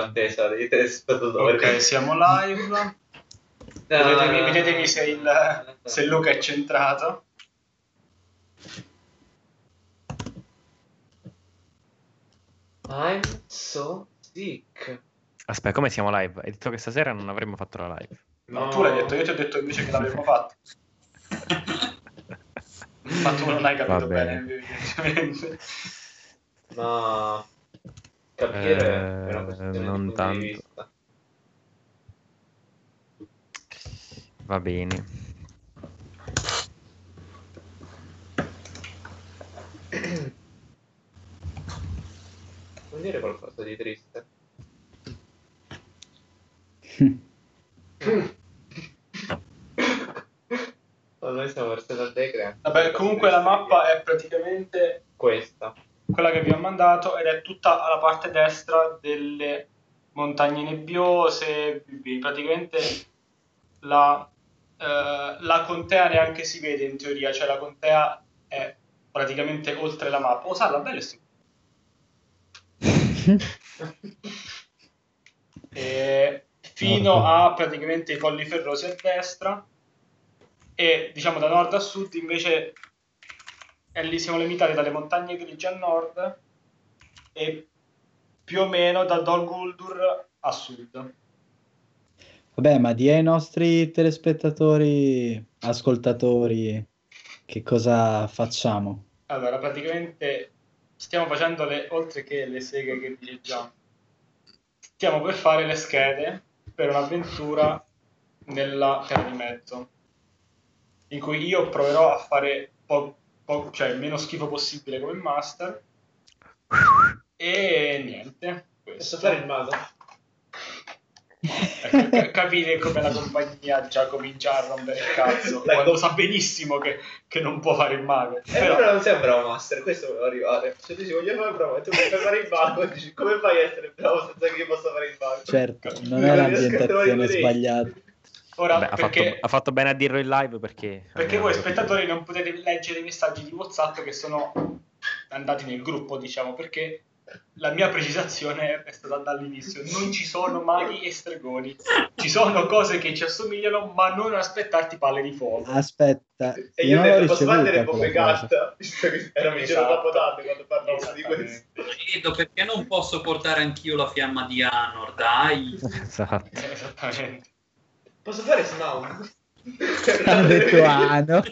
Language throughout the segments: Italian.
l'attesa dei telespettatori. Ok, siamo live. Vedetemi, vedetemi se, il, se Luca è centrato. I'm so sick. Aspetta, come siamo live? Hai detto che stasera non avremmo fatto la live. No, tu l'hai detto, io ti ho detto invece che l'avremmo fatto. Ma tu non hai capito Va bene. bene, evidentemente. Capire Eh, è una questione di non tanto. Va bene. Vuoi dire qualcosa di triste? No, noi siamo verso la Tegre. Vabbè, comunque la mappa è praticamente questa. Quella che vi ho mandato ed è tutta alla parte destra delle montagne nebbiose. Praticamente la, eh, la contea neanche si vede in teoria, cioè la contea è praticamente oltre la mappa. Oh, Salla, bello sto. E fino a praticamente i colli ferrosi a destra e diciamo da nord a sud invece è lì siamo limitati dalle montagne grigie a nord e più o meno da Dol Guldur a sud. Vabbè, ma di ai nostri telespettatori, ascoltatori, che cosa facciamo? Allora, praticamente stiamo facendo le, oltre che le seghe che vi leggiamo, stiamo per fare le schede per un'avventura nella Terra di Mezzo, in cui io proverò a fare po- po- cioè, il meno schifo possibile come master e niente. Posso Questo. fare il mago? Ecco, ca- capire come la compagnia già comincia a rompere il cazzo La quando com- sa benissimo che, che non può fare il mago. Eh, Però- però non sei un bravo master, questo volevo arrivare. Cioè, tu dici, voglio fare il bravo, e tu vuoi fare il mago, e dici, come fai a essere bravo senza che io possa fare il mago? Certo, non Non è l'ambientazione sbagliata. Ora, Vabbè, ha, perché, fatto, ha fatto bene a dirlo in live perché... perché abbiamo voi capito. spettatori non potete leggere i messaggi di WhatsApp che sono andati nel gruppo, diciamo, perché la mia precisazione è stata dall'inizio. Non ci sono maghi e stregoni. Ci sono cose che ci assomigliano, ma non aspettarti palle di fuoco. Aspetta, E io ho non l'ho detto, posso? Visto che era in giro Esatto. da Capodanno quando parlavamo di questo. Chiedo perché non posso portare anch'io la fiamma di Anor, dai. Esatto. Esattamente. Posso fare Smaug? Hanno detto Ano.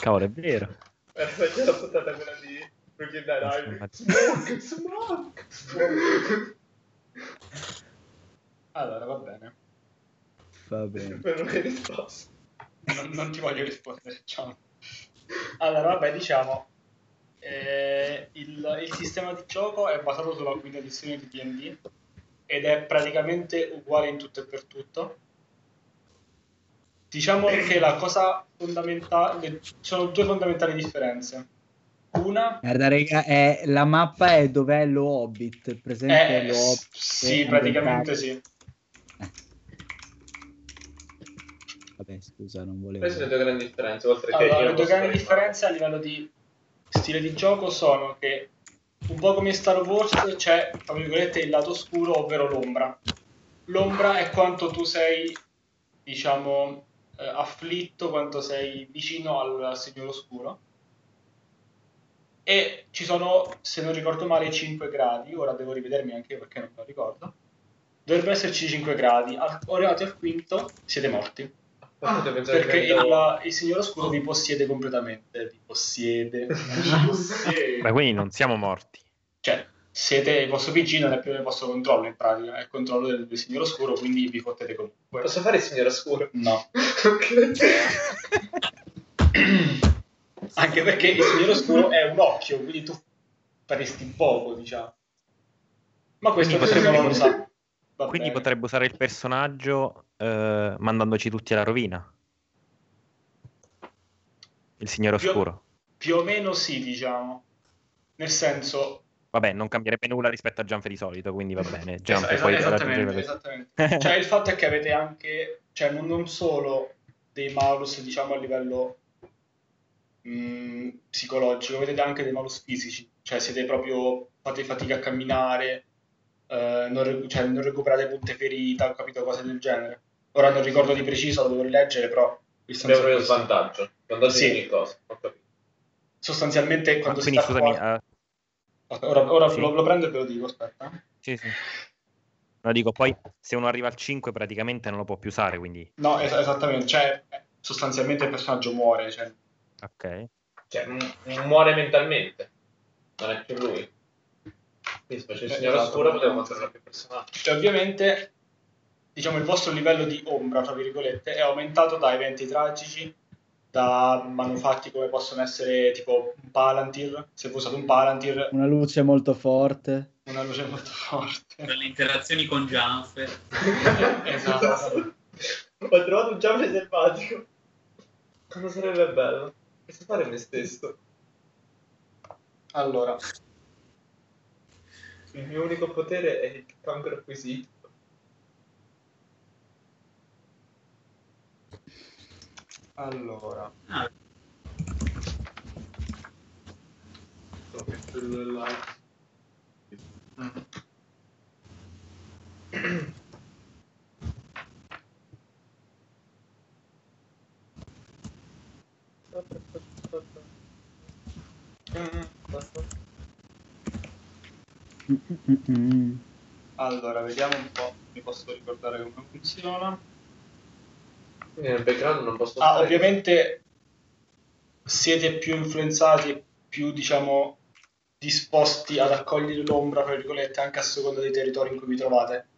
Cavolo, è vero. Era già la puntata quella di Brooklyn Nine-Nine. Smaug, Smaug. Allora, va bene. Va bene. Per una risposta. Non, non ti voglio rispondere, ciao. Allora, vabbè, diciamo, eh, il, il sistema di gioco è basato sulla quinta edizione di D&D ed è praticamente uguale in tutto e per tutto. Diciamo che la cosa fondamentale, ci sono due fondamentali differenze. Una Guarda, raga, è, la mappa è dov'è lo Hobbit, presente è, lo Hobbit. sì, praticamente sì. Vabbè, scusa, non volevo... Queste sono le due grandi differenze, oltre che Allora, io le due grandi differenze a livello di stile di gioco sono che un po' come in Star Wars c'è, tra virgolette, il lato oscuro, ovvero l'ombra. L'ombra è quanto tu sei, diciamo, eh, afflitto, quanto sei vicino al Signore Oscuro. E ci sono, se non ricordo male, 5 gradi. Ora devo rivedermi anche io perché non me lo ricordo. Dovrebbero esserci 5 gradi. Arrivati al quinto siete morti. Pensare Perché il, il signor oscuro vi possiede completamente, vi possiede. Ma quindi non siamo morti. Cioè, siete il vostro PG non è più nel vostro controllo in pratica, è il controllo del, del signor oscuro, quindi vi fottete comunque. Posso fare il signore oscuro? No. Anche perché il signor oscuro è un occhio, quindi tu faresti poco, diciamo. Ma questo Quindi potrebbe- lo sa. Quindi bene. potrebbe usare il personaggio eh, mandandoci tutti alla rovina. Il signore Più- oscuro. Più o meno sì, diciamo. Nel senso, Vabbè, non cambierebbe nulla rispetto a Gianfe di solito, quindi va bene. E poi esa- raggiungere esattamente, esattamente. Cioè, il fatto è che avete anche, cioè, non, non solo dei malus, diciamo, a livello mh, psicologico, avete anche dei malus fisici, cioè siete proprio, fate fatica a camminare, eh, non, re- cioè, non recuperate punte ferita, ho capito cose del genere. Ora non ricordo di preciso, lo devo rileggere, però il senso Abbiamo questo. svantaggio. Vantaggio Sì. di ogni cosa. Sostanzialmente Ah, quando si quindi sta scusami, qua- eh, Aspetta, ora, ora Sì. lo, lo prendo e ve lo dico, aspetta. sì, sì. No, dico, poi se uno arriva al 5 praticamente non lo può più usare, quindi... No, es- esattamente, cioè sostanzialmente il personaggio muore, cioè, Ok. Cioè, m- muore mentalmente. Non è più lui. Quindi se faccio il Eh, signore esatto, oscuro controllare più personaggi. E ovviamente, diciamo, il vostro livello di ombra, tra virgolette, è aumentato da eventi tragici, da manufatti come possono essere tipo un Palantir, se voi usate un Palantir, Una luce molto forte. una luce molto forte. Per le interazioni con Janfe. Esatto. Ho trovato un giampe selvatico. Cosa sarebbe bello? Posso fare me stesso? Allora, Il mio unico potere è il cancro acquisito. Allora, allora, vediamo un po', mi posso ricordare come funziona. Quindi nel background non posso Ah, ovviamente siete più influenzati, più diciamo disposti ad accogliere l'ombra, tra virgolette, anche a seconda dei territori in cui vi trovate.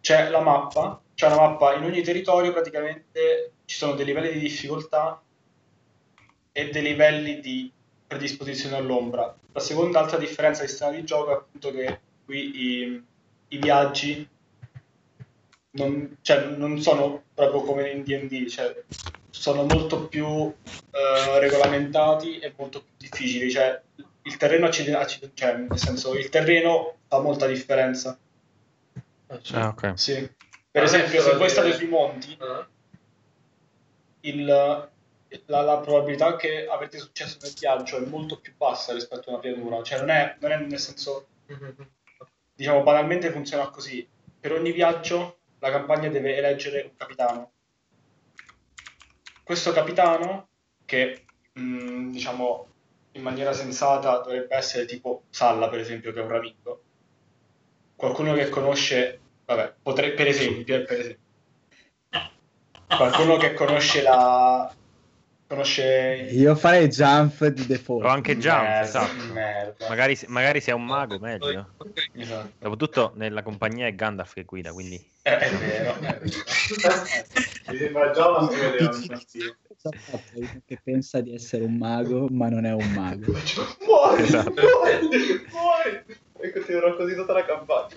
C'è la mappa, c'è una mappa in ogni territorio, praticamente ci sono dei livelli di difficoltà e dei livelli di predisposizione all'ombra. La seconda altra differenza di sistema di gioco è appunto che qui i, i viaggi non, cioè, non sono proprio come in D&D, cioè, sono molto più eh, regolamentati e molto più difficili. Cioè, il terreno accide- accide- cioè, nel senso, il terreno fa molta differenza. Ah, sì. Ah, ok. Sì. Per esempio, se voi state sui monti, Ah. il- la, la probabilità che avete successo nel viaggio è molto più bassa rispetto a una pianura. Cioè, non è, non è nel senso, diciamo, banalmente funziona così. Per ogni viaggio la campagna deve eleggere un capitano. Questo capitano, che mh, diciamo in maniera sensata dovrebbe essere tipo Salla, per esempio, che è un ramingo. Qualcuno che conosce, vabbè, potrei, per esempio, per esempio, qualcuno che conosce la conosce Io farei jump di default. O anche jump, Merda, esatto. merda. Magari, magari se è un mago, meglio. Ok. Esatto. Dopotutto nella compagnia è Gandalf che guida, quindi... Eh, è vero, è vero. Mi sembra già una che pensa di essere un mago, ma non è un mago. Muori, Esatto. muori, muori. E continuerò così tutta la campagna.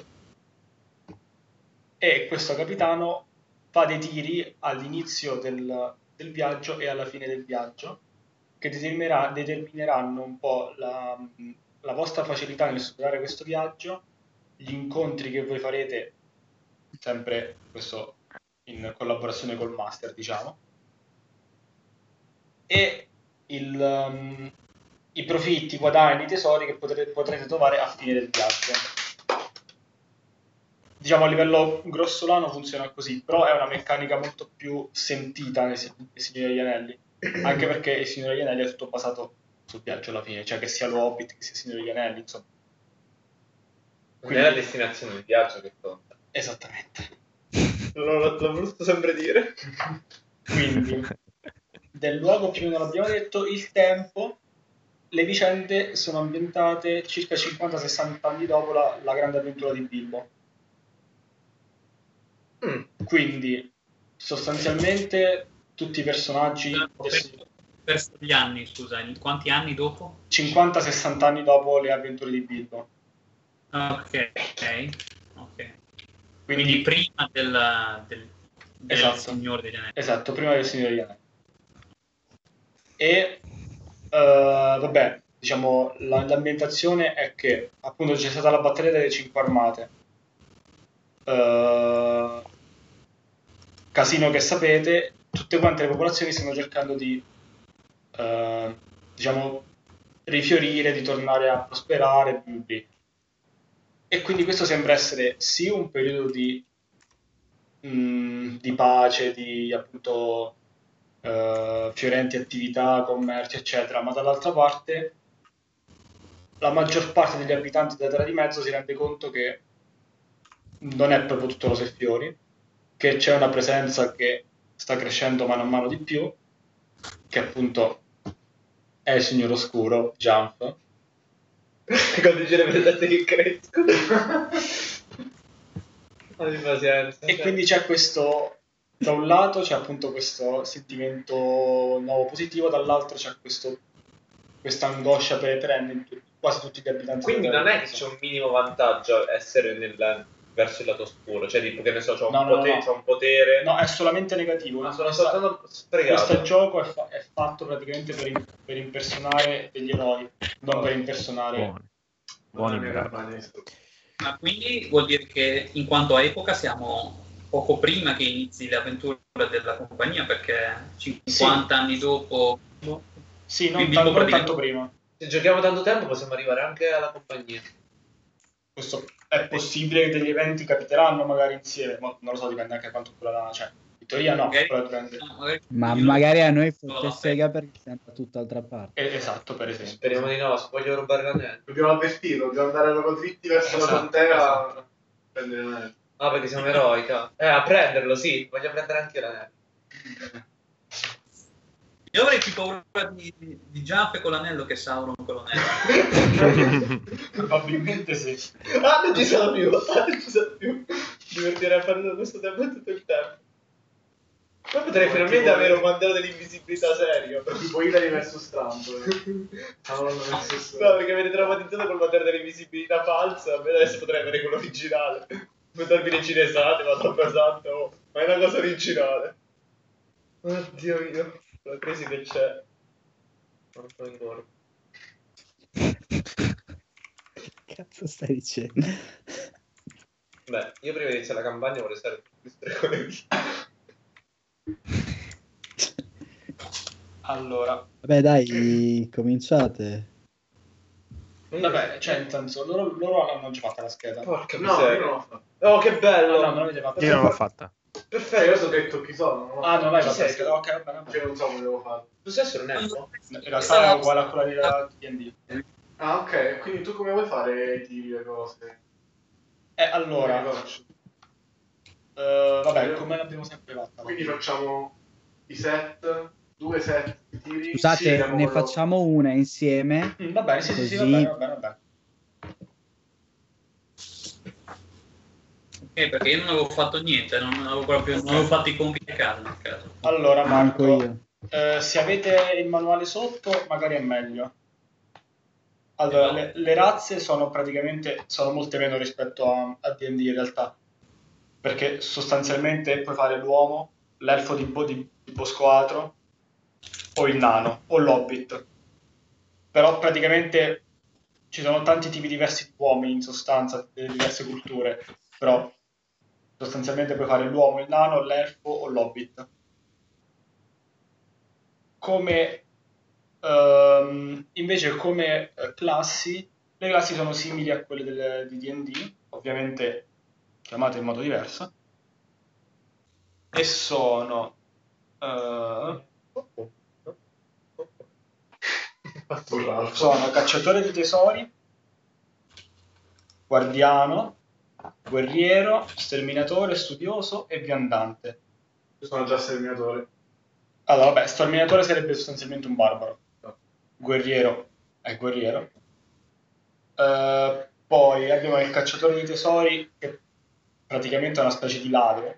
E questo capitano fa dei tiri all'inizio del, del viaggio e alla fine del viaggio che determineranno un po' la, la vostra facilità nel superare questo viaggio, gli incontri che voi farete, sempre questo in collaborazione col master, diciamo, e il, um, i profitti, i guadagni, i tesori che potrete, potrete trovare a fine del viaggio. Diciamo a livello grossolano funziona così, però è una meccanica molto più sentita nei, nei Signori degli Anelli, anche perché il Signore degli Anelli è tutto basato sul viaggio alla fine, cioè che sia lo Hobbit che sia il Signore degli Anelli, insomma. Non è la destinazione del viaggio che conta. Esattamente. L'ho, l'ho voluto sempre dire. Quindi, del luogo più o meno l'abbiamo detto, il tempo, le vicende sono ambientate circa 50-60 anni dopo la, la grande avventura di Bilbo. Mm. Quindi, sostanzialmente, tutti i personaggi Per, gli anni, scusa, in quanti anni dopo? 50-60 anni dopo le avventure di Bilbo. Ok, ok. ok. Quindi, Quindi prima del, del, del Esatto. Signore degli Anelli. esatto, prima del Signore degli Anelli. E eh, vabbè, diciamo, la- l'ambientazione è che appunto c'è stata la battaglia delle cinque armate. Eh, casino che sapete, tutte quante le popolazioni stanno cercando di eh, diciamo, rifiorire, di tornare a prosperare. bli. E quindi questo sembra essere sì un periodo di, mh, di pace, di appunto eh, fiorenti attività, commercio, eccetera, ma dall'altra parte la maggior parte degli abitanti della Terra di Mezzo si rende conto che non è proprio tutto rose e fiori, che c'è una presenza che sta crescendo mano a mano di più, che appunto è il signor oscuro, Jump, Quando dice le vedete che cresco. Abbi pazienza. E quindi c'è questo, da un lato c'è appunto questo sentimento nuovo positivo, dall'altro c'è questo, questa angoscia perenne in quasi tutti gli abitanti. Quindi non è che c'è un minimo vantaggio essere nel- verso il lato oscuro, cioè tipo che ne so, c'ho un, No, no, potere, no. c'ho un potere, No, è solamente negativo. ma sono Questa- soltanto sprecato. questo gioco è, fa- è fatto praticamente per, im- per impersonare degli eroi, non per impersonare... Buoni. Buoni Ma quindi vuol dire che in quanto a epoca siamo poco prima che inizi le avventure della compagnia, perché 50 anni dopo... Sì, non, Quindi tan- non tanto prima. Se giochiamo tanto tempo possiamo arrivare anche alla compagnia. Questo è possibile che degli eventi capiteranno magari insieme, ma non lo so, dipende anche da quanto quella la... Cioè, in teoria no, Magari- però dipende. no, magari- Ma magari a noi No, fotte no, sega perché siamo da tutt'altra parte. Eh, esatto, per esempio. Speriamo di no, se voglio rubare l'anello. Dobbiamo avvertirlo, dobbiamo andare proprio dritti verso la Esatto, contea esatto. a prendere l'anello. Ah, perché siamo eroica. Eh, a prenderlo, sì. Voglio prendere anche io l'anello. Io avrei più paura di, di Jump con l'anello che Sauron con l'anello. Probabilmente sì. Ah, non ci sono più. Ah, non ci sono più. Divertirei a fare questo tempo tutto il tempo. Poi potrei Ma finalmente avere un mandato dell'invisibilità serio. Tipo Hilary versus Trump. Sauron versus... No, perché avete traumatizzato col mandato dell'invisibilità falsa. A adesso potrei avere quello originale. Mettermi le cinesate, ma troppo esatto. oh, ma è una cosa originale. Oddio mio. La crisi che c'è. Non so ancora. Che cazzo stai dicendo? Beh, io prima di iniziare la campagna vorrei stare più stregoneria. Allora, Vabbè dai, cominciate. vabbè, cioè, nel senso, loro, loro hanno già fatto la scheda. Porca No, io miseria. non l'ho fatto. Oh, che bello! No, no, non l'avete fatta. Io non l'ho fatta. Cioè, io Perfetto. so detto chi sono. l'ho Ah, Chi fatta la sei? scheda. Ok, va bene, va Cioè, bene. non so come devo fare. Tu sei essere un elfo? In realtà è uguale a quella della D&D. Ah, ok. Quindi tu come vuoi fare i tiri le cose? Eh, allora, eh, vabbè, come l'abbiamo sempre fatta. Quindi facciamo i set, due set di tiri. Scusate, Sì, ne facciamo una insieme. Mm, Va bene, sì, sì, sì, va Così- bene, va bene, va bene. Eh, perché io non avevo fatto niente, non avevo proprio non avevo fatto i compiti a casa. a. Allora, Manco Marco, io. eh, se avete il manuale sotto, magari è meglio. Allora, No. le, le razze sono praticamente sono molte meno rispetto a, a D&D in realtà, perché sostanzialmente puoi fare l'uomo, l'elfo di, bo- di, di Bosco Atro, o il nano, o l'hobbit. Però praticamente ci sono tanti tipi diversi di uomini in sostanza, delle diverse culture, però sostanzialmente puoi fare l'uomo, il nano, l'elfo o l'hobbit. Come ehm, invece come eh, classi, le classi sono simili a quelle del- di D&D, ovviamente chiamate in modo diverso, e sono eh, sono cacciatore di tesori, guardiano, guerriero, sterminatore, studioso e viandante. Io sono già sterminatore. Allora, vabbè, sterminatore sarebbe sostanzialmente un barbaro. Guerriero è guerriero. Eh, poi abbiamo il cacciatore di tesori, che praticamente è una specie di ladro.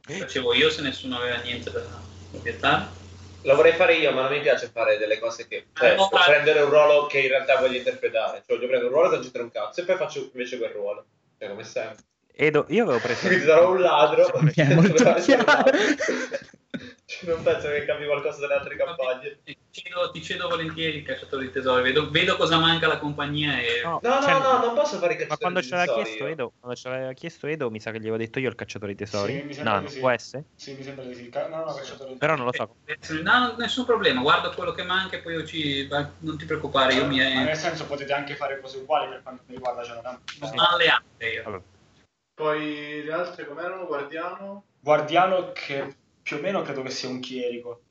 Facevo io se nessuno aveva niente da obiettare. Lo vorrei fare io, ma non mi piace fare delle cose che... Cioè, Eh, no, ma- prendere un ruolo che in realtà voglio interpretare. Cioè, voglio prendere un ruolo non c'entra un cazzo e poi faccio invece quel ruolo. Cioè, come sempre. Edo, io avevo preso... Quindi sarò un ladro. È molto chiaro. Non penso che cambi qualcosa dalle altre campagne. Ti cedo, ti cedo volentieri il cacciatore di tesori. Vedo, vedo cosa manca alla compagnia e No, no, cioè, no, non posso fare i Ma cacciatori quando di ce l'aveva tesori chiesto io. Edo, quando ce l'aveva chiesto Edo, mi sa che gli avevo detto io il cacciatore di tesori. Sì, mi sembra no, di sì. può essere? Sì, mi sembra di sì. No, no, cacciatore di Però non lo so. Eh, No, nessun problema, guarda quello che manca e poi io ci... non ti preoccupare, io mi... Ma nel senso potete anche fare cose uguali per quanto mi riguarda, cioè Non no. alleate io. Vabbè. Poi le altre com'erano? Guardiano? Guardiano che più o meno credo che sia un chierico.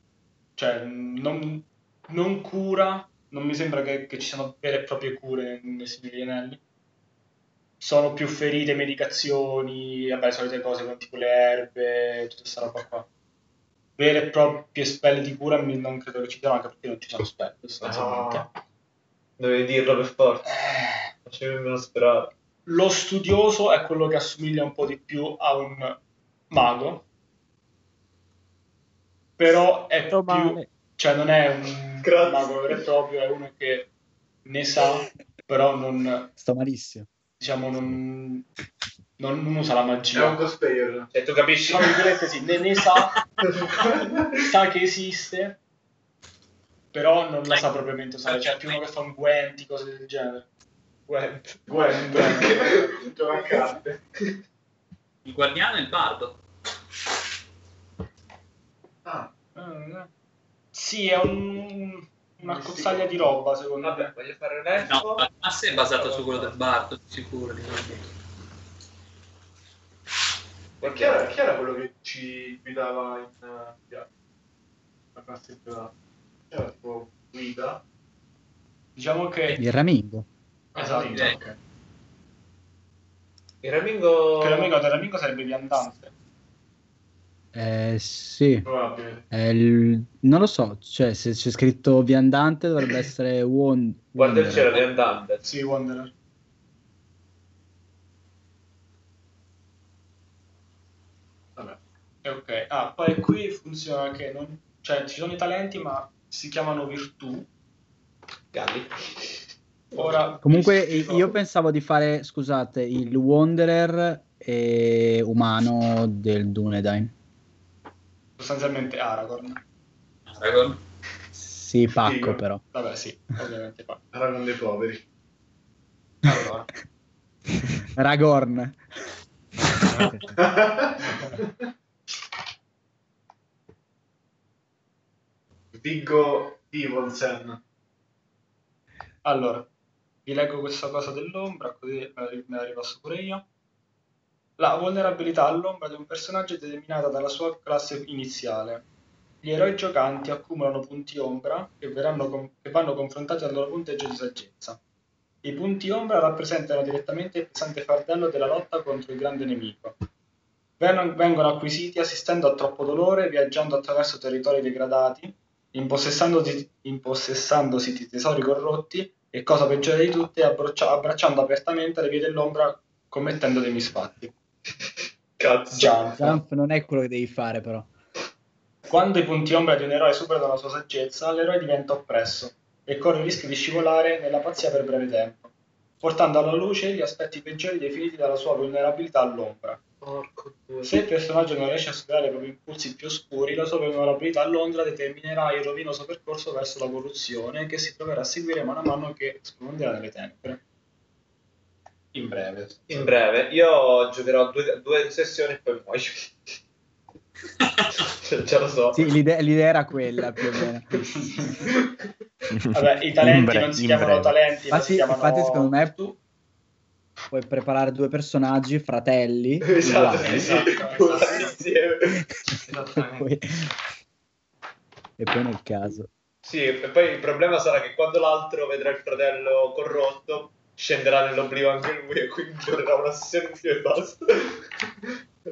Cioè, non, non cura, non mi sembra che, che ci siano vere e proprie cure nei simili anelli. Sono più ferite, medicazioni, vabbè, solite cose come tipo le erbe, tutta questa roba qua. Vere e proprie spelle di cura non credo che ci siano, anche perché non ci sono spelle, sostanzialmente. Ah, dovevi dirlo per forza. Eh, Facevi meno sperare. Lo studioso è quello che assomiglia un po' di più a un mago, però è più, male. cioè non è un Grazie. mago vero e proprio, è uno che ne sa, però non, Sto malissimo. diciamo, non, non, non usa la È un magia. cosplayer. Cioè, tu capisci? Virgolette sì, ne, ne sa, sa che esiste, però non la sa propriamente usare, cioè è più uno che fa unguenti, cose del genere. Gwent. Gwent. Gioca a carte. Il guardiano e il bardo. Ah, Eh, Sì, è un- una cozzaglia di roba, secondo me. Vabbè, voglio fare un. No, la classe è basata su quello del bardo, di sicuro. di quello. e chi era, chi era quello che ci guidava in uh, viaggio? La classe guidata? C'era tipo guida? Diciamo che... Il Ramingo. Esatto, ok. Il Ramingo... Che l'amico dell'amico sarebbe viandante. Eh, sì. Probabile. È il- Non lo so, cioè se c'è scritto viandante dovrebbe essere Won... Wanderer. di andante. Sì, Wanderer. Vabbè. E Ok, ah, poi qui funziona che non... Cioè, ci sono i talenti, ma si chiamano virtù. Galli. Ora... Comunque io pensavo di fare, scusate, il Wanderer e umano del Dunedain. Sostanzialmente Aragorn. Aragorn. Sì, Pacco Figo. però. Vabbè, sì, ovviamente. Era con dei poveri. Allora, Ragorn. Viggo Ivolsen. allora, vi leggo questa cosa dell'ombra, così me la ripasso pure io. La vulnerabilità all'ombra di un personaggio è determinata dalla sua classe iniziale. Gli eroi giocanti accumulano punti ombra che, verranno che vanno confrontati al loro punteggio di saggezza. I punti ombra rappresentano direttamente il pesante fardello della lotta contro il grande nemico. Ven- Vengono acquisiti assistendo a troppo dolore, viaggiando attraverso territori degradati, impossessandosi, impossessandosi di tesori corrotti e, cosa peggiore di tutte, abbraccia- abbracciando apertamente le vie dell'ombra commettendo dei misfatti. Cazzo. Jump. Jump non è quello che devi fare però. Quando i punti ombra di un eroe superano la sua saggezza, l'eroe diventa oppresso e corre il rischio di scivolare nella pazzia per breve tempo, portando alla luce gli aspetti peggiori definiti dalla sua vulnerabilità all'ombra. Se il personaggio non riesce a superare i propri impulsi più oscuri, la sua vulnerabilità all'ombra determinerà il rovinoso percorso verso la corruzione che si troverà a seguire man mano che sprofondirà nelle tenebre. In breve. In breve, io giocherò due, due sessioni e poi muoio. Cioè, già lo so. Sì, l'idea, l'idea era quella più o meno. Vabbè, i talenti bre- non si chiamano breve. talenti, ma si Infatti, chiamano infatti, secondo me virtù. puoi preparare due personaggi fratelli Esatto, uguali. sì, Esatto, esatto. insieme. Esattamente. Poi- e poi nel caso. Sì, e poi il problema sarà che quando l'altro vedrà il fratello corrotto, scenderà nell'oblio anche lui e quindi durerà in più e basta.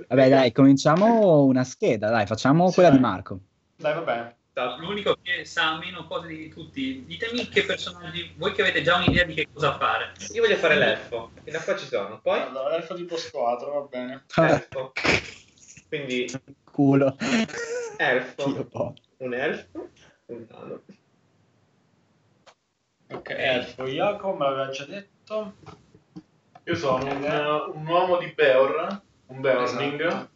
Vabbè, dai, cominciamo una scheda, dai, facciamo Sì, quella dai. di Marco. Dai, va bene. L'unico che sa meno cose di tutti, ditemi che personaggi, voi che avete già un'idea di che cosa fare. Io voglio fare l'elfo, e da qua ci sono. Poi Allora, l'elfo di Bosquatro, va bene. elfo. Quindi Culo. elfo, un elfo, un nano. Ok, elfo. Jacob me l'aveva già detto. Io sono un, un uomo di Beor, un Beorling.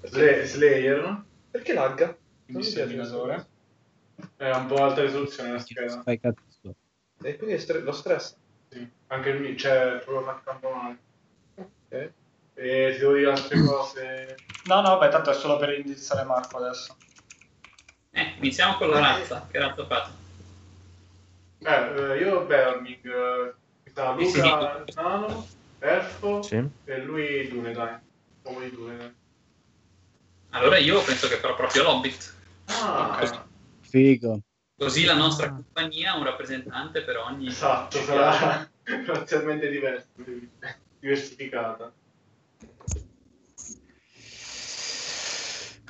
Esatto. Slayer, no? Perché lagga? Non mi piace sterminatore. È un po' alta risoluzione la scheda. Fai cazzo. E quindi stre- lo stress. Sì. Anche il mio, cioè, proprio una campo male. Ok. E ti devo dire altre cose. No, no, vabbè, tanto è solo per indirizzare Marco adesso. Eh, iniziamo con la razza. Che razza fate? Eh, eh, io Berming, eh, Sì, sì, Luca. Nano, Elfo Sì. e lui Dune, dai. Uomo di Dune. Allora io penso che farò proprio l'Hobbit. Ah, Ok. Figo. Così la nostra compagnia ha un rappresentante per ogni... esatto, sarà parzialmente diverso, diversificata.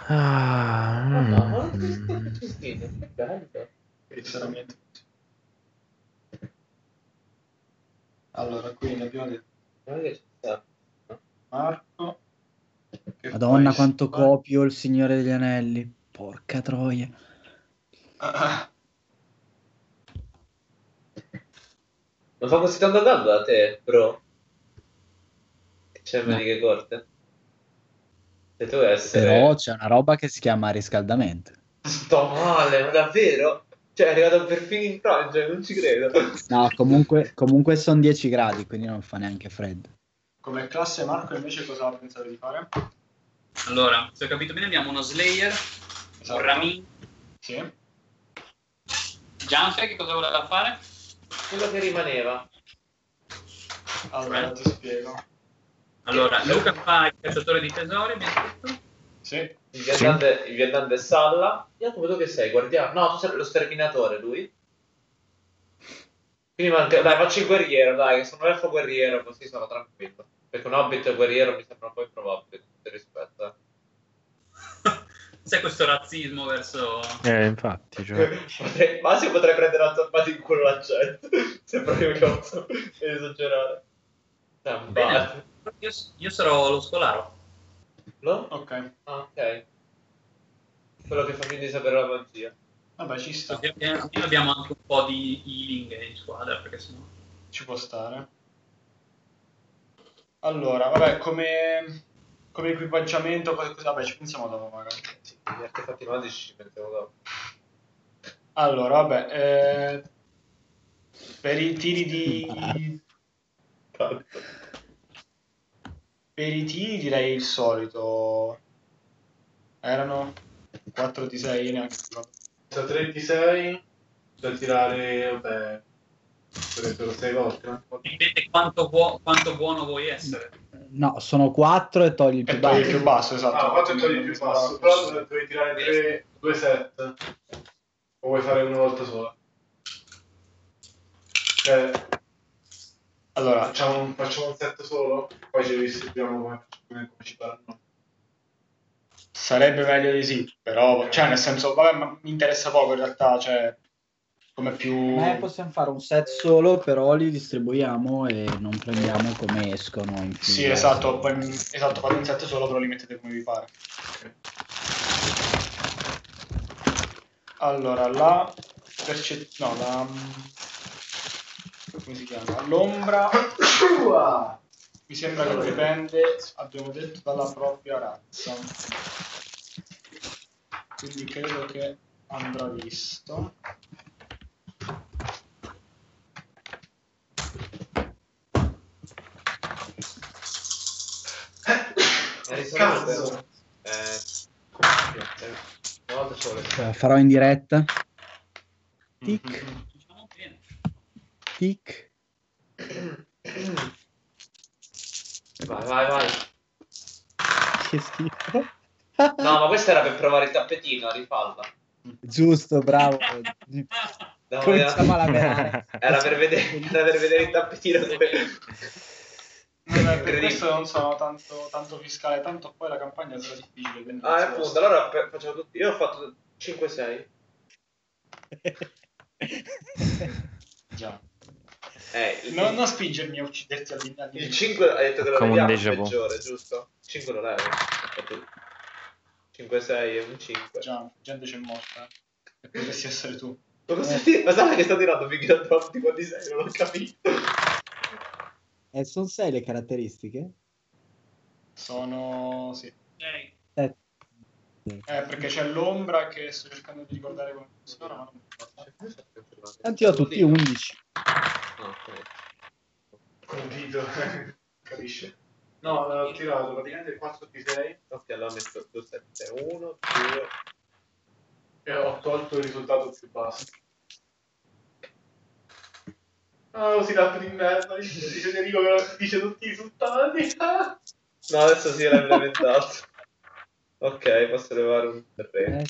Ah, Madonna, ma mm. che cestino, che bello. Sinceramente. Allora, quindi abbiamo detto. Marco. che Madonna, poi- quanto copio il Signore degli Anelli. Porca troia. Ah, Non fa così tanto caldo da te, bro? Che c'è No. maniche corte? Se tu vuoi essere... Però c'è una roba che si chiama riscaldamento. Sto male, ma davvero? Cioè, è arrivato perfino in Francia, non ci credo. No, comunque, comunque sono 10 gradi, quindi non fa neanche freddo. Come classe Marco invece cosa pensate di fare? Allora, se ho capito bene abbiamo uno Slayer, Esatto. un Ramin. Sì. Gianfe che cosa voleva fare? Quello che rimaneva. Allora ti spiego. Allora, Luca fa il cacciatore di tesori, mi ha detto. Sì. Il viandante, il viandante Salla. Jacopo, tu che sei? Guardiano? No, tu sei lo sterminatore, lui. Quindi manca... Dai, faccio il guerriero, dai, che sono un elfo guerriero, così sono tranquillo. Perché un hobbit guerriero mi sembra un po' improbabile, tutto rispetto. C'è questo razzismo verso... Eh, infatti, cioè. Potrei- Massimo potrei prendere a zampati in culo la gente. Se proprio mi posso esagerare. Io, io sarò lo scolaro. No? Ok. Ah, ok. Quello che fa finta di sapere la magia. Vabbè, ci sta. Così abbiamo abbiamo anche un po' di healing in squadra, perché sennò... Ci può stare. Allora, vabbè, come, come equipaggiamento, cosa- cosa- vabbè, ci pensiamo dopo magari. Sì, gli artefatti magici ci pensiamo dopo. Allora, vabbè, eh, per i tiri di... Per i tiri direi il solito. Erano 4 di 6, neanche più. Da 36 da tirare, vabbè, sarebbero 6 volte? Dipende quanto, buo- quanto buono vuoi essere. No, sono 4 e togli il più E il basso. più basso, esatto. Ah, quanto togli più basso? Però devi tirare 3, 2 set. O vuoi fare una volta sola? Cioè, Allora, facciamo un, facciamo un set solo, poi ci distribuiamo come, come, come ci faranno. sarebbe meglio di sì, però, cioè, nel senso, vabbè, ma mi interessa poco in realtà, cioè, come più... Eh, possiamo fare un set solo, però li distribuiamo e non prendiamo come escono. in Sì, fila. esatto, poi, esatto, fate un set solo, però li mettete come vi pare. Allora, la percezione, no, la... come si chiama? L'ombra mi sembra che dipende, abbiamo detto, dalla propria razza. Quindi credo che andrà visto. È risolto, Cazzo. Eh, eh, una volta vuole Eh, Farò in diretta. Tic, Diciamo bene. Tic. Vai, vai, vai. Che schifo. No, ma questa era per provare il tappetino, rifalla. Giusto, bravo. No, Cominciamo a era, lavorare. era per vedere, era per vedere il tappetino come... Vabbè, per questo non sono tanto, tanto fiscale, tanto poi la campagna sarà difficile. Ah, appunto, allora facciamo tutti. Io ho fatto 5-6. Già. Eh, il, Non, non spingermi a ucciderti all'inizio. il 5 hai detto che lo vu. peggiore, giusto? 5 lo levi. 5-6 e un 5. Già, gente c'è morta. E potresti essere tu. Ma cosa stai Ma sai che sta tirando finché tutti quanti sei? Non ho capito. E sono 6 le caratteristiche? Sono... sì. Ok. Eh, perché c'è l'ombra che sto cercando di ricordare come funziona, ma non mi ricordo. Tanti ho tutti 11. Col dito, capisce? No, ho tirato praticamente 4 di 6 Ok, allora ho messo 2, 7, 1, 2. e ho tolto il risultato più basso. Ah, così lato di merda, dice Federico che dice tutti i risultati. No, adesso si era implementato. ok, posso levare un terreno. Eh,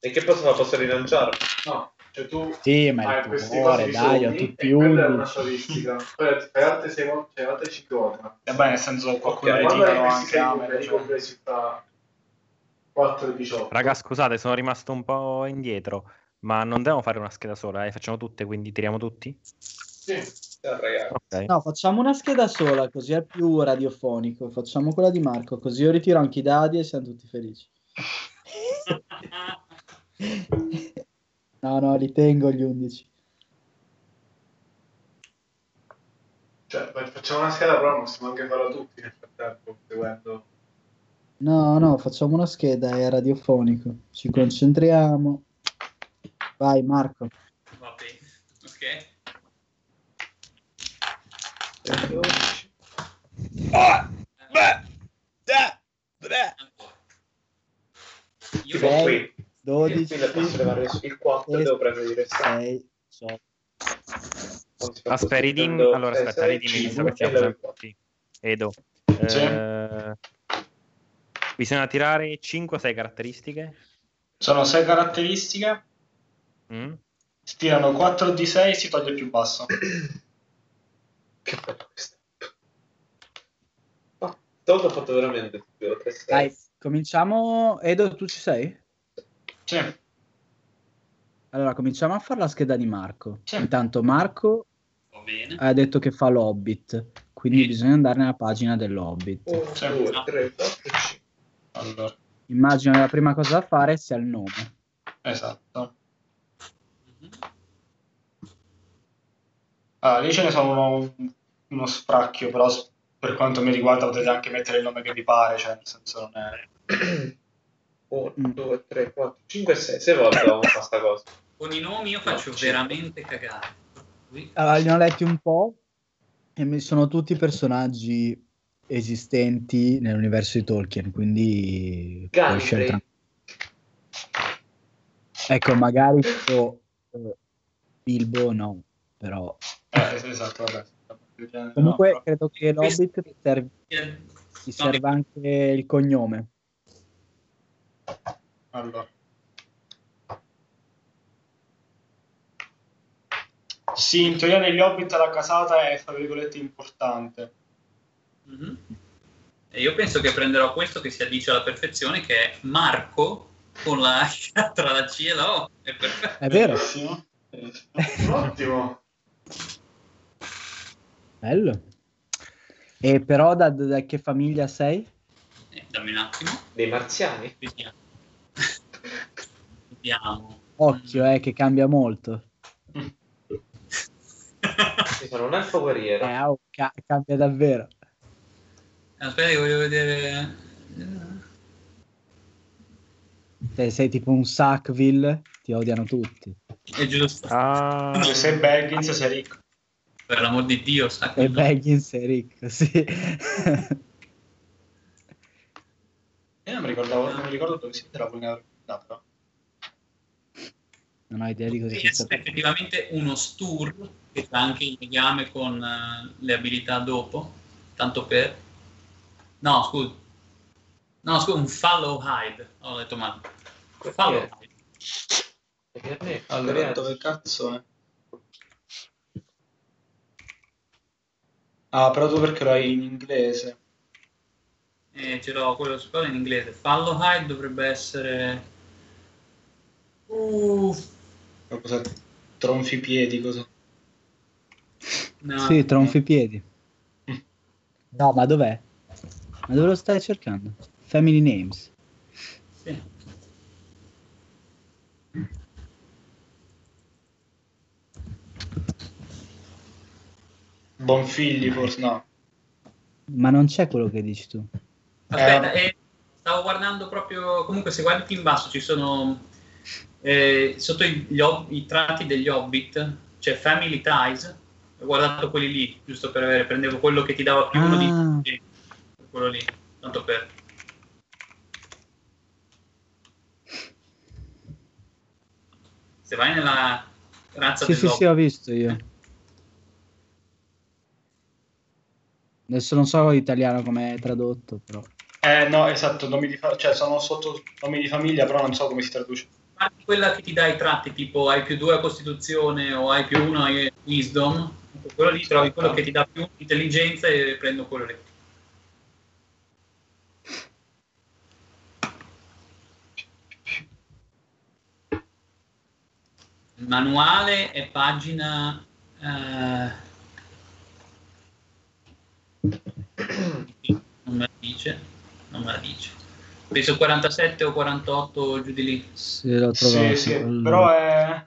E che posso fare? Posso rilanciarlo? No, cioè tu sì, ma hai il questi cuore, dai, risolti tutti e quella è una 11. statistica. Poi fai altre 6 volte, altre 5 volte. Eh beh, nel senso qualcuno Ok, li Quando hai tirano questi anche 6 a numeri me. cioè. compresi tra 4 e 18. Raga, scusate, sono rimasto un po' indietro, ma non dobbiamo fare una scheda sola, eh? Facciamo tutte, quindi tiriamo tutti? Sì. Ciao, ragazzi. Ok. No, facciamo una scheda sola, così è più radiofonico. Facciamo quella di Marco, così io ritiro anche i dadi e siamo tutti felici. No, no, li tengo gli 11. Cioè, facciamo una scheda, però possiamo anche farla tutti nel frattempo, seguendo. No, no, facciamo una scheda, è radiofonico. Ci concentriamo. Vai, Marco. Va bene, ok. 12. Io Tipo Sei, qui. 12, Qui posso levare il 4 Sì. devo prendere i restanti. 6, 7. Aspetta. Prendo Allora, sei, aspetta, e levo facendo il tutti. Edo. Eh, bisogna tirare 5 o 6 caratteristiche. Sono 6 caratteristiche, Mm? si tirano 4 di 6 si toglie il più basso. Che bello questo. Ho fatto veramente 2 3 6. Dai, cominciamo. Edo, tu ci sei? Sì, Allora, cominciamo a fare la scheda di Marco. Sì. Intanto Marco Va bene. ha detto che fa l'Hobbit, quindi Sì. bisogna andare nella pagina dell'Hobbit. 1, Sì. 2, 3, 4, 5. allora, Immagino che la prima cosa da fare sia il nome. esatto. Allora, lì ce ne sono uno, uno spracchio, però per quanto mi riguarda potete anche mettere il nome che vi pare, cioè nel senso non è... 1, Mm. 2, 3, 4, 5, 6. 6 volte ho fatto sta cosa. Con i nomi io faccio No, veramente cagare. Allora, li ho letti un po' e mi sono tutti personaggi esistenti nell'universo di Tolkien, quindi puoi scegliere Gallifrey. tranquillo. Ecco, magari tipo eh, Bilbo no, però Eh, esatto, vabbè. comunque No, credo che l'Hobbit ti serve, ti serve anche il cognome. Allora. Sì, in teoria negli Hobbit la casata è, tra virgolette, importante. mhm. E io penso che prenderò questo che si addice alla perfezione, che è Marco con la H tra la C e la O. È perfetto. È vero. Ottimo. bello. E però da, da che famiglia sei? Eh, dammi un attimo. Dei marziani? Vediamo. Vediamo. Occhio, eh, che cambia molto. Sono un elfo Eh, guerriero. oh, ca- cambia davvero. Aspetta che voglio vedere... Se sei tipo un Sackville, ti odiano tutti. È giusto. Ah, Se sei Baggins sei ricco. Per l'amor di Dio, sa E Baggins è ricco, sì. Io non mi ricordavo, non mi ricordo dove si era la no, però. Non ho idea di cosa Sì, sia è stato. effettivamente uno Stur che ha anche il legame con eh, le abilità dopo, tanto per... No, scusa. No, scusa, un Follow Hide. Ho detto male. Follow Hide. Perché Allora, dove cazzo è? Ah, però tu perché lo hai in inglese? Eh, ce l'ho quello scuola in inglese. Follow Hide dovrebbe essere... Uh, Cosa? Tronfi piedi, cosa? no, Sì, tronfi piedi. No, ma dov'è? Ma dove lo stai cercando? Family Names. Sì. Bonfigli, forse no. Ma non c'è quello che dici tu. Aspetta, Eh, è stavo guardando proprio. Comunque, se guardi in basso ci sono eh, sotto i, gli hob- i tratti degli Hobbit c'è Family Ties. Ho guardato quelli lì, giusto per avere, prendevo quello che ti dava più uno Ah. di quello lì, tanto per. Se vai nella razza Sì, sì, dell'Hobbit, sì, ho visto io. Adesso non so l'italiano come è tradotto, però. Eh, no, esatto, nomi di fa- cioè sono sotto nomi di famiglia, però non so come si traduce. Guardi quella che ti dà i tratti tipo hai più 2 a Costituzione o hai più 1 a Wisdom, quello lì trovi quello che ti dà più intelligenza e prendo quello lì. Il manuale è pagina... eh, non me la dice, non me la dice. Penso 47 o 48 giù di lì. Se trovato. Sì, sì, allora. però è...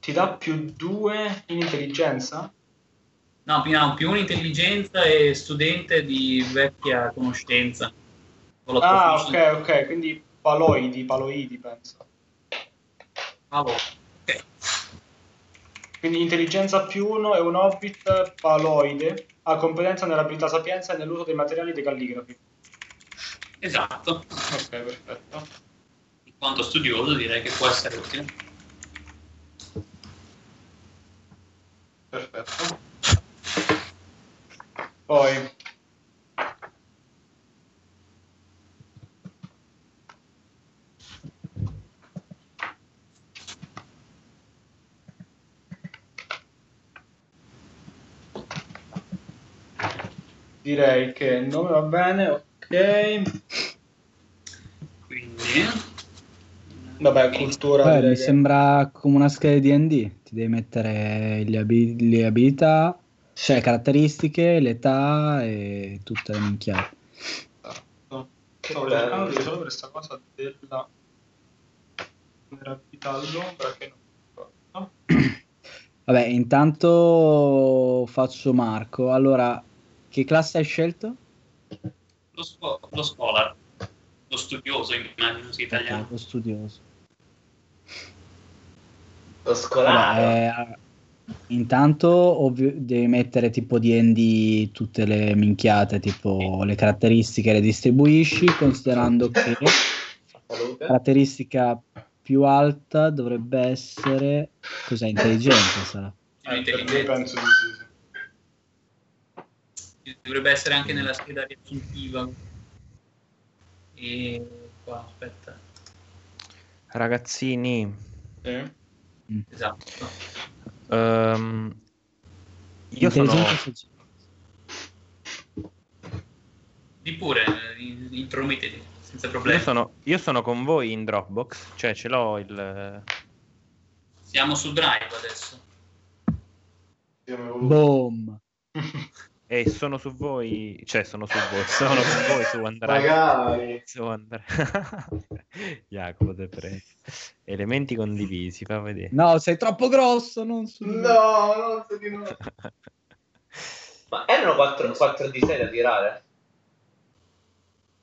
Ti dà più due in intelligenza? No, più, no, più un'intelligenza e studente di vecchia conoscenza. Con la Ah, ok, ok, quindi paloidi, paloidi penso. Allora, ok. Quindi intelligenza più uno è un hobbit paloide, ha competenza nell'abilità sapienza e nell'uso dei materiali dei calligrafi. Esatto. Ok, perfetto. In quanto studioso direi che può essere utile. Perfetto. Poi direi che il nome va bene, ok. Quindi, Vabbè, cultura Beh, mi che- sembra come una scheda di D&D. Ti devi mettere le, abi- le abilità, cioè caratteristiche, l'età e tutte le minchiate. Esatto. Stavo cercando di risolvere questa cosa della vulnerabilità all'ombra che non. Vabbè, intanto faccio Marco. Allora, che classe hai scelto? Lo, sco- lo scholar, lo studioso immagino sia italiano. Ok, lo studioso. Lo scolaro. Vabbè, eh, intanto ovvio, devi mettere tipo D&D tutte le minchiate, tipo le caratteristiche le distribuisci, considerando che Salute. caratteristica più alta dovrebbe essere cos'è intelligenza sarà Più Eh, penso di sì. Dovrebbe essere anche nella scheda riassuntiva. E qua, aspetta. Ragazzini, Sì. Esatto. ehm, io sono... Di pure, eh, in- intromettiti, senza problemi. Io sono, io sono con voi in Dropbox, cioè ce l'ho il... Siamo su Drive adesso. Boom E sono su voi, cioè sono su voi, sono con voi su Android. Magari. Su Android. Jacopo, te prego. Elementi condivisi, fa vedere. no sei troppo grosso non su No, non so di no. Ma erano 4, 4 di 6 da tirare?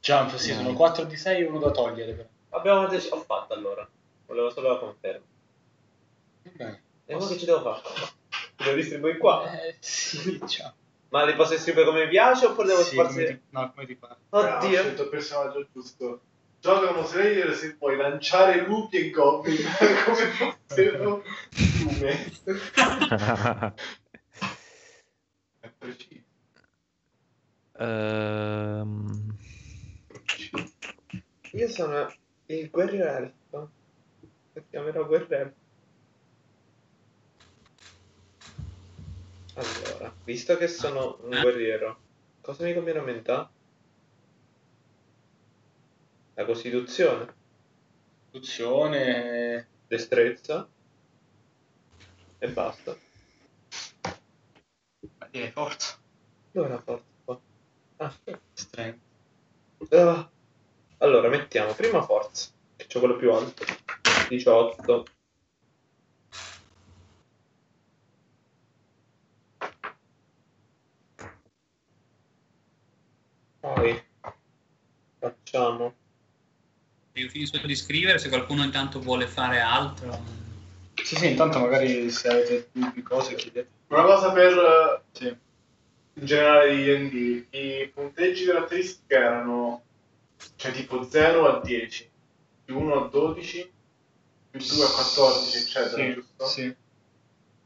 Jump, sì, sono 4 di 6 e uno da togliere. però. Abbiamo dec- ho fatto allora. Volevo solo la conferma. E ora che ci devo fare? Li devo distribuire qua? Eh, sì, ciao. Ma li posso distribuire come mi piace oppure devo Sì, come sparsi? ti, no, come ti pare. Ah, ho Oddio. scelto il personaggio giusto. Gioca come Slayer se puoi lanciare lupi e goblin come fossero piume. È preciso. Ehm, Io sono il guerriero elfo. Lo chiamerò guerriero. Allora, visto che sono un guerriero, cosa mi conviene aumentare? La costituzione, Istruzione. destrezza e basta. Beh, direi forza. Dove è la forza qua? Ah, Strength. Ah. Allora, mettiamo prima forza, che c'ho quello più alto. 18. Poi facciamo? Io finisco di scrivere, se qualcuno intanto vuole fare altro. Sì, sì, intanto magari se avete dubbi, cose, chiedete. Una cosa per Sì. in generale di D&D, i punteggi caratteristiche erano cioè tipo 0 a 10, più 1 a 12, più 2 a 14, eccetera, Sì, giusto? sì,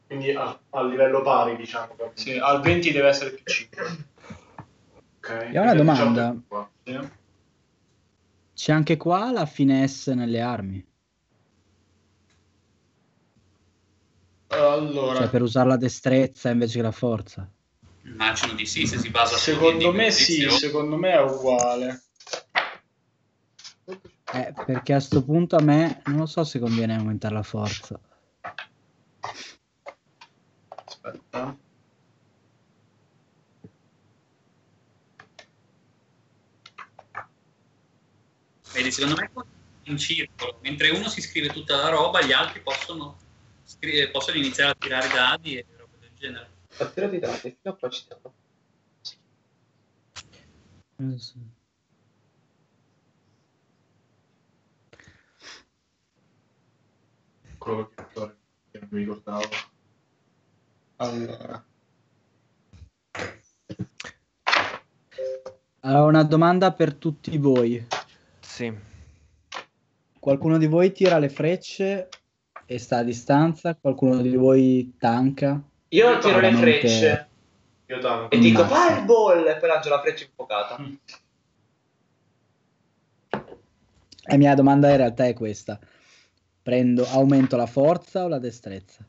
Quindi a, a livello pari, diciamo. sì, al 20 deve essere più 5. Ok. Io ho una Quindi 18 domanda. Sì. C'è anche qua la finesse nelle armi. Allora, Cioè per usare la destrezza invece che la forza. Immagino di sì, se si basa su secondo me sì, secondo me è uguale. Eh, perché a sto punto a me non lo so se conviene aumentare la forza. Aspetta. Vedi, secondo me è un circolo. Mentre uno si scrive tutta la roba, gli altri possono, scri- possono iniziare a tirare dadi e roba del genere. A tirare i dati, fino a qua ci siamo. Eh, sì. Quello che che non mi ricordavo. Allora. Allora, una domanda per tutti voi. Sì. Qualcuno di voi tira le frecce e sta a distanza? Qualcuno di voi tanca? Io tiro le frecce Io tanto. e dico fireball e poi lancio la freccia infuocata. Mm. La mia domanda in realtà è questa. Prendo, aumento la forza o la destrezza?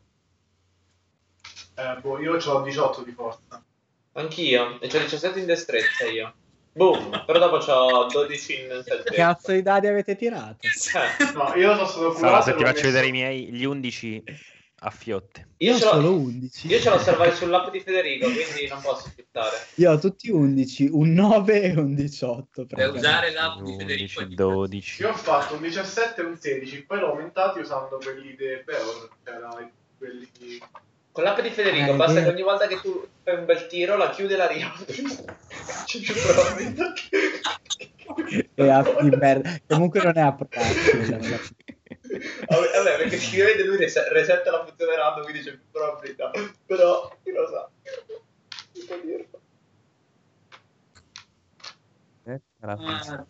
Eh, boh, io ho 18 di forza. Anch'io, e c'ho 17 in destrezza io. Boom, però dopo c'ho 12 in Che selvaggio. cazzo di dadi avete tirato? Eh, No, io sono stato Sara, curato. se e ti faccio messo- vedere i miei, gli 11 a fiotte. io, Io ce solo 11. io ce l'ho osservato sull'app di Federico, quindi non posso sfittare. Io ho tutti 11, un 9 e un 18. Per usare l'app di Federico 11, è 12. Io ho fatto un 17 e un 16, poi l'ho aumentato usando quelli dei Peor, cioè quelli di... Con l'app di Federico Eh, basta eh. che ogni volta che tu fai un bel tiro la chiude e la riapre. C'è più probabilità che... E a- di merda. Comunque non è approvato. quella ragazzi. Vabbè, vabbè, perché si vede lui res- resetta la funzione random, quindi c'è più probabilità. Però, chi lo sa? Non può dirlo. Eh, Ah.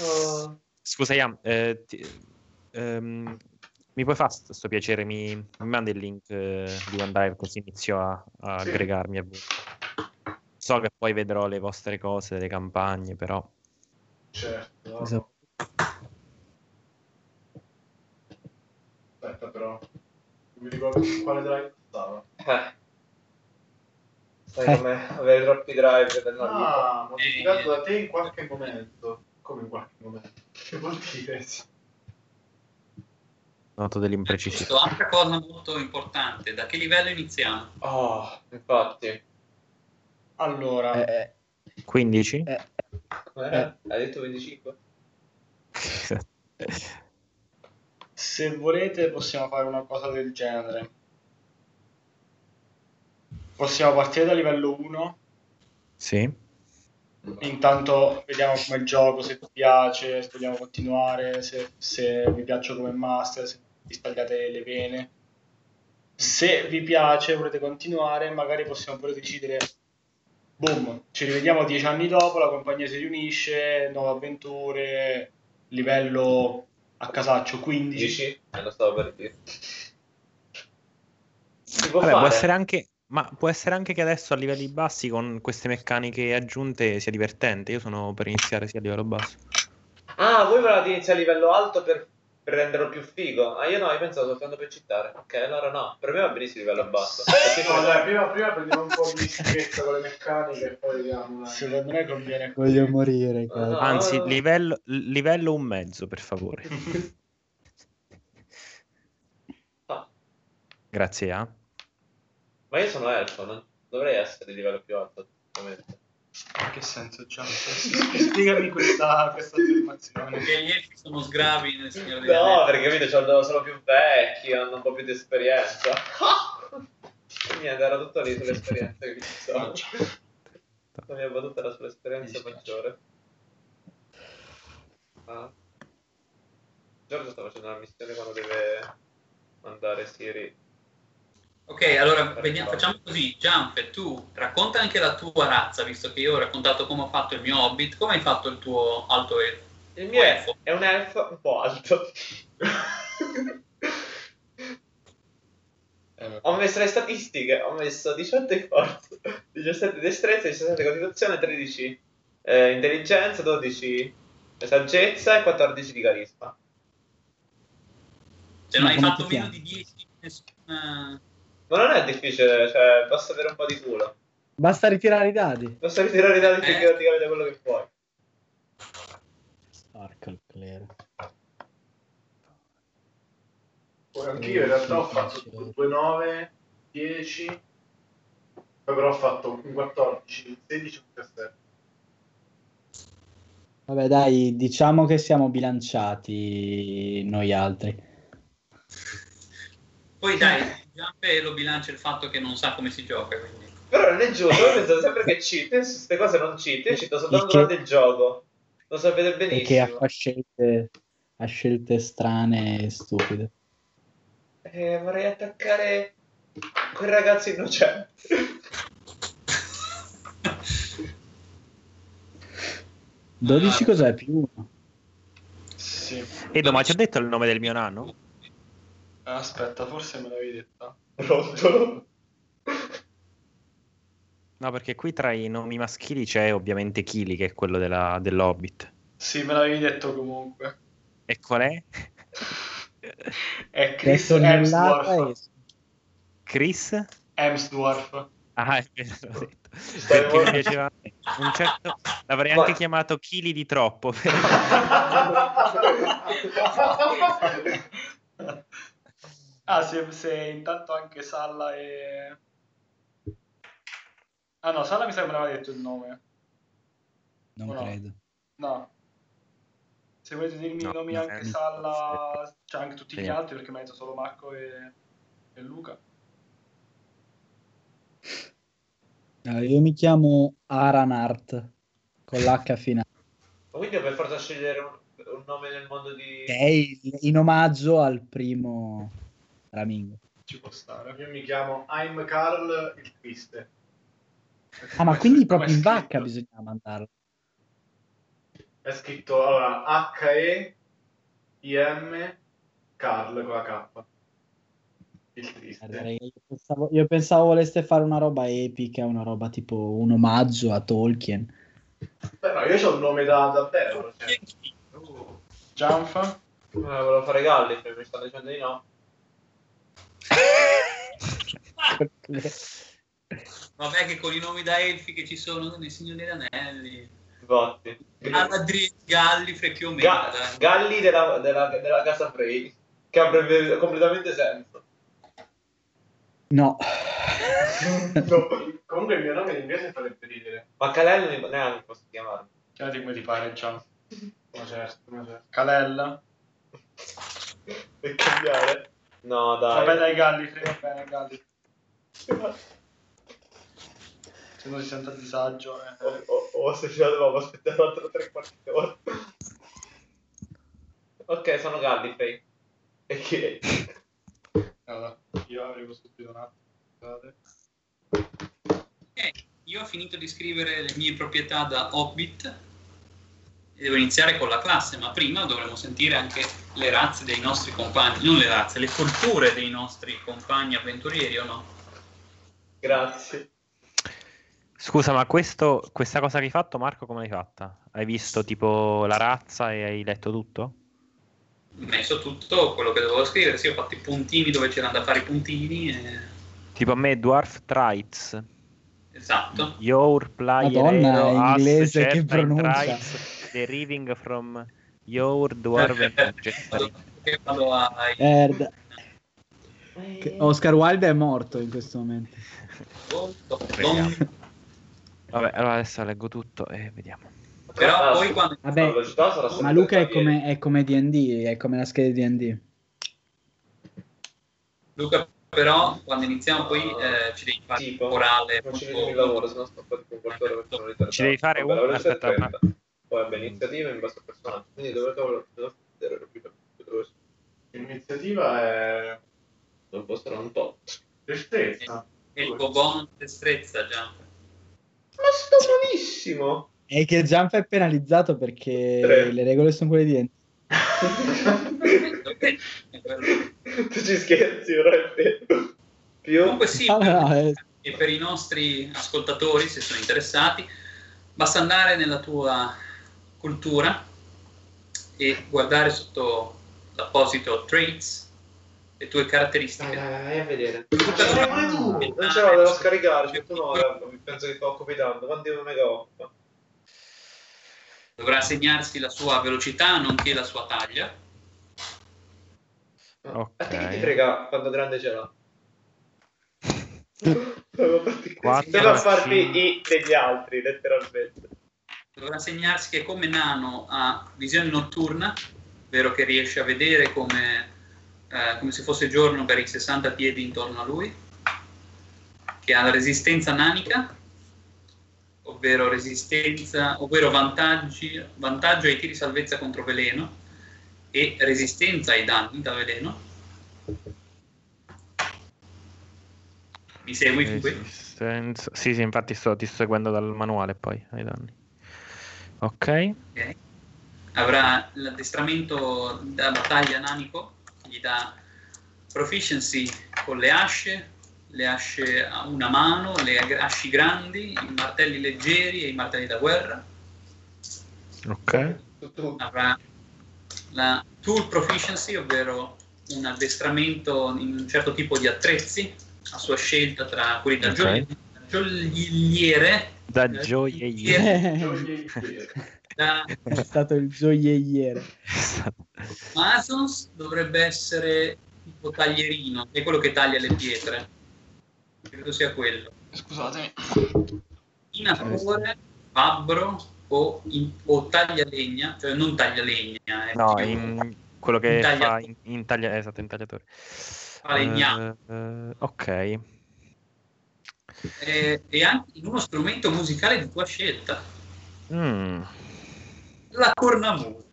Oh. Scusa, Ian, eh, ti- ehm, mi puoi fare questo piacere? Mi, mi mandi il link eh, di OneDrive così inizio a, a Sì. aggregarmi a voi. So che poi vedrò le vostre cose, le campagne, però Certo. Esatto. Aspetta però. Non mi ricordo su quale drive stava. Eh. Sai Eh. come avere troppi drive per vita. Ah, modificato da te in qualche momento. Come in qualche momento? Che vuol dire? Noto dell'imprecisione. Giusto, altra cosa molto importante, da che livello iniziamo? Oh, infatti. Allora, Eh, 15? eh, Com'era? Hai detto 25? se volete possiamo fare una cosa del genere. Possiamo partire da livello 1, sì. intanto vediamo come gioco, se ti piace, se vogliamo continuare, se, se vi piaccio come master, se vi stagliate le vene. Se vi piace, volete continuare, magari possiamo pure decidere, boom, ci rivediamo dieci anni dopo, la compagnia si riunisce, nuove avventure, livello a casaccio 15. Dici? Eh, lo stavo per dire. Si può Vabbè, può essere anche. Ma può essere anche che adesso a livelli bassi con queste meccaniche aggiunte sia divertente. Io sono per iniziare sia a livello basso. Ah, voi volevate iniziare a livello alto per, per renderlo più figo? Ah, io no, io pensavo soltanto per citare. Ok, allora no. Per me va benissimo a livello basso. Perché No, dai, prima, prima prendiamo un po' di sicurezza con le meccaniche e poi vediamo. dai. Secondo me conviene così. voglio morire. cazzo. no. Anzi, livello, livello un mezzo, per favore. Ah, Grazie, A. ma io sono elfo, non dovrei essere di livello più alto. assolutamente. In che senso, Gian? Spiegami questa, questa affermazione. Perché gli elfi sono sgravi nel Signore degli No, Anelli. perché capito, c'ho- sono più vecchi, hanno un po' più di esperienza. Niente, era tutto lì sull'esperienza che ci sono. La mia battuta era sull'esperienza maggiore. Ah. Giorgio sta facendo una missione quando deve mandare Siri. Ok, allora vediamo- facciamo così. Gianfe, tu racconta anche la tua razza, visto che io ho raccontato come ho fatto il mio hobbit. Come hai fatto il tuo alto elfo? Il mio è, è un elfo un po' alto. Eh, ho messo le statistiche, ho messo 18 di forza, 17 di destrezza, 17 di costituzione, 13 eh, intelligenza, 12 saggezza e 14 di carisma. Se non hai fatto meno di 10, nessuna... Ma non è difficile, cioè, basta avere un po' di culo. Basta ritirare i dadi. Basta ritirare i dati Eh. che ti capita quello che puoi. Porca il clero. Poi anch'io in realtà ho fatto 2, 9, 10, poi però ho fatto un 14, un 16, un 17. Vabbè, dai, diciamo che siamo bilanciati noi altri. Poi dai, Gianfe lo bilancia il fatto che non sa come si gioca, quindi... Però non è giusto, io penso sempre che cheat, su queste cose non cheat, io cheato soltanto che- durante il gioco. Lo sapete benissimo. fa scelte, ha scelte strane e stupide. Eh, vorrei attaccare quel ragazzo innocente. 12 Ah. cos'è? Più 1. Sì. Edo, ma ti ho detto il nome del mio nano? Aspetta, forse me l'avevi detta. Rondolo. No, perché qui tra i nomi maschili c'è ovviamente Kili, che è quello della, dell'Hobbit. Sì, me l'avevi detto comunque. E qual è? È Chris Hemsworth. Chris? Hemsworth. Ah, è vero, l'ho detto. Stai Perché mi piaceva un certo... L'avrei Ma- anche chiamato Chili di troppo, però... Ah, se, se intanto anche Salla e... Ah no, Salla mi l'aveva detto il nome. Non No. credo. No. Se volete dirmi No, i nomi no, anche eh, Salla, cioè anche tutti gli Sì. altri, perché mi ha detto solo Marco e, e Luca. Eh, io mi chiamo Aranart con l'H finale. Ma quindi devo per forza scegliere un, un nome nel mondo di... È in omaggio al primo Ramingo. Ci può stare. Io mi chiamo I'm Carl il Triste. Ah, ma quindi proprio in vacca bisogna mandarlo. È scritto allora H-E-I-M Carl con la K. Il Triste. Guarda, Io pensavo, io pensavo voleste fare una roba epica, una roba tipo un omaggio a Tolkien. Però io ho un nome da davvero. Cioè. Oh. Gianfa? Eh, volevo fare Galli, mi stanno dicendo di no. Vabbè che con i nomi da elfi che ci sono nei Signori degli Anelli. Più o meno. Ga-. Galli della, della, della casa Frey, che avrebbe completamente senso. No. No, comunque il mio nome in inglese farebbe ridere. Ma Calello ne- neanche posso chiamarlo. Chiamati come ti pare, Gian. Ma certo, ma certo. Calella? Per cambiare? No, dai. Vabbè dai Gallifrey, va bene Gallifrey. Se non si sente a disagio. eh. O, o, o se ci dovevamo aspettare altro tre quarti d'ora. Ok, sono Gallifrey. E chi Allora, io arrivo subito un attimo. Scusate. Ok, io ho finito di scrivere le mie proprietà da Hobbit e devo iniziare con la classe, ma prima dovremo sentire anche le razze dei nostri compagni, non le razze, le culture dei nostri compagni avventurieri o no? Grazie. Scusa, ma questo, questa cosa che hai fatto, Marco, come l'hai fatta? Hai visto tipo la razza e hai letto tutto? Ho messo tutto quello che dovevo scrivere, sì, ho fatto i puntini dove c'erano da fare i puntini, e... Tipo a me Dwarf Trites, esatto. Your Player Madonna, Hero, in inglese che pronuncia. Trites, Deriving from Your. Che vado ai... Che- Oscar Wilde è morto in questo momento. Vabbè, allora adesso leggo tutto e vediamo. Però Ah, poi quando... Vabbè, Ma Luca è 30 come, è come D&D, è come la scheda di D&D. Luca, però, quando iniziamo poi eh, ci devi fare Tipo, un orale. Non ci vedi il lavoro, sennò sto po' devi fare Vabbè, un- aspetta, 30. poi vabbè, iniziativa in base al personaggio. Quindi dove devo dove L'iniziativa è non può essere un tot. destrezza. E il tuo bonus destrezza già. Ma sto malissimo! E che Jump è penalizzato perché Tre. le regole sono quelle di È quello. tu ci scherzi, però è vero. Più Comunque sì, Ah, no, per, eh. e per i nostri ascoltatori, se sono interessati, basta andare nella tua cultura e guardare sotto l'apposito traits le tue caratteristiche. dai, vai a vedere. Tu Non mai tu! Non ce l'ho, devo scaricare. 109, penso che sto copiando. Quanti mega occupa? Dovrà segnarsi la sua velocità, nonché la sua taglia. Ok. A te che ti frega quando grande ce l'ha? Devo cinque. i degli altri, letteralmente. Dovrà segnarsi che come nano ha visione notturna, ovvero che riesce a vedere come, eh, come se fosse giorno per i 60 piedi intorno a lui, che ha la resistenza nanica, ovvero resistenza, ovvero vantaggi, vantaggio ai tiri salvezza contro veleno e resistenza ai danni da veleno. Mi segui su questo? Sì, sì, infatti sto, ti sto seguendo dal manuale poi ai danni. Ok. Ok. Avrà l'addestramento da battaglia nanico, gli dà proficiency con le asce, le asce a una mano, le asci grandi, i martelli leggeri e i martelli da guerra. Ok. Avrà la tool proficiency, ovvero un addestramento in un certo tipo di attrezzi, a sua scelta tra quelli da Ok. giogli- gioielliere, Da gioielliere. è stato il gioielliere. Masons dovrebbe essere tipo taglierino, è quello che taglia le pietre. Credo sia quello. Scusatemi. Inatore, fabbro o, in- o taglialegna, cioè non taglialegna, è No, in quello che fa Intagliatore. in, in taglia- esatto, in tagliatore. falegname. Eh, eh, ok. Eh, e anche in uno strumento musicale di tua scelta, Mm. La cornamusa.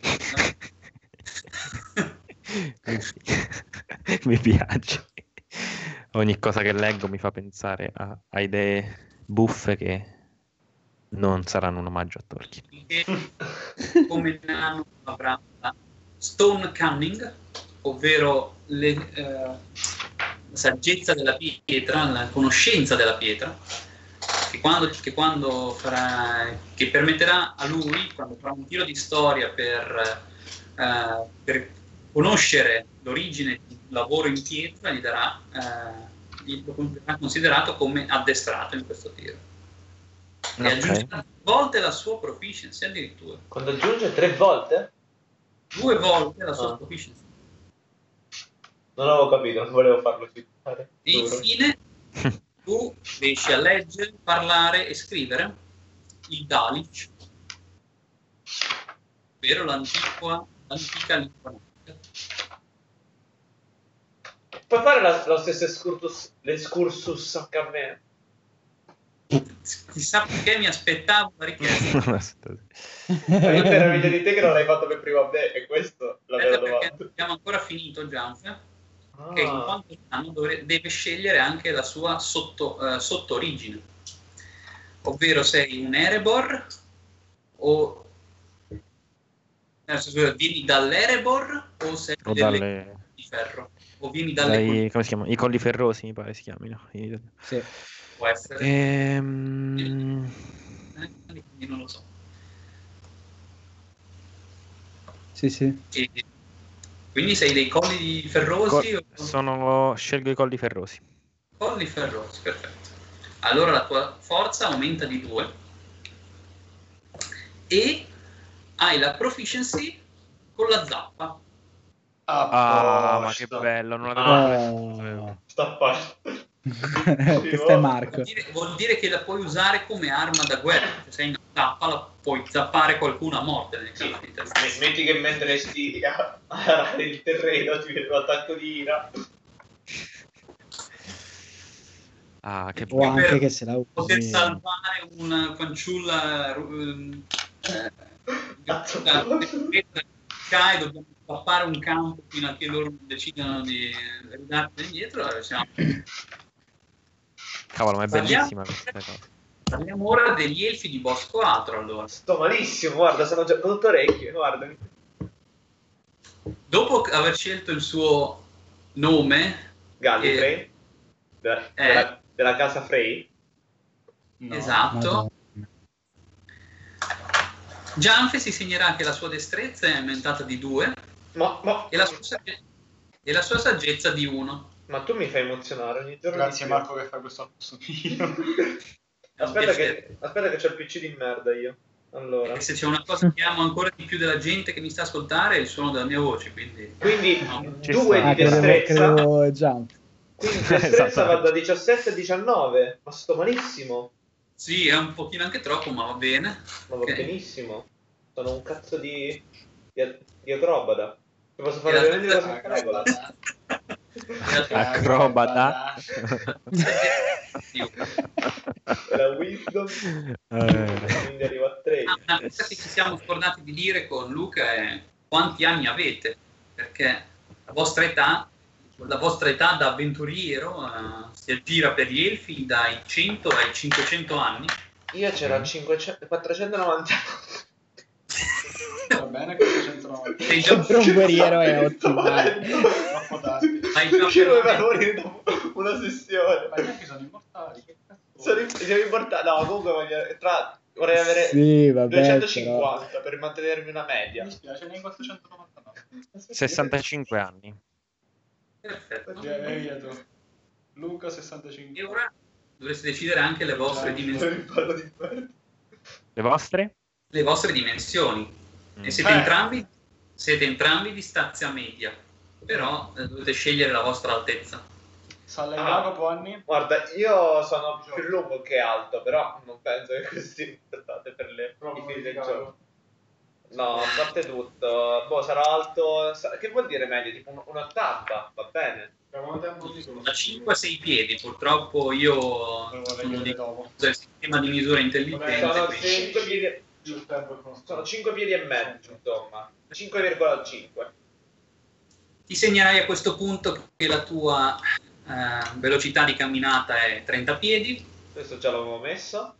mi, mi piace. Ogni cosa che leggo mi fa pensare a, a idee buffe che non saranno un omaggio a Tolkien. come nano avrà stone cunning, ovvero eh, la saggezza della pietra, la conoscenza della pietra, che quando, che quando farà, che permetterà a lui, quando farà un tiro di storia per, eh, per conoscere l'origine di un lavoro in pietra, gli darà, eh, gli- lo verrà considerato come addestrato in questo tiro. E Ok. aggiungerà due volte la sua proficiency addirittura. Quando aggiunge tre volte? Due volte la sua Ah. proficiency. Non avevo capito, non volevo farlo citare. E infine tu riesci a leggere, parlare e scrivere il Dalic, ovvero l'antica, l'antica lingua. Puoi fare la- lo stesso excursus, l'escursus anche a me? Chissà perché mi aspettavo la richiesta. Ma io per meglio di te che non l'hai fatto per prima a me, e questo è la vera Aspetta, perché domanda. abbiamo ancora finito Gianfe, che in Ah, quanto dovre- deve scegliere anche la sua sotto, eh, sotto-origine. Ovvero sei un Erebor o eh, scusa, vieni dall'Erebor o sei o delle dalle, di ferro o vieni dalle dai, come si chiama? I colli ferrosi mi pare si chiamino. in- Sì. può essere Ehm, eh, quindi non lo so Sì, sì. E quindi sei dei colli ferrosi co- o sono, scelgo i colli ferrosi. colli ferrosi perfetto allora la tua forza aumenta di 2 e hai la proficiency con la zappa Ah, ma posto. che bello, non Ah. avevo Oh. sta. Questo è Marco. vuol dire, vuol dire che la puoi usare come arma da guerra se sei in zappa la puoi zappare qualcuno a morte nel caso di testa. Metti che mentre sti a arare il terreno ti viene un attacco di ira. Ah, che bello. anche che se la poter usi. salvare una fanciulla eh, Cazzo. Sky, dobbiamo tappare un campo fino a che loro decidano di ridarci indietro. e Siamo... Cavolo, ma è bellissima questa cosa. Parliamo ora degli elfi di Bosco Atro. Allora, Sto malissimo, guarda, sono già tutto orecchie, guarda. dopo aver scelto il suo nome, Gallifrey, della, Eh. della- della casa Frey. No. esatto, Madonna. Gianfe si segnerà che la sua destrezza è aumentata di 2 Ma, ma, e la sua, sagge- e la sua saggezza di 1. ma tu mi fai emozionare ogni giorno. Grazie. Marco che fai questo assomino. Aspetta che, aspetta che c'ho il PC di merda io. Allora. E se c'è una cosa che amo ancora di più della gente che mi sta ascoltare è il suono della mia voce, quindi Quindi No, due sta. Di destrezza. credevo jump. Quindi Esatto. destrezza va da 17 a 19. Ma sto malissimo. sì, è un pochino anche troppo, ma va bene. Ma va Ok. benissimo. Sono un cazzo di. di, di acrobata. Posso fare E la veramente Acrobata. La wisdom. Eh, Quindi arrivo a 3. Ah, Una cosa che ci siamo scordati di dire con Luca è quanti anni avete, perché la vostra età, la vostra età da avventuriero eh, si aggira per gli elfi dai 100 ai 500 anni. Io c'era 500, 490. Va bene, 490. Sei già, Sempre un guerriero è ottimale. Troppo tardi. dopo una sessione. Ma elfi sono immortali, Sono in- siamo importanti. No, comunque voglio. Tra, vorrei avere Sì, vabbè, 250 per mantenermi una Mi media. dispiace, ne hai 499. 65 anni. Perfetto. Luca 65. E ora dovreste decidere anche le vostre Dai, dimensioni. Di. Le vostre? Le vostre dimensioni. Mm. E siete Eh. entrambi, siete entrambi di stazza media, però eh, dovete scegliere la vostra altezza. Sale Ah. Jacopo anni? Guarda, io sono più lungo che alto, però non penso che così importante per le i figli del gioco. No, a parte tutto, boh, sarò alto. Che vuol dire medio? Tipo un, un 80, va bene. Da 5 a 6 piedi, purtroppo io sono di dopo. del sistema di misura intelligente. Sono quindi- 5 piedi, sono 5 piedi e mezzo, insomma. 5,5. Ti segnerai a questo punto che la tua eh, velocità di camminata è 30 piedi, Questo già l'avevo messo.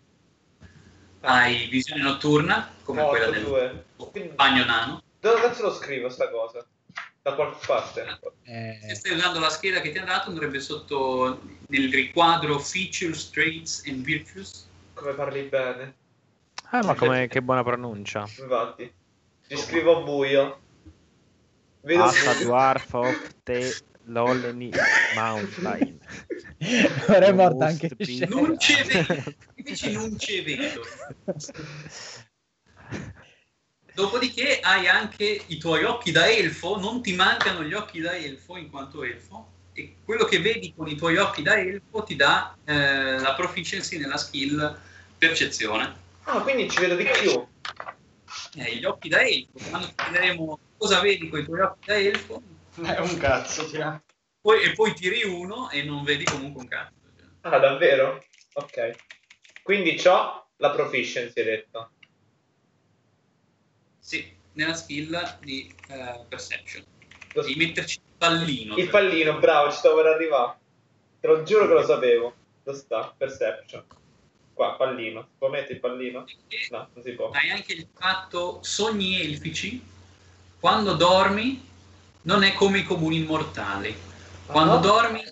hai visione notturna, come quella 8, del 2. tuo Quindi, compagno nano. dove cazzo lo scrivo sta cosa? Da qualche parte? Eh, Se stai usando la scheda che ti ha dato, andrebbe sotto nel riquadro Features, Traits and Virtues. Come parli bene? Ah, ma come, che buona pronuncia. Infatti. Ci scrivo buio. Vedo buio. Dwarf of the Lonely Mountain. ora è morta anche be- Shea. Non c'è vedo. Invece non c'è vedo. Dopodiché hai anche i tuoi occhi da elfo, non ti mancano gli occhi da elfo in quanto elfo, e quello che vedi con i tuoi occhi da elfo ti dà eh, la proficiency nella skill percezione. Ah, quindi ci vedo di più. Eh, gli occhi da elfo, quando ti chiederemo cosa vedi con i tuoi occhi da elfo, È un cazzo, ha. poi, e poi tiri uno e non vedi comunque un cazzo. Ah, davvero? Ok. Quindi c'ho la proficiency, hai detto. Sì, nella skill di eh, perception. Lo- Devi metterci il pallino. Il pallino, bravo, ci stavo per arrivare. Te lo giuro che lo sapevo. Dove sta? Perception. Qua, pallino. Può mettere il pallino? No, non si può. hai anche il fatto sogni elfici. Quando dormi non è come i comuni mortali. Quando Ah. dormi...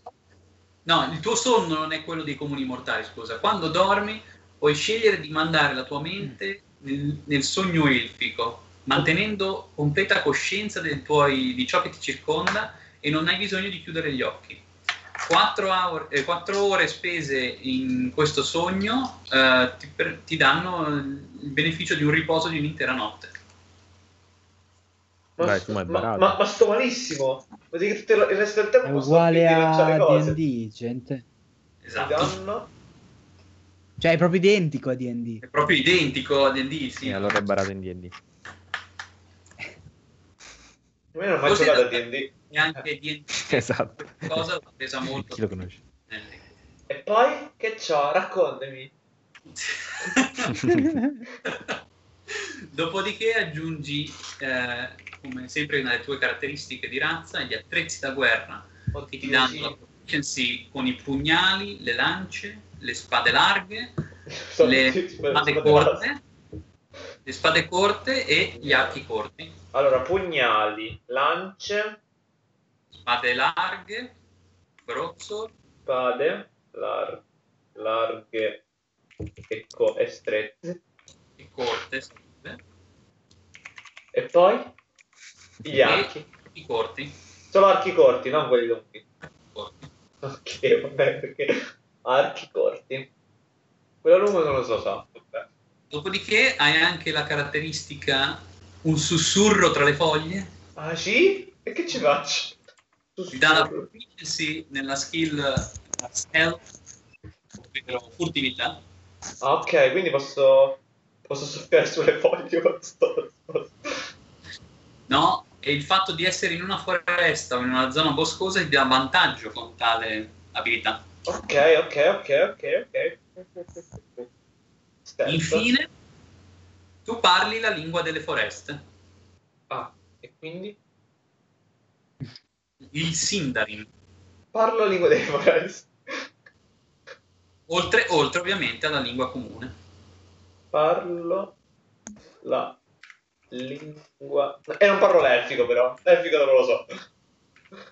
No, il tuo sonno non è quello dei comuni mortali, scusa. Quando dormi puoi scegliere di mandare la tua mente nel, nel sogno elfico, mantenendo completa coscienza del tuoi- di ciò che ti circonda e non hai bisogno di chiudere gli occhi. Quattro, hour- eh, quattro ore spese in questo sogno eh, ti, per- ti danno il beneficio di un riposo di un'intera notte. Ma, Dai, ma, barato. ma- ma sto malissimo. Vuol dire che tutto il resto del tempo È uguale a. D&D, gente. Esatto. danno- Cioè, è proprio identico a D&D. È proprio identico a D&D, sì. E allora è barato in D&D. Io non ho mai Così giocato a da- D&D. E anche D&D Esatto. cosa l'ho presa molto. Chi lo conosce? E poi che c'ho? Raccontami. Dopodiché aggiungi, eh, come sempre una delle tue caratteristiche di razza, gli attrezzi da guerra che ti danno sì. la proficiency con i pugnali, le lance, le spade larghe, Sono le spade corte, le spade corte e gli archi corti. Allora, pugnali, lance, Spade larghe, broadsword, spade, lar- larghe e, co- e strette. e corte, sarebbe, E poi gli archi. i corti. Solo archi corti, non quelli lunghi. corti. Ok, vabbè, perché archi corti. Quello lungo non lo so. Vabbè. Dopodiché hai anche la caratteristica un sussurro tra le foglie, Ah, sì? E che ci faccio? Ti dà la proficiency nella skill stealth, ovvero furtività. Ah, ok, quindi posso, posso soffiare sulle foglie No, e il fatto di essere in una foresta o in una zona boscosa ti dà vantaggio con tale abilità. Ok, ok, ok, ok, ok. Stealth. Infine, tu parli la lingua delle foreste, Ah, e quindi? Il Sindarin, Parlo la lingua dei foresti. oltre, oltre ovviamente alla lingua comune. Parlo la lingua... E non parlo l'elfico però. L'elfico non lo so.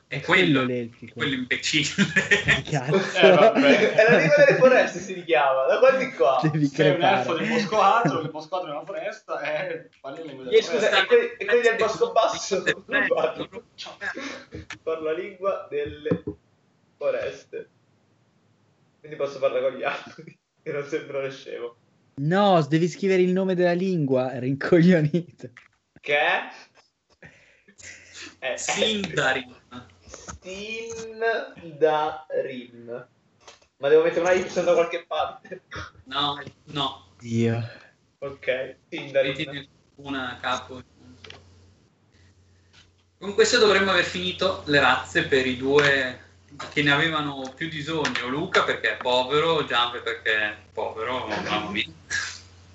È quello, l'elfico. quello imbecille. Eh, vabbè. È la lingua delle foreste si chiama. Da quanti qua? Devi Sei un elfo del bosco alto, il bosco alto è una foresta, e parli lingua Eh, della scusa, e quelli, e quelli del bosco basso? Non parlo. Parlo la lingua delle foreste. Quindi posso parlare con gli altri. Che non sembrano scemo. No, devi scrivere il nome della lingua, rincoglionito. Che è? È Sindarin. Sindarin. Ma devo mettere una Y da qualche parte. No, no, Dio. Ok, Sindarin. una capo. Con questo dovremmo aver finito le razze per i due che ne avevano più bisogno. Luca perché è povero, Giampe perché è povero, mamma mia.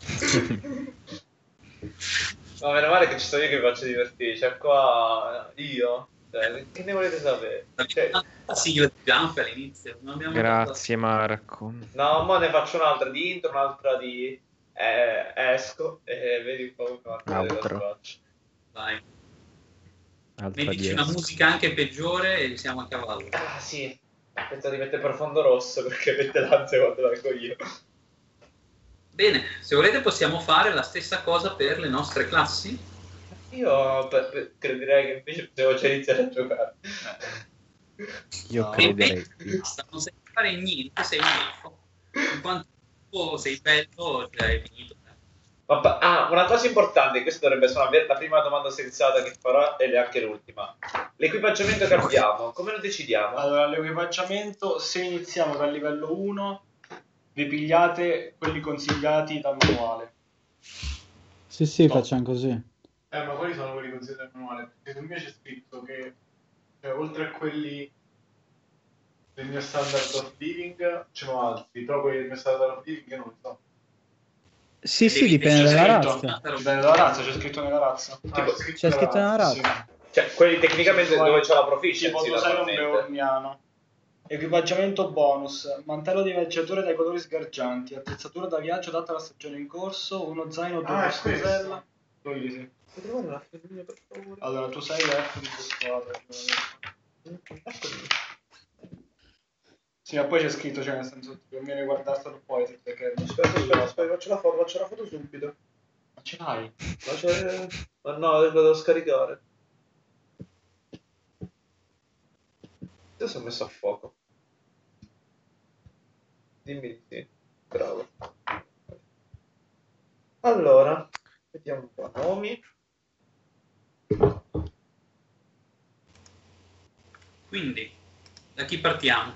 No, meno male che ci sono io che vi faccio divertire. Cioè, qua io. Cioè, che ne volete sapere? Cioè, La sigla di Giampe all'inizio. non abbiamo Grazie Marco. no, ma ne faccio un'altra di intro, un'altra di eh, esco e vedi un po' come faccio. Vai. Altra Mettici una 10. musica anche peggiore e siamo a cavallo. Ah, sì. Aspetta di mettere profondo rosso perché mette l'ansia quando vengo io. Bene, se volete possiamo fare la stessa cosa per le nostre classi. Io per- per- crederei che invece devo già iniziare a giocare. Io No. Crederei. basta, non sai fare niente, sei un elfo. In quanto sei bello, cioè, hai finito. Vabbè, ah, una cosa importante, questa dovrebbe essere la prima domanda sensata che farò ed è anche l'ultima. L'equipaggiamento che abbiamo, come lo decidiamo? Allora, l'equipaggiamento, se iniziamo dal livello 1, vi pigliate quelli consigliati dal manuale. Sì, sì, No. facciamo così. Eh, ma quali sono quelli considerati al manuale? Perché sul mio c'è scritto che, cioè, oltre a quelli del mio standard of living, ce n'ho altri, però quelli del mio standard of living io non li so. Sì, sì, dipende dalla razza. Dipende dalla razza, c'è scritto nella razza. Ah, Tipo- C'è scritto nella razza. Cioè, quelli tecnicamente dove c'è la Tipo, proficiency tu sei un naturalmente. beorniano. Equipaggiamento bonus, mantello di viaggiatore dai colori sgargianti, attrezzatura da viaggio adatta alla stagione in corso, uno zaino, due Ah. Quelli sì. Favore? Allora, tu sei elfo di squadra. Sì, ma poi c'è scritto, cioè nel senso, ti conviene guardarselo poi perché... Aspetta, aspetta, aspetta, faccio la foto, faccio la foto subito. Ma ce l'hai? Ma. Ma no, devo scaricare. Adesso ho messo a fuoco. Dimmi di sì. Bravo. Allora, vediamo un po'. Nomi. Quindi, da chi partiamo?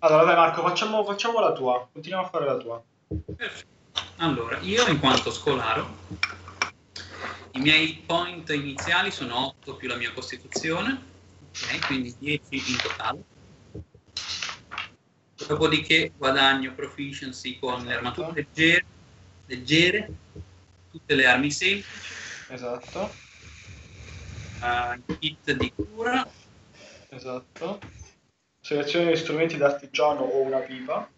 Allora, dai Marco, facciamo, facciamo la tua. Continuiamo a fare la tua. Perfetto. Allora, io in quanto scolaro, i miei point iniziali sono 8 più la mia costituzione, ok, quindi 10 in totale. Dopodiché guadagno proficiency con le armature leggere, leggere tutte le armi semplici, Esatto, eh, il kit di cura, esatto. Selezione gli strumenti d'artigiano o una pipa.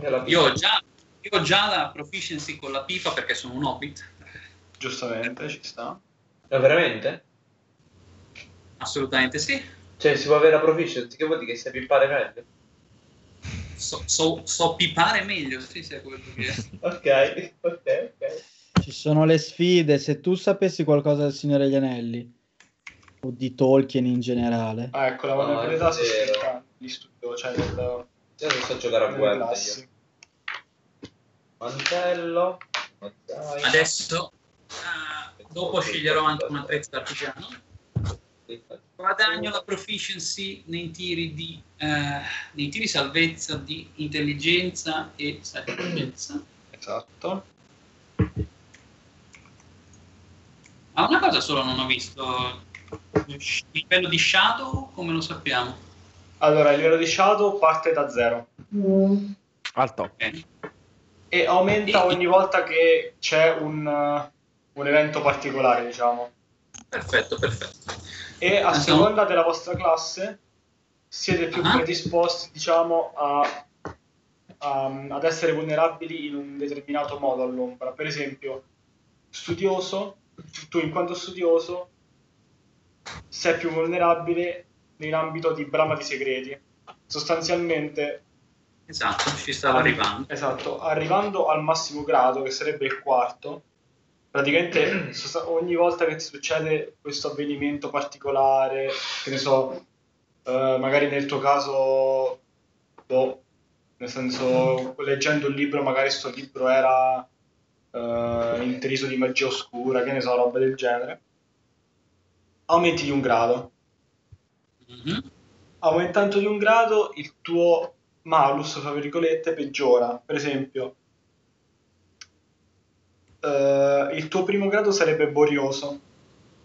Nella io ho già, io ho già la proficiency con la pipa perché sono un hobbit, Giustamente, ci sta. Ma veramente? Assolutamente sì. Cioè, si può avere la proficiency, che vuol dire che sai pippare meglio? So, so- so pipare meglio, sì, sì, è quello che Ok, ok, ok. Ci sono le sfide, se tu sapessi qualcosa del Signore degli Anelli o di Tolkien in generale. Ah, ecco, la No, vulnerabilità è si gli studio, cioè nel, Io non so giocare a guerra. Mantello. Adesso, eh, dopo sceglierò anche un attrezzo d'artigiano. Guadagno la proficiency nei tiri di eh, nei tiri salvezza di intelligenza e saggezza. Esatto. Ma una cosa solo non ho visto. Il livello di Shadow, come lo sappiamo? Allora, il livello di Shadow parte da zero Al top. Ok. e aumenta ogni volta che c'è un, uh, un evento particolare, diciamo. Perfetto, perfetto. E a Ah, seconda della vostra classe siete più Ah. predisposti, diciamo, a, a- ad essere vulnerabili in un determinato modo all'ombra. Per esempio, studioso, tu in quanto studioso sei più vulnerabile nell'ambito di brama di segreti. Sostanzialmente Esatto, ci stavo arrivando. Esatto, arrivando al massimo grado, che sarebbe il quarto, praticamente ogni volta che ti succede questo avvenimento particolare, che ne so, eh, magari nel tuo caso, boh, nel senso, leggendo un libro, magari sto libro era eh, intriso di magia oscura, che ne so, roba del genere, aumenti di un grado Mhm. aumentando di un grado il tuo malus, tra virgolette, peggiora. Per esempio, eh, il tuo primo grado sarebbe borioso,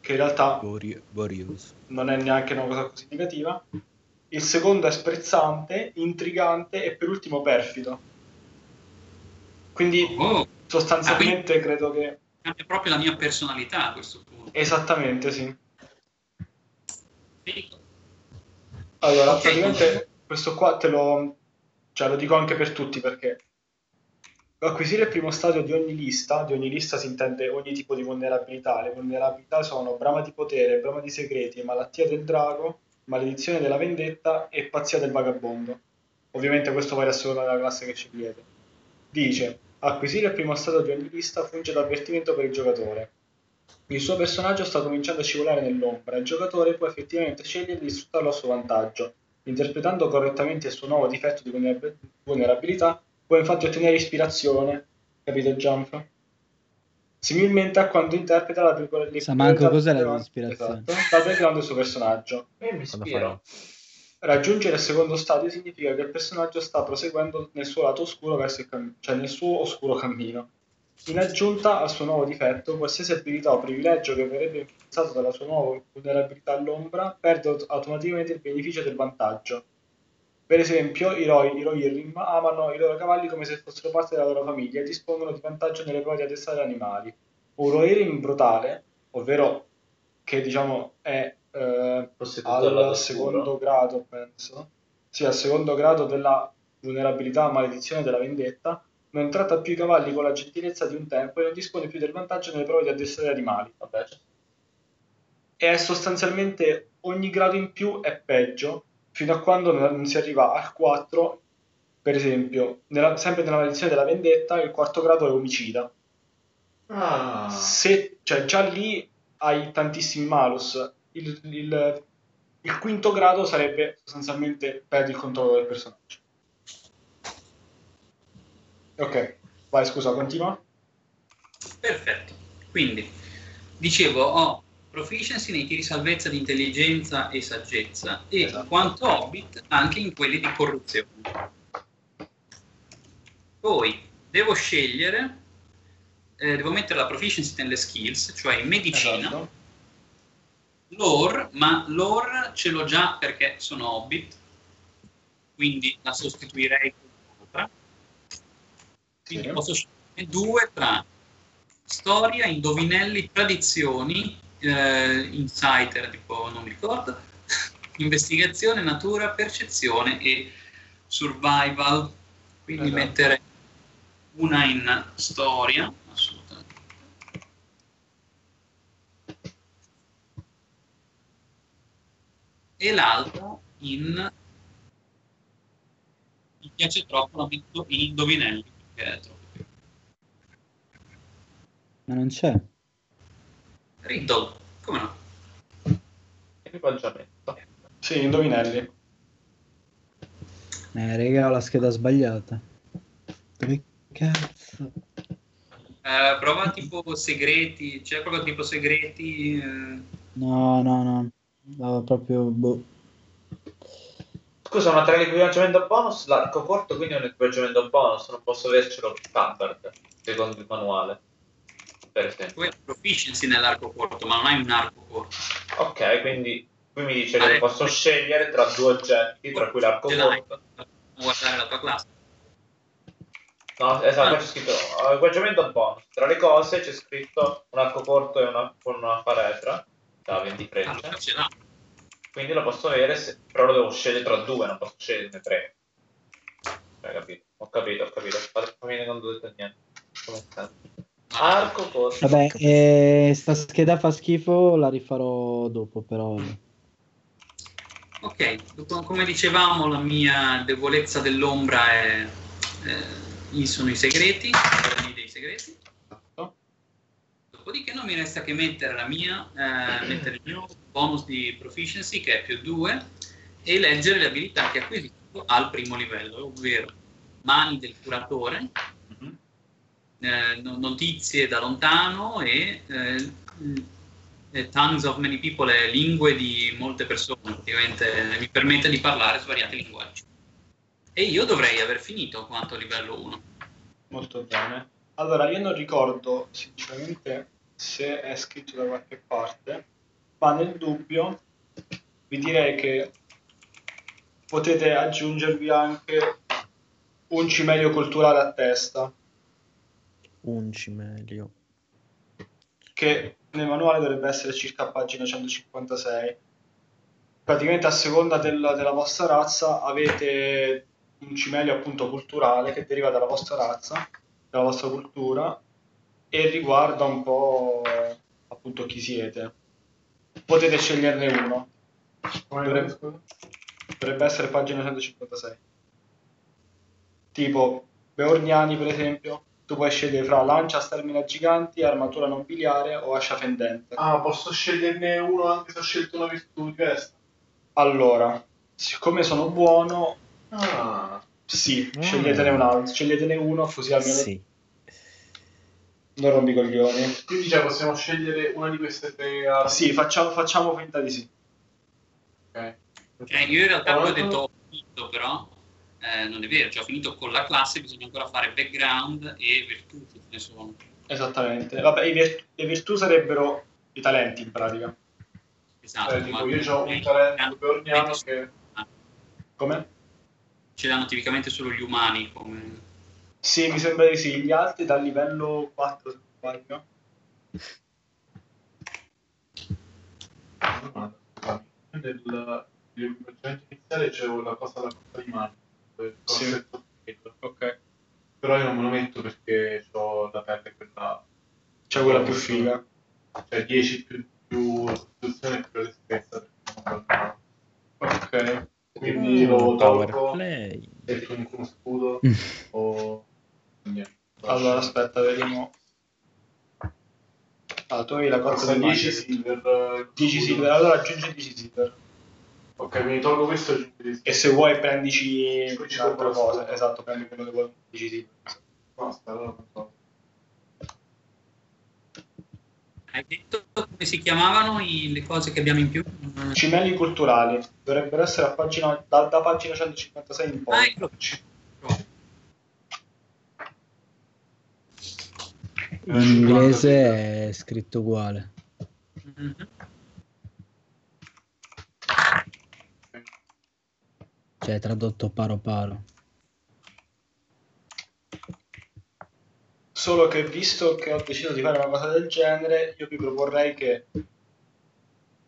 che in realtà Borius. non è neanche una cosa così negativa. Il secondo è sprezzante, intrigante e per ultimo perfido. Quindi Oh, sostanzialmente credo che... cambia proprio la mia personalità a questo punto. Esattamente, sì. Allora, Ok. praticamente questo qua te lo, cioè, lo dico anche per tutti perché acquisire il primo stadio di ogni lista, di ogni lista si intende ogni tipo di vulnerabilità. Le vulnerabilità sono brama di potere, brama di segreti, malattia del drago, maledizione della vendetta e pazzia del vagabondo. Ovviamente questo varia a seconda classe che scegliete. Dice, acquisire il primo stadio di ogni lista funge da avvertimento per il giocatore. Il suo personaggio sta cominciando a scivolare nell'ombra il giocatore può effettivamente scegliere di sfruttarlo a suo vantaggio. Interpretando correttamente il suo nuovo difetto di vulnerab- vulnerabilità, può infatti ottenere ispirazione. Capito, Gianfra? Similmente a quando interpreta la peculiarità Sa manco cos'è la esatto, ispirazione. dal background del suo personaggio. E mi Quando ispiro. Raggiungere il secondo stadio significa che il personaggio sta proseguendo nel suo lato oscuro verso il cammino, cioè nel suo oscuro cammino. In aggiunta al suo nuovo difetto, qualsiasi abilità o privilegio che verrebbe influenzato dalla sua nuova vulnerabilità all'ombra perde aut- automaticamente il beneficio del vantaggio. Per esempio, i Roi, i Rohirrim amano i loro cavalli come se fossero parte della loro famiglia e dispongono di vantaggio nelle prove di addestrare animali. Un Rohirrim brutale, ovvero che diciamo è eh, al secondo grado, penso. Sì, al secondo grado della vulnerabilità maledizione della vendetta, non tratta più i cavalli con la gentilezza di un tempo e non dispone più del vantaggio nelle prove di addestrare animali. Vabbè, cioè, E sostanzialmente ogni grado in più è peggio, fino a quando non si arriva al 4, per esempio, nella- sempre nella maledizione della vendetta, il quarto grado è omicida. Ah, Se, cioè, già lì hai tantissimi malus. Il, il- il quinto grado sarebbe sostanzialmente perdi il controllo del personaggio. Ok, vai, scusa, continua. Perfetto. Quindi, dicevo, ho proficiency nei tiri salvezza di intelligenza e saggezza e Esatto. in quanto hobbit anche in quelli di corruzione. Poi devo scegliere, eh, devo mettere la proficiency nelle skills, cioè in medicina, Esatto. lore, ma lore ce l'ho già perché sono hobbit, quindi la sostituirei con un'altra. Quindi Sì. posso scegliere due tra storia, indovinelli, tradizioni, eh, insider, tipo non mi ricordo, investigazione, natura, percezione e survival. Quindi Esatto. mettere una in storia, assolutamente. E l'altra in... Mi piace troppo, la metto in indovinelli, perché è troppo. Ma non c'è. Riddle, come no? Equipaggiamento. Sì, indovinelli. Eh, raga, ho la scheda sbagliata. Dove cazzo? Eh, prova tipo segreti, c'è proprio tipo segreti. eh, No, no, no. No, proprio... boh. Scusa, ma tra l'equipaggiamento bonus, l'arco corto quindi è un equipaggiamento bonus, non posso avercelo standard, secondo il manuale. Per esempio. tu hai proficiency nell'arco corto, ma non hai un arco corto. Ok, quindi qui mi dice Ah, che posso scegliere tra due oggetti, tra cui l'arco corto. Guardare la tua classe. No, esatto, Ah. c'è scritto eh, equipaggiamento bonus. Tra le cose c'è scritto un arco corto e una, con una faretra da 20 frecce. L'ha. Quindi lo posso avere, se- però lo devo scegliere tra due, non posso sceglierne tre. Hai capito? Ho capito, ho capito. Fammi non dovete niente. Come? Arco corto. Vabbè, eh, sta scheda fa schifo, la rifarò dopo, però... Ok, dopo- come dicevamo, la mia debolezza dell'ombra è, eh, sono i segreti, i dei segreti. Dopodiché non mi resta che mettere la mia, eh, mettere il mio bonus di proficiency che è più 2 e leggere le abilità che ho acquisito al primo livello, ovvero mani del curatore. Eh, no- notizie da lontano e eh, eh, tongues of many people, è lingue di molte persone, praticamente eh, mi permette di parlare svariati linguaggi. E io dovrei aver finito quanto livello 1. Molto bene. Allora, io non ricordo sinceramente se è scritto da qualche parte, ma nel dubbio vi direi che potete aggiungervi anche un cimelio culturale a testa, Un cimelio. che nel manuale dovrebbe essere circa a pagina 156. Praticamente a seconda del- della vostra razza avete un cimelio appunto culturale che deriva dalla vostra razza, dalla vostra cultura e riguarda un po' appunto chi siete. Potete sceglierne uno. Dovrebbe-? Dovrebbe essere pagina 156. Tipo Beorniani, per esempio, tu puoi scegliere fra lancia stermina giganti, armatura nobiliare o ascia fendente. Ah, posso sceglierne uno anche se ho scelto una virtù diversa? Allora, siccome sono buono, Ah, sì, Mm. sceglietene un altro, sceglietene uno così almeno Sì. non rompi i coglioni. quindi cioè, possiamo scegliere una di queste tre armi? Sì, facciamo, facciamo finta di sì. Ok. Eh, io in realtà ho detto- ho però eh, non è vero, cioè ho finito con la classe, bisogna ancora fare background e virtù che ce ne sono. Esattamente. Vabbè, i vir- le virtù sarebbero i talenti in pratica. Esatto. Eh, tipo, io ho un talento beorniano che... Come? Ce l'hanno tipicamente solo gli umani come... Sì, mi sembra di sì. Gli altri dal livello 4, se non sbaglio. Nel, nell'equipaggiamento iniziale c'avevo la cosa da costa di mano. Sì. Ok. Però io non me lo metto perché ho la pelle quella... C'è quella più figa. Cioè 10 più, più costituzione più resistenza. Ok. Quindi Mm, lo tolgo e con uno scudo Mm. o... Niente. Allora, aspetta, vediamo. Ah, tu avevi la cosa di 10 magia. silver. eh, 10 scudo. silver, allora aggiungi 10 silver. Ok, quindi tolgo questo e aggiungo 10 se vuoi prendici un'altra cosa. Esatto, prendi quello che vuoi 10 silver. Basta, allora. Hai detto come si chiamavano i- le cose che abbiamo in più? Cimelli culturali dovrebbero essere a pagina, da, da pagina 156 in Ah, poi. eccolo. In inglese è scritto uguale. Mhm. Cioè, tradotto paro paro. Solo che visto che ho deciso di fare una cosa del genere, io vi proporrei che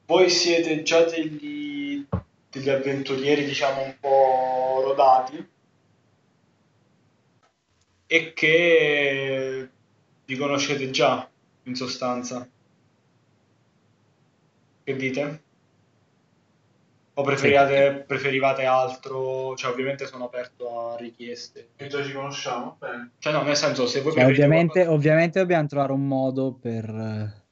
voi siete già degli, degli avventurieri, diciamo, un po' rodati e che vi conoscete già, in sostanza. Che dite? O preferivate, preferivate altro? Cioè, ovviamente sono aperto a richieste. Che già ci conosciamo? Bene. Cioè, no, nel senso, se voi Cioè, ovviamente, qualcosa- ovviamente dobbiamo trovare un modo per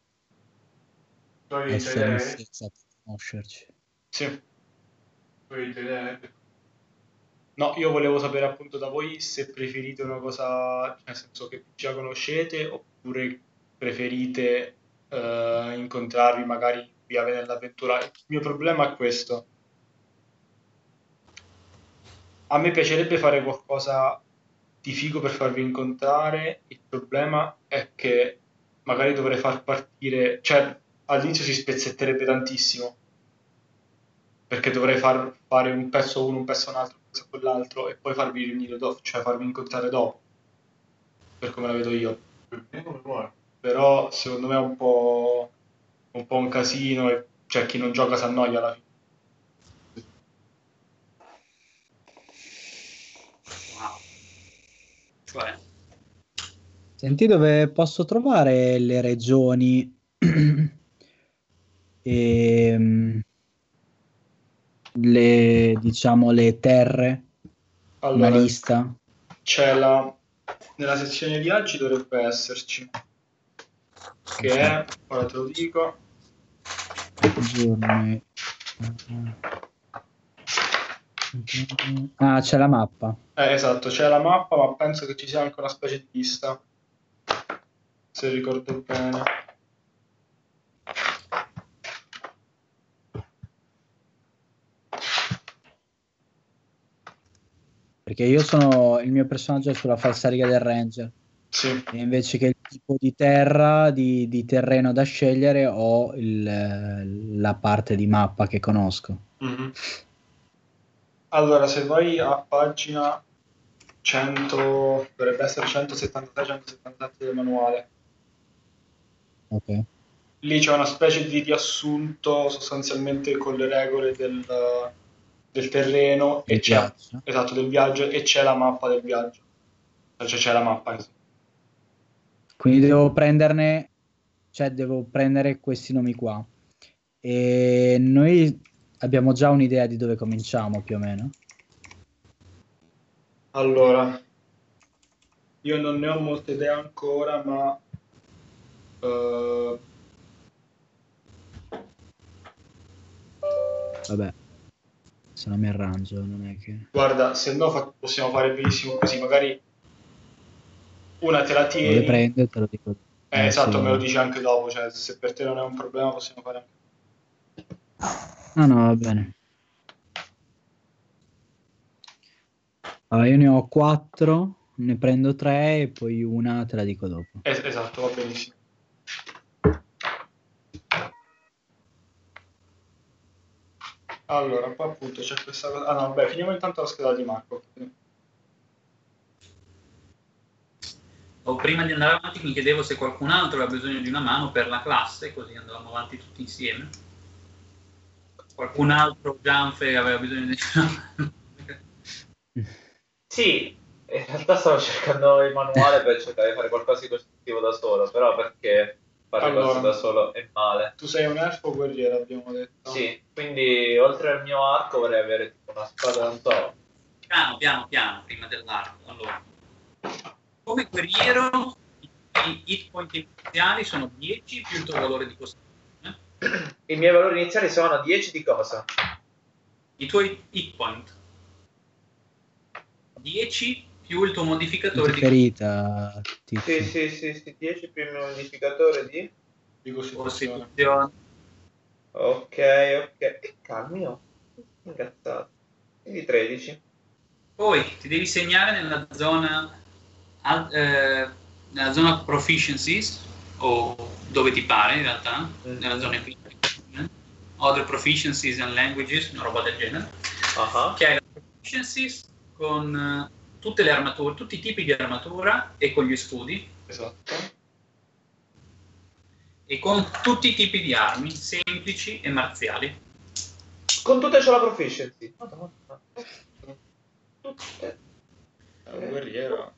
essere senza conoscerci. Sì. No, io volevo sapere appunto da voi se preferite una cosa, nel senso che già conoscete, oppure preferite eh, incontrarvi magari via nell'avventura. Il mio problema è questo. A me piacerebbe fare qualcosa di figo per farvi incontrare, il problema è che magari dovrei far partire, cioè all'inizio si spezzetterebbe tantissimo, perché dovrei far fare un pezzo uno, un pezzo un altro, un pezzo quell'altro e poi farvi riunire dopo, cioè farvi incontrare dopo, per come la vedo io. Però secondo me è un po', un po' un casino e cioè chi non gioca si annoia alla fine. Cioè, Senti dove posso trovare le regioni? E mm, le diciamo le terre, Allora, una lista. c'è la nella sezione viaggi dovrebbe esserci che è ora te lo dico. Giorni. Ah, c'è la mappa. eh, esatto c'è la mappa ma penso che ci sia anche una specie di lista se ricordo bene Perché io sono il mio personaggio sulla falsariga del Ranger. sì E invece che il tipo di terra, di, di terreno da scegliere, ho il- la parte di mappa che conosco. Mhm. Allora se vai a pagina 100 dovrebbe essere 176-177 del manuale Ok. lì c'è una specie di riassunto sostanzialmente con le regole del, del terreno e c'è, viaggio. esatto, del viaggio e c'è la mappa del viaggio. Cioè c'è la mappa. insomma. Quindi devo prenderne, cioè devo prendere questi nomi qua. E noi abbiamo già un'idea di dove cominciamo più o meno. Allora, io non ne ho molte idee ancora, ma eh, Vabbè, se no mi arrangio, non è che... guarda, se no fa- possiamo fare benissimo così, magari una te la Non le tieni. prendo te lo dico. Eh, esatto, me lo dici anche dopo, cioè se per te non è un problema possiamo fare anche No, no, va bene. Allora, io ne ho quattro, ne prendo tre e poi una te la dico dopo. Es- esatto, va benissimo. Allora, qua appunto c'è questa cosa. Ah no, vabbè, finiamo intanto la scheda di Marco. o prima di andare avanti mi chiedevo se qualcun altro aveva bisogno di una mano per la classe, così andavamo avanti tutti insieme. Qualcun altro, Gianfe, aveva bisogno di. Sì, in realtà stavo cercando il manuale per cercare di fare qualcosa di costruttivo da solo, però perché fare Allora. cose da solo è male. Tu sei un elfo guerriero, abbiamo detto. Sì, quindi oltre al mio arco vorrei avere tipo una spada, non so. Piano, piano, piano, prima dell'arco. Allora, come guerriero, i hit point iniziali sono 10 più il tuo valore di costruzione. I miei valori iniziali sono 10 di cosa? I tuoi hit point 10 più il tuo modificatore Di di ferita, Tizio. Sì, sì, sì, sì, 10 più il mio modificatore di... Di costituzione. Ok, ok. Che calmi, oh. Incazzato. Quindi 13. Poi ti devi segnare nella zona, al- eh, nella zona proficiencies, o dove ti pare in realtà, Mm. nella zona qui. Other proficiencies and languages, una roba del genere. Ah, Che hai la proficiencies con eh, tutte le armature, tutti i tipi di armatura e con gli scudi. Esatto. E con tutti i tipi di armi, semplici e marziali. Con tutte c'ho la proficiency. Madonna. Tutte. È un guerriero.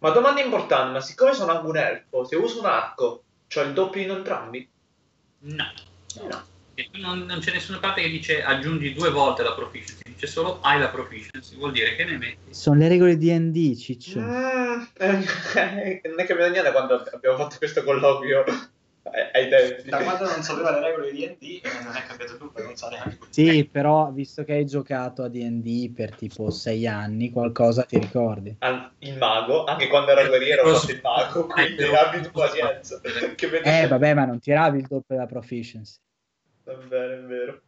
Ma domanda importante, ma siccome sono anche un elfo, se uso un arco, c'ho il doppio in entrambi? No. No. Non, non c'è nessuna parte che dice aggiungi due volte la proficiency, dice solo hai la proficiency, vuol dire che ne metti. Sono le regole di D&D, ciccio. Mm, eh, non è cambiato niente quando abbiamo fatto questo colloquio ai, ai tempi. Da quando non sapeva le regole di D&D eh, non è cambiato nulla, non sa neanche. Sì, però visto che hai giocato a D&D per tipo sei anni, qualcosa ti ricordi. Al- il mago, anche quando ero guerriero ho fatto il mago, quindi abbi tu pazienza. Che vedi- Eh, vabbè, ma non tiravi il doppio della proficiency. È vero, è vero.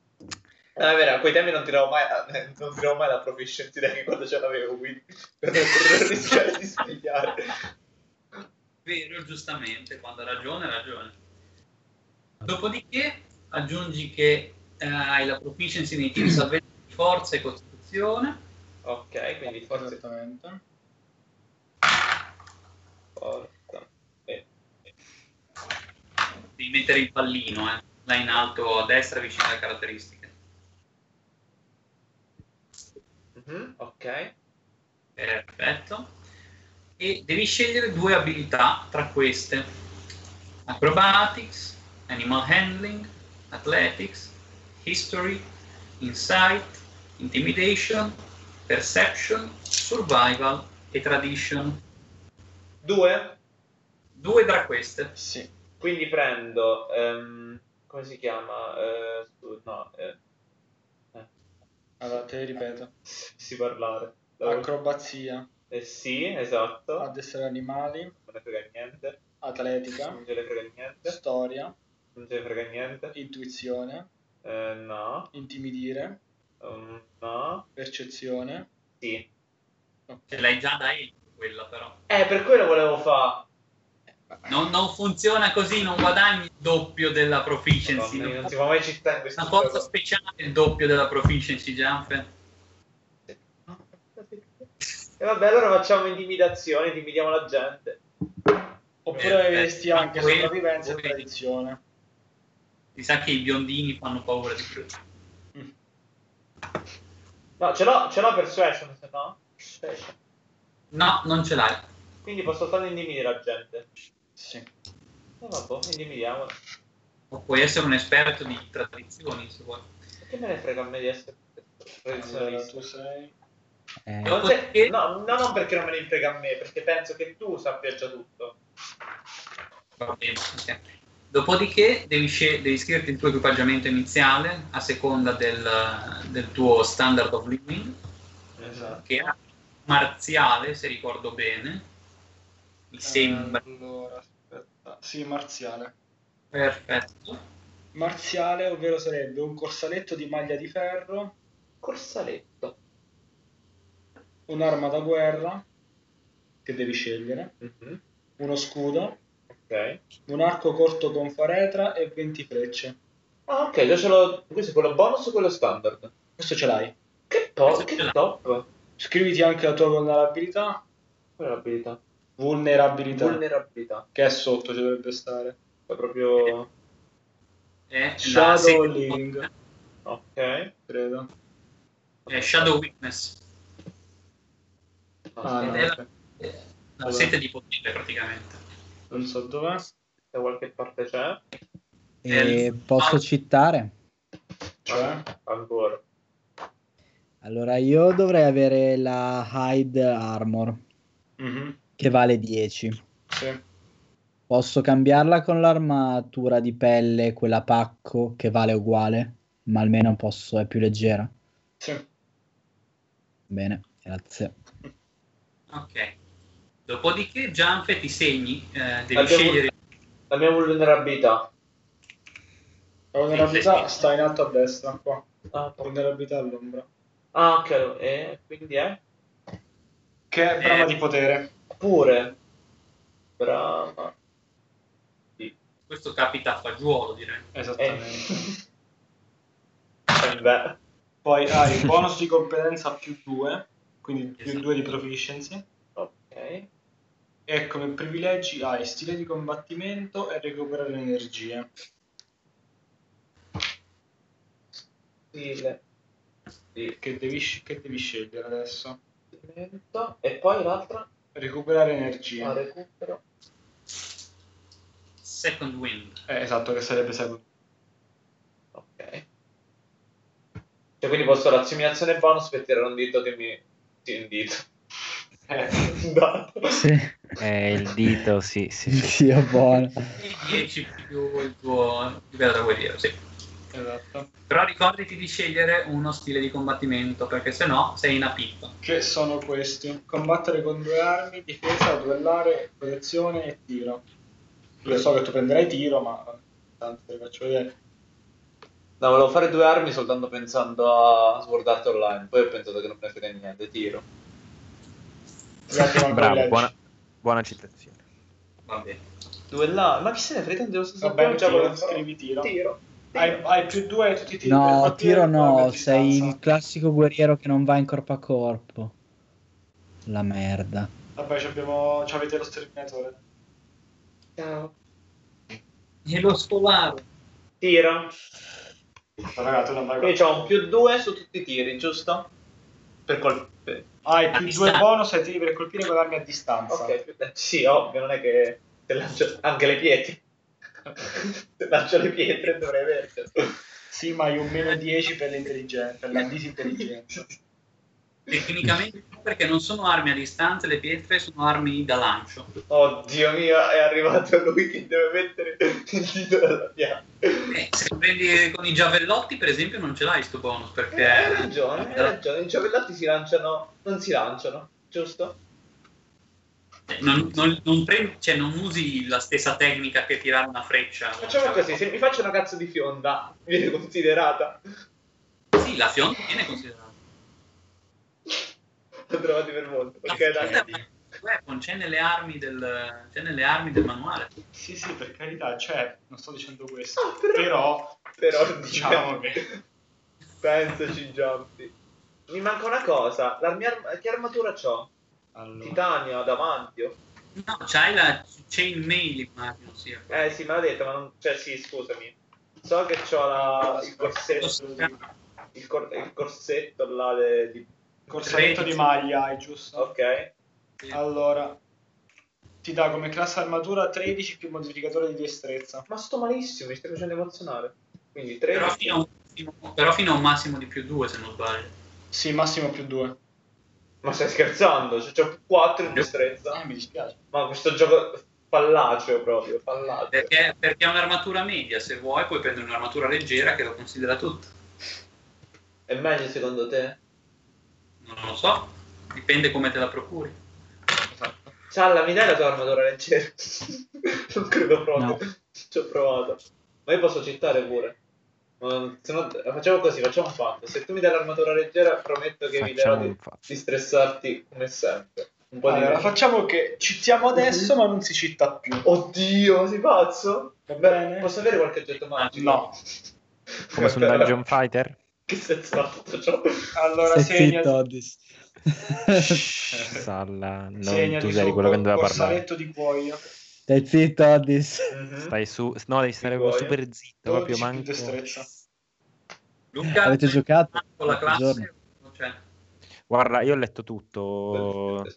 Ah, è vero, a quei tempi non tiravo mai, eh, non tiravo mai la proficiency neanche quando ce l'avevo, quindi per non rischiare di sbagliare. Vero, giustamente, quando ha ragione, ha ragione. Dopodiché aggiungi che eh, hai la proficiency nei team salvezza di forza e costituzione. Ok, quindi forza, Esattamente. forza. E Devi mettere il pallino, eh, là in alto a destra vicino alle caratteristiche. Mhm, ok. Perfetto. E devi scegliere due abilità tra queste. Acrobatics, Animal Handling, Athletics, History, Insight, Intimidation, Perception, Survival e Tradition. Due? Due tra queste. Sì. Quindi prendo, ehm, come si chiama? Eh, su- no, eh, Allora, te ripeto. si parlare. Acrobazia, Eh, sì, esatto. Non addestrare animali, me ne frega niente. atletica, Non ne frega niente. storia, Non ce ne frega niente. intuizione, Eh, no. intimidire, Um, no. percezione. Sì. Ce l'hai già da Elfo quella però. Eh, per quello volevo fare. Non, non funziona così, non guadagni il doppio della proficiency. Non- non si fa mai città in questo Una forza gioco. speciale il doppio della proficiency, Gianfe. E vabbè, allora facciamo intimidazione, intimidiamo la gente. Oppure Eh, anche quello- sopravvivenza e tradizione. Si sa che i biondini fanno paura di più. No, ce l'ho, ce l'ho persuasion, se no. No, non ce l'hai. Quindi posso soltanto intimidire la gente. Sì. E vabbè, intimidiamo. O puoi essere un esperto di tradizioni, se vuoi. Che me ne frega a me di essere Allora, tradizionalista? tu sei... Eh, Non sei- no, no, non perché non me ne frega a me, perché penso che tu sappia già tutto. Va bene, ok. Dopodiché devi, scel- devi iscriverti il tuo equipaggiamento iniziale a seconda del, del tuo standard of living, Esatto. che è marziale, se ricordo bene. Mi sembra. Allora, aspetta. Sì, marziale. Perfetto. Marziale, ovvero sarebbe un corsaletto di maglia di ferro, Corsaletto. un'arma da guerra, che devi scegliere, Mhm, uno scudo, Ok. un arco corto con faretra e 20 frecce. Ah, ok, già ce l'ho. Questo è quello bonus o quello standard? Questo ce l'hai. Che ce che top. Scriviti anche la tua vulnerabilità, Qual è l'abilità? vulnerabilità, Vulnerabilità. che è sotto, ci dovrebbe stare. È proprio. È la Shadow sete- Living, Ok. credo. è Shadow Weakness. Ah, no, è la, ok. eh, la Vabbè. sete di potere praticamente. Non so dov'è. Da qualche parte c'è. e posso citare? Cioè? Ancora. Allora, io dovrei avere la Hide Armor, Mhm, che vale 10. Sì. Posso cambiarla con l'armatura di pelle, quella pacco, che vale uguale, ma almeno posso, è più leggera. Sì. Bene, grazie. Ok. Dopodiché, Gianfe, ti segni, eh, devi Abbiamo- scegliere La mia vulnerabilità. La vulnerabilità sta in alto a destra, qua. Ah, Vulnerabilità all'ombra. ah, ok. E quindi è? Che è brama Eh. di potere. Pure. Brava. questo capita a fagiolo, direi. Esattamente. Eh, beh. Poi hai il bonus di competenza più 2, quindi più Esatto. 2 di proficiency. Ok. e come privilegi hai stile di combattimento e recuperare energie. Stile. Sì. Che devi, che devi scegliere adesso? E poi l'altra? Recuperare energie. Ah, recupero. Second Wind. Eh, esatto, che sarebbe seguito. Ok. Cioè, quindi posso l'assimilazione bonus per tirare un dito che mi... Sì, un dito. Eh, dato. Sì, Eh, il dito, sì, sì, sì. Dio buono. Il 10 più il tuo livello da guerriero, sì. esatto. Però ricordati di scegliere uno stile di combattimento, perché sennò sei in pippa. Che sono questi? Combattere con due armi, difesa, duellare, protezione e tiro. Io so che tu prenderai tiro, ma tanto te li faccio vedere. No, volevo fare due armi soltanto pensando a Sword Art Online. Poi ho pensato che non me ne frega niente, tiro. Bravo, buona, buona citazione. Va bene. Duellare? Ma chi se ne frega? Devo Va bene, già tiro, scrivi tiro. Tiro. Hai, hai più due ai tutti i tiri. No, tiro a no, sei il classico guerriero che non va in corpo a corpo. La merda. Vabbè, ci abbiamo... ci avete lo sterminatore. Ciao. E lo scolaro. Tiro. Raga, tu non vai Quindi c'ho un più due su tutti i tiri, giusto? Per colpire. Hai A più due distanza. bonus ai tiri per colpire con armi a distanza. Ok, sì, ovvio, non è che se lancio anche le pietre. se lancio le pietre dovrei avercelo. Sì, ma hai un meno 10 per l'intelligenza, per la disintelligenza. Tecnicamente perché non sono armi a distanza, le pietre sono armi da lancio. Oddio mio, è arrivato lui che deve mettere il dito dalla pianta. Eh, se prendi con i giavellotti, per esempio, non ce l'hai sto bonus perché. Eh, hai ragione, hai ragione. I giavellati si lanciano, non si lanciano, giusto? Eh, Non, non- non prendi- cioè, non usi la stessa tecnica che tirare una freccia. Facciamo così, se mi faccio una cazzo di fionda, viene considerata. Sì, la fionda viene considerata. L'ho trovato per molto. Ok, dai. weapon, c'è nelle armi del, c'è nelle armi del manuale. Sì, sì, per carità, cioè, non sto dicendo questo. Ah, però- Però, Però diciamo che... Pensaci, Giampi. Mi manca una cosa. La mia arm- che armatura c'ho? Allora, Titanio, adamantio. No, c'hai la chainmail, immagino sia. Eh sì, me l'ha detto, ma non... Cioè sì, scusami. So che c'ho la... il corsetto. Il, cor- il corsetto là de- di... corsetto di maglia hai, giusto? Ok. Allora, ti dà come classe armatura 13 più modificatore di destrezza. Ma sto malissimo, mi stai facendo emozionare. Quindi 3. Però fino, a un, però fino a un massimo di più 2, se non sbaglio. Sì, massimo più 2. Ma stai scherzando? Cioè, c'ho 4 in destrezza. Eh, mi dispiace. Ma questo gioco fallaceo proprio, fallaceo. Perché, perché è un'armatura media, se vuoi puoi prendere un'armatura leggera che lo considera tutto. È meglio secondo te? Non lo so, dipende come te la procuri. Esatto. Cialla, mi dai la tua armatura leggera? non credo proprio. No. Ci ho provato. Ma io posso citare pure. No- facciamo così, facciamo un fatto. Se tu mi dai l'armatura leggera, prometto che Facciamo di, un fatto. di stressarti come sempre. Un po' di Allora, facciamo che cittiamo adesso, ma non si citta più. Oddio, sei pazzo? Va bene? posso avere qualche oggetto magico? No. Come su un Dungeon Fighter? Che senso ha tutto ciò? Allora, segna. Salla, non segnati tu sei quello che non doveva parlare. di cuoio. Stai zitto, Oddis. Mhm. Stai su, no, devi stare super zitto, 12 proprio manco. Luca, Avete giocato? con la classe? giorno? non c'è? Guarda, io ho letto tutto,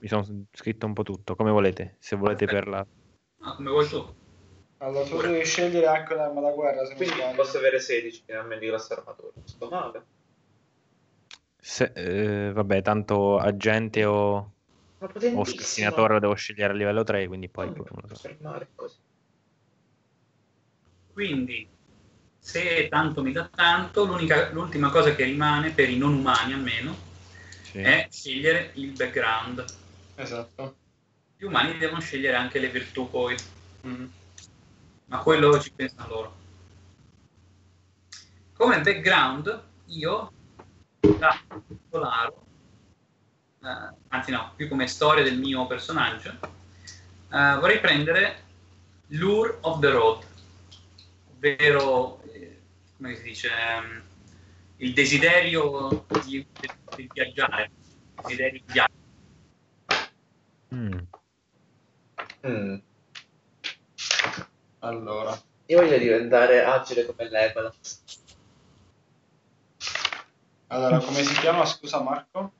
mi sono scritto un po' tutto, come volete, se volete per la... No, come vuoi tu. Allora, tu devi scegliere anche l'arma da guerra, se Quindi posso avere 16 finalmente di classe armatura. Sto male. Se- eh, vabbè, tanto agente o, Ma o assassinatore lo devo scegliere a livello 3, quindi poi Non non lo posso so. fermare così. Quindi, se tanto mi dà tanto, l'unica- l'ultima cosa che rimane, per i non umani almeno, Sì. è scegliere il background. Esatto. Gli umani devono scegliere anche le virtù poi, Mm. Ma quello ci pensano loro. Come background, io, da Polaro, eh, anzi no, più come storia del mio personaggio, eh, vorrei prendere Lure of the Road, ovvero, eh, come si dice, ehm, il desiderio di, di viaggiare, il desiderio di viaggio. Mm. Mm. Allora, Io voglio diventare agile come Legolas. allora, come si chiama? Scusa Marco?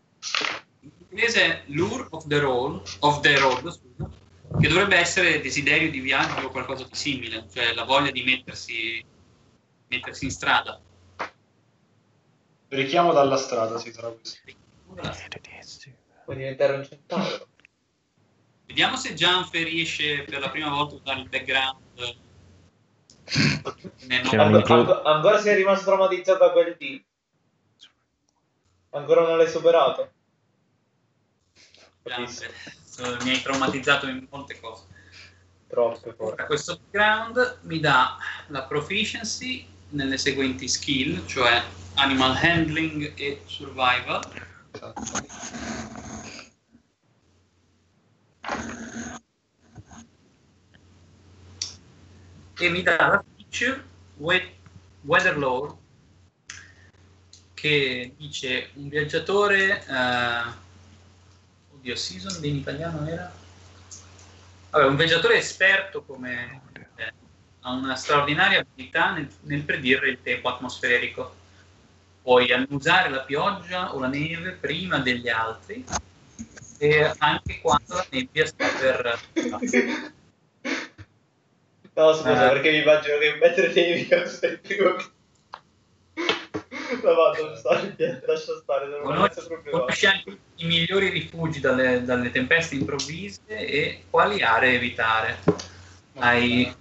In inglese è Lure of the Road, of the road scusa, che dovrebbe essere desiderio di viaggio o qualcosa di simile, cioè la voglia di mettersi, mettersi in strada. Richiamo dalla strada, si sarà questo. Vuoi diventare un centauro? Vediamo se Gianfe riesce per la prima volta a usare il background. anco- ancora sei rimasto traumatizzato da quel team? Ancora non l'hai superato? Gianfe. Eh, Mi hai traumatizzato in molte cose. Troppe forse. questo background mi dà la proficiency nelle seguenti skill, cioè animal handling e survival. E mi dà la feature we- weather che dice un viaggiatore eh, oddio season in italiano era Vabbè, un viaggiatore esperto come eh, ha una straordinaria abilità nel, nel predire il tempo atmosferico. Puoi annusare la pioggia o la neve prima degli altri e anche quando la nebbia sta per... No, scusa, Eh. perché mi immagino che mentre nevica sei il primo che... La vado, sta, lascia stare, non Conosci, conosci anche i migliori rifugi dalle, dalle tempeste improvvise e quali aree evitare. Hai,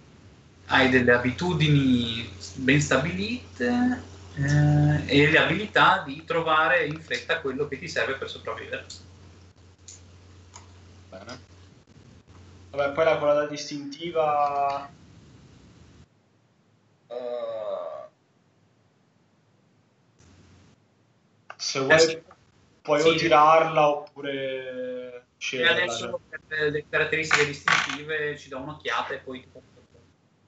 hai delle abitudini ben stabilite eh, e le abilità di trovare in fretta quello che ti serve per sopravvivere. Bene. Vabbè, poi la qualità distintiva... eh, se vuoi Adesso- puoi sì. o tirarla oppure E sceglierla. adesso cioè. per le- caratteristiche distintive ci do un'occhiata e poi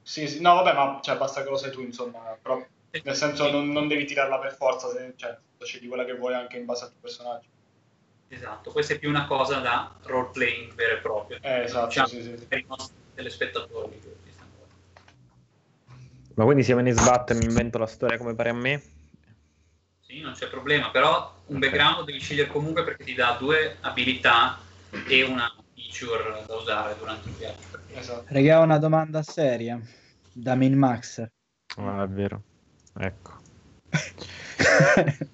Sì, sì, no, vabbè, ma cioè, basta che lo sai tu, insomma, però nel senso non, non devi tirarla per forza, se, cioè, scegli quella che vuoi anche in base al tuo personaggio. Esatto, questa è più una cosa da role playing vero e proprio. Eh, esatto, Diciamo, sì, sì. Per i nostri telespettatori. che ci stanno guardando. Ma quindi se me ne sbatto e mi invento la storia come pare a me? Sì, non c'è problema, però un Ok. background devi scegliere comunque perché ti dà due abilità e una feature da usare durante il viaggio. Esatto. Regà, una domanda seria da Min Max. Ah, è vero. Ecco.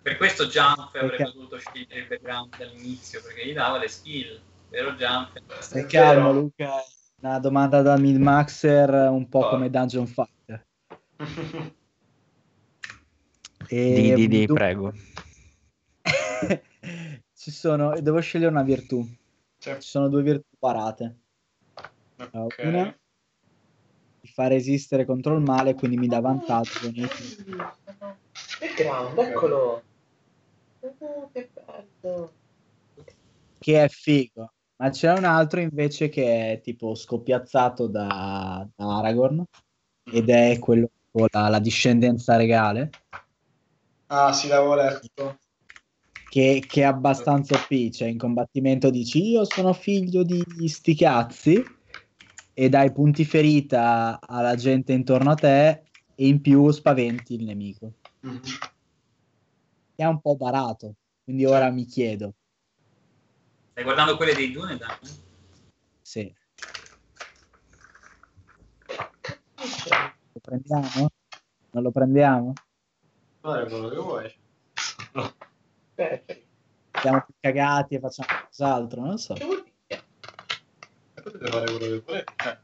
Per questo Jump avrebbe Perché? dovuto scegliere il background dall'inizio perché gli dava le skill, vero Jump? Stai calmo, Luca. Una domanda da Min Maxer, un po' Ah. come Dungeon Fighter. E Di, di, di, du- prego. Ci sono, devo scegliere una virtù. Sì. Ci sono due virtù parate. Ok. Una di far resistere contro il male, quindi mi dà vantaggio. nei tiri. Background, eccolo. Oh, che bello. Che è figo. Ma c'è un altro invece che è tipo scoppiazzato da, da Aragorn ed è quello con la, la discendenza regale. Ah, sì, l'avevo letto. che, che è abbastanza OP, cioè in combattimento dici io sono figlio di sti cazzi e dai punti ferita alla gente intorno a te e in più spaventi il nemico. Mhm. È un po' barato, quindi ora mi chiedo Stai guardando quelle dei Dune, Dan? se lo prendiamo? Non lo prendiamo? Fare quello che vuoi. Siamo più cagati e facciamo qualcos'altro, non lo so. dire? Potete fare quello che volete. Eh.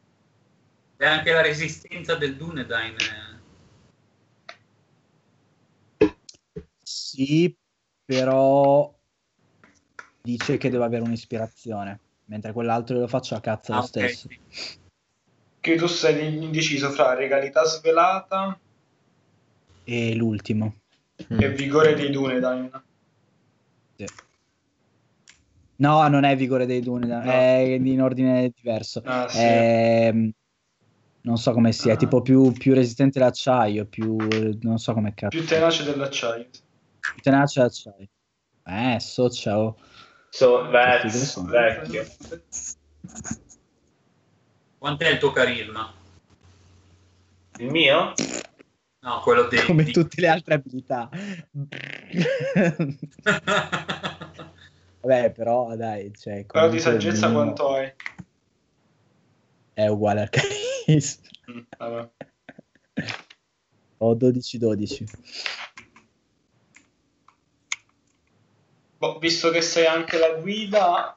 E anche la resistenza del Dunedain. eh. Sì, però dice che deve avere un'ispirazione, mentre quell'altro lo faccio a cazzo lo Ah, stesso. sì. Che tu sei indeciso fra regalità svelata E l'ultimo. Mm. e vigore dei Dunedain. Sì. No, non è Vigore dei Dune, No. è in ordine diverso. Ah, sì. È- Non so come sia, è Ah. tipo più, più resistente all'acciaio, più... non so come cazzo. Più tenace dell'acciaio. Più tenace all'acciaio. Eh, so, ciao. So, vecchio, vecchio. Quant'è il tuo carisma? Il mio? No, quello dei... Come di- tutte le altre abilità. Vabbè, però dai, cioè, Però di saggezza mio quanto hai? È uguale al carisma. Mm, vabbè. Ho 12-12. Boh, visto che sei anche la guida,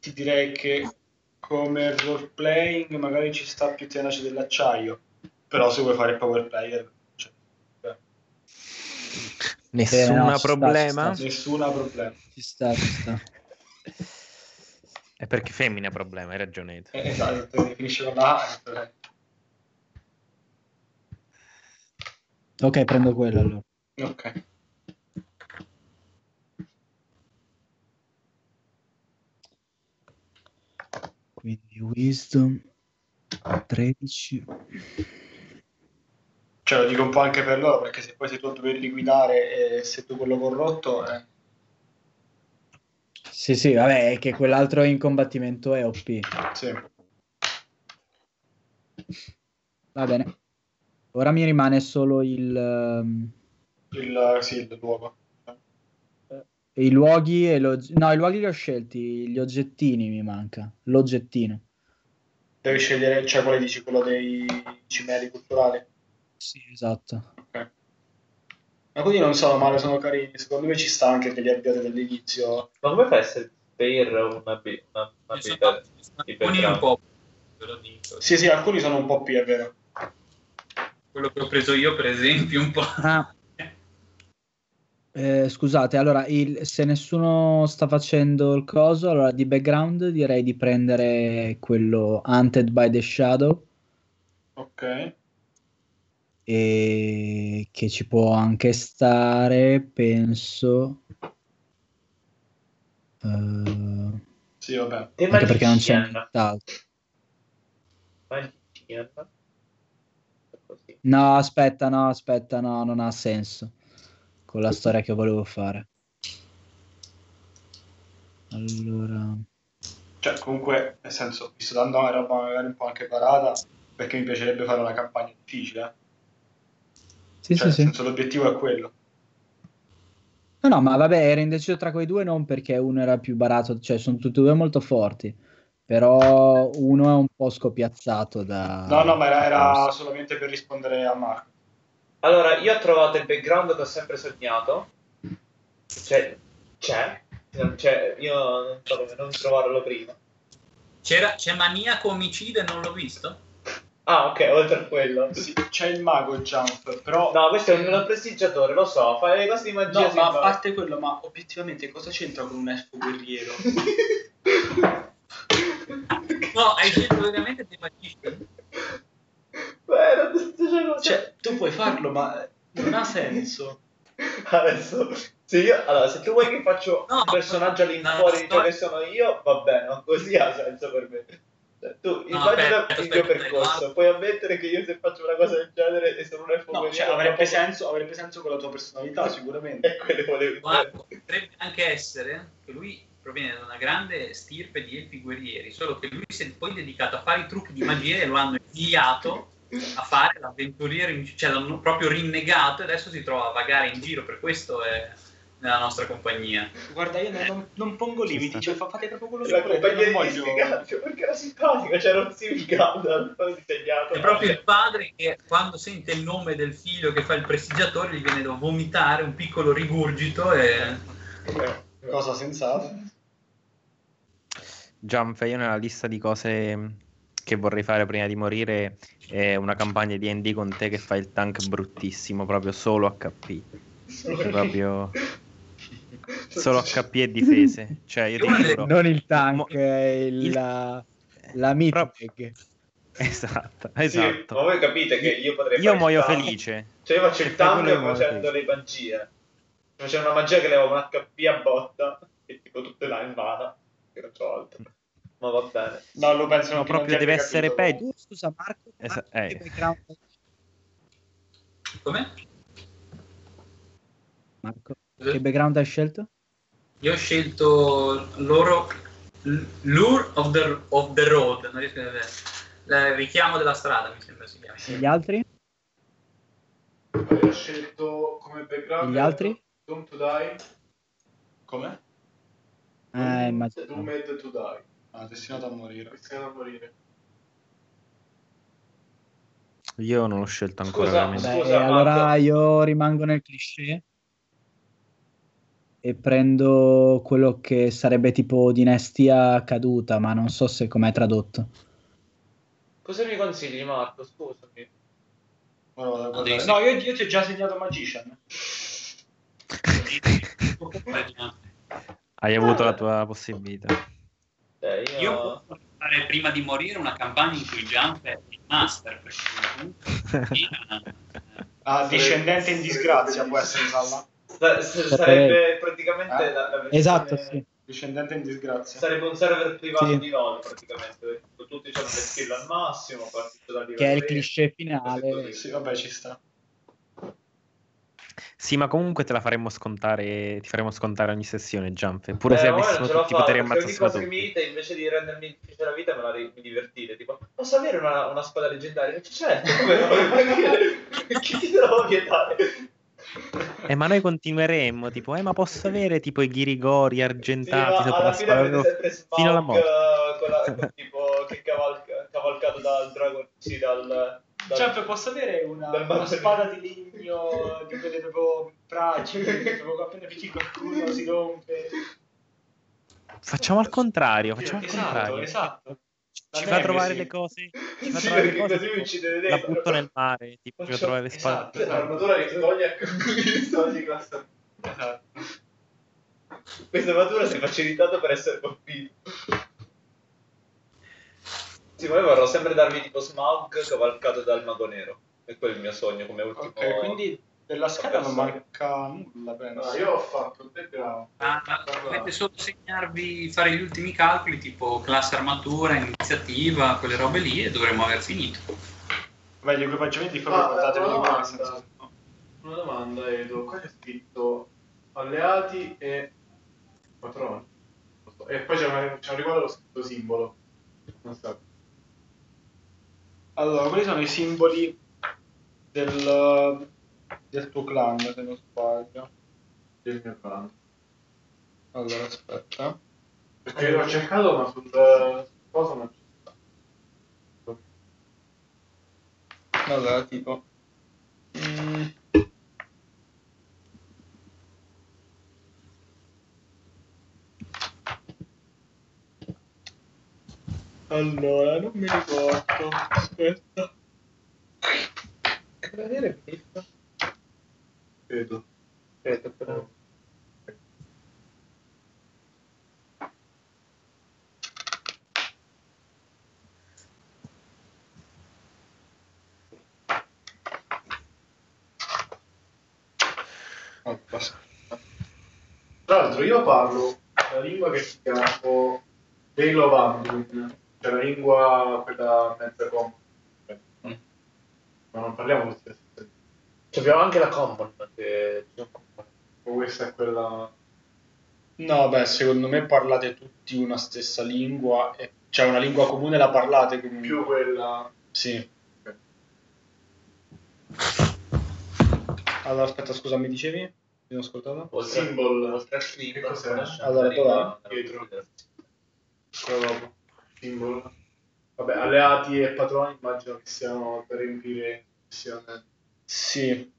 ti direi che come role playing magari ci sta più tenace dell'acciaio. Però se vuoi fare power player, cioè, beh, Nessun no, sta, problema? ci sta. nessuna problema. Ci sta, ci sta. È perché femmina problema, hai ragione. Eh, esatto, finisce con la eh. Ok, prendo quello allora. Ok. Quindi Wisdom 13. Cioè, lo dico un po' anche per loro, perché se poi sei tu a doverli guidare e sei tu quello corrotto, eh, Sì, sì, vabbè, è che quell'altro in combattimento è OP. sì. Va bene. Ora mi rimane solo il, ehm, Il, sì, il luogo. I luoghi e lo... No, i luoghi li ho scelti, gli oggettini mi manca. L'oggettino. Devi scegliere, cioè, quale dici? Quello dei cimeli culturali? Sì, esatto. Ok. Ma quelli non sono male, sono carini. Secondo me ci sta anche che li abbiate dall'inizio. Ma come fa a essere per una, abi- una un po', ve lo dico. Sì, sì, alcuni sono un po' P, è vero. Quello che ho preso io, per esempio, un po'. Ah, eh, scusate, allora, il- se nessuno sta facendo il coso, allora di background direi di prendere quello Hunted by the Shadow Ok. e che ci può anche stare, penso. eh, Sì, vabbè. Anche perché non c'è nient'altro. No, aspetta, no, aspetta, no, non ha senso con la storia che volevo fare. Allora, Cioè, comunque, nel senso, mi sto dando una roba magari un po' anche parata, perché mi piacerebbe fare una campagna difficile. sì, Cioè, sì, sì. senso, l'obiettivo è quello. No, no, ma vabbè, ero indeciso tra quei due non perché uno era più barato, cioè sono tutti e due molto forti, però uno è un po' scopiazzato da... No, no, ma era, era solamente per rispondere a Marco. Allora, io ho trovato il background che ho sempre sognato. Cioè, c'è. C'è. Io non so come non trovarlo prima. C'era, c'è maniaco omicide, non l'ho visto? Ah, ok, oltre a quello. Sì, c'è il mago Jump, però... No, questo è un prestigiatore, lo so, fa le cose di magia. No, ma a parte quello, ma obiettivamente cosa c'entra con un elfo guerriero? No, hai scelto veramente dei magician? Se cosa- Cioè, tu puoi farlo, ma non ha senso. Adesso, se io, allora, se tu vuoi che faccio No, un personaggio all'infuori di ciò che sono io, va bene, ma così ha senso per me. Cioè, tu No, immagina il mio percorso, puoi ammettere che io se faccio una cosa del genere e sono un elfo No, cioè, avrebbe dopo- senso, avrebbe senso con la tua personalità, sicuramente. E quello volevo Guarda, dire. potrebbe anche essere che lui proviene da una grande stirpe di elfi guerrieri, solo che lui si è poi dedicato a fare i trucchi di magia e lo hanno inviato a fare l'avventuriero, cioè l'hanno proprio rinnegato e adesso si trova a vagare in giro, per questo è nella nostra compagnia. Guarda, io non, non- pongo limiti, cioè fa- fate proprio quello La che volete, compagnia non di voglio... Perché era simpatico, c'era un Stigazio disegnato. È proprio il padre che quando sente il nome del figlio che fa il prestigiatore gli viene da vomitare un piccolo rigurgito e... Cosa sensata. Jump, io nella lista di cose che vorrei fare prima di morire è una campagna di D&D con te che fa il tank bruttissimo, proprio solo HP. Proprio solo HP e difese. Cioè, io ti giuro. Non il tank, Mo- è il- il- la, la Proprio- bag. Esatto, Sì, esatto. ma voi capite che io potrei Io muoio tank. felice. Cioè io faccio il fai tank facendo le magie. Facendo una magia che leva un HP a botta e tipo tutte là in vana. Che non c'ho altro. Ma va bene. No, lo penso No, proprio deve essere capito. peggio. Tu, scusa Marco, Marco, eh. che background- Come? Marco, che background hai scelto? Io ho scelto loro Lure of the, of the Road, non riesco a vedere. il richiamo della strada, mi sembra si chiama. E gli altri? Io ho scelto come background E gli altri? Don't to Die. Come? Eh, immagino. Doomed to Die. Ah, destinato a morire. Rischiano a morire. Io non l'ho scelto ancora Scusa, veramente. Beh, Scusa, allora io rimango nel cliché e prendo quello che sarebbe tipo dinastia caduta, ma non so se com'è tradotto. Cosa mi consigli, Marco? Scusami. Devi- No, io, io ti ho già segnato Magician. Hai avuto la tua possibilità. Eh, io... Io posso fare prima di morire una campagna in cui Jump è il master, perché comunque eh, Ah, discendente in disgrazia può essere Salla. Sarebbe praticamente Eh? la, la versione... Esatto, sì. Discendente in disgrazia. Sarebbe un server privato Sì. di LOL praticamente. Tutti hanno le skill al massimo, partito da livello Che è il 20. cliché finale. Sì, vabbè, ci sta. Sì, ma comunque te la faremmo scontare, ti faremo scontare ogni sessione, Jump. Pure se avessimo tutti i poteri ammazzassimo cosa che mi dite invece di rendermi difficile la vita me la mi divertite tipo posso avere una, una spada leggendaria? Certo chi, ti devo vietare Eh, ma noi continueremo, tipo, eh, ma posso avere tipo i ghirigori Sì, argentati ma sopra la spada fino alla morte. eh, con la- con tipo che cavalca, cavalcato dal dragon sì dal, dal Jump, posso avere una, una spada di legno di quelle proprio fragili, proprio appena picchi qualcuno si rompe. Facciamo al contrario, facciamo al Esatto, contrario. esatto. La Ci fa trovare le cose, ci fa Sì, trovare le cose, tipo, uccidete la dentro. butto nel mare, tipo, ci fa Faccio- trovare le spade. esatto. Cioè, l'armatura che toglie che togli questa Esatto. questa armatura si è facilitata per essere colpito sì ma io vorrò sempre darvi tipo Smaug cavalcato dal mago nero e quello è il mio sogno come ultimo Ok, quindi della scheda non manca nulla, penso. No, io ho fatto il background. ma- ma dovete solo segnarvi, fare gli ultimi calcoli, tipo classe armatura, iniziativa, quelle robe lì, e dovremmo aver finito. Beh, gli equipaggiamenti Ah, proprio portateli una domanda. senso- Una domanda, Edo. Qua c'è scritto alleati e patroni. E poi c'è, una, c'è un riguardo lo scritto simbolo. Non so. Allora, quali sono i simboli del, del tuo clan, se non sbaglio? Del mio clan. Allora, aspetta. Perché l'ho cercato ma sul coso non c'è. Allora, tipo... Mm. Allora, non mi ricordo. Aspetta. vedere Piff Credo. credo però Oh, basta. Tra l'altro io parlo la lingua che si chiama of Anduin, cioè la lingua quella mezza common. Mm. Ma non parliamo lo stesso. Cioè, abbiamo anche la common che O questa è quella... No, beh, secondo me parlate tutti una stessa lingua, e cioè una lingua comune la parlate comunque. più quella... Sì. Allora, aspetta, scusa, mi dicevi? Mi ho ascoltato? oltre, Symbol. oltre cos'è? conosciamo Allora, lingua- Dietro. Quello dopo. Simbolo. Vabbè, alleati e patroni immagino che siano per riempire missione. Sì.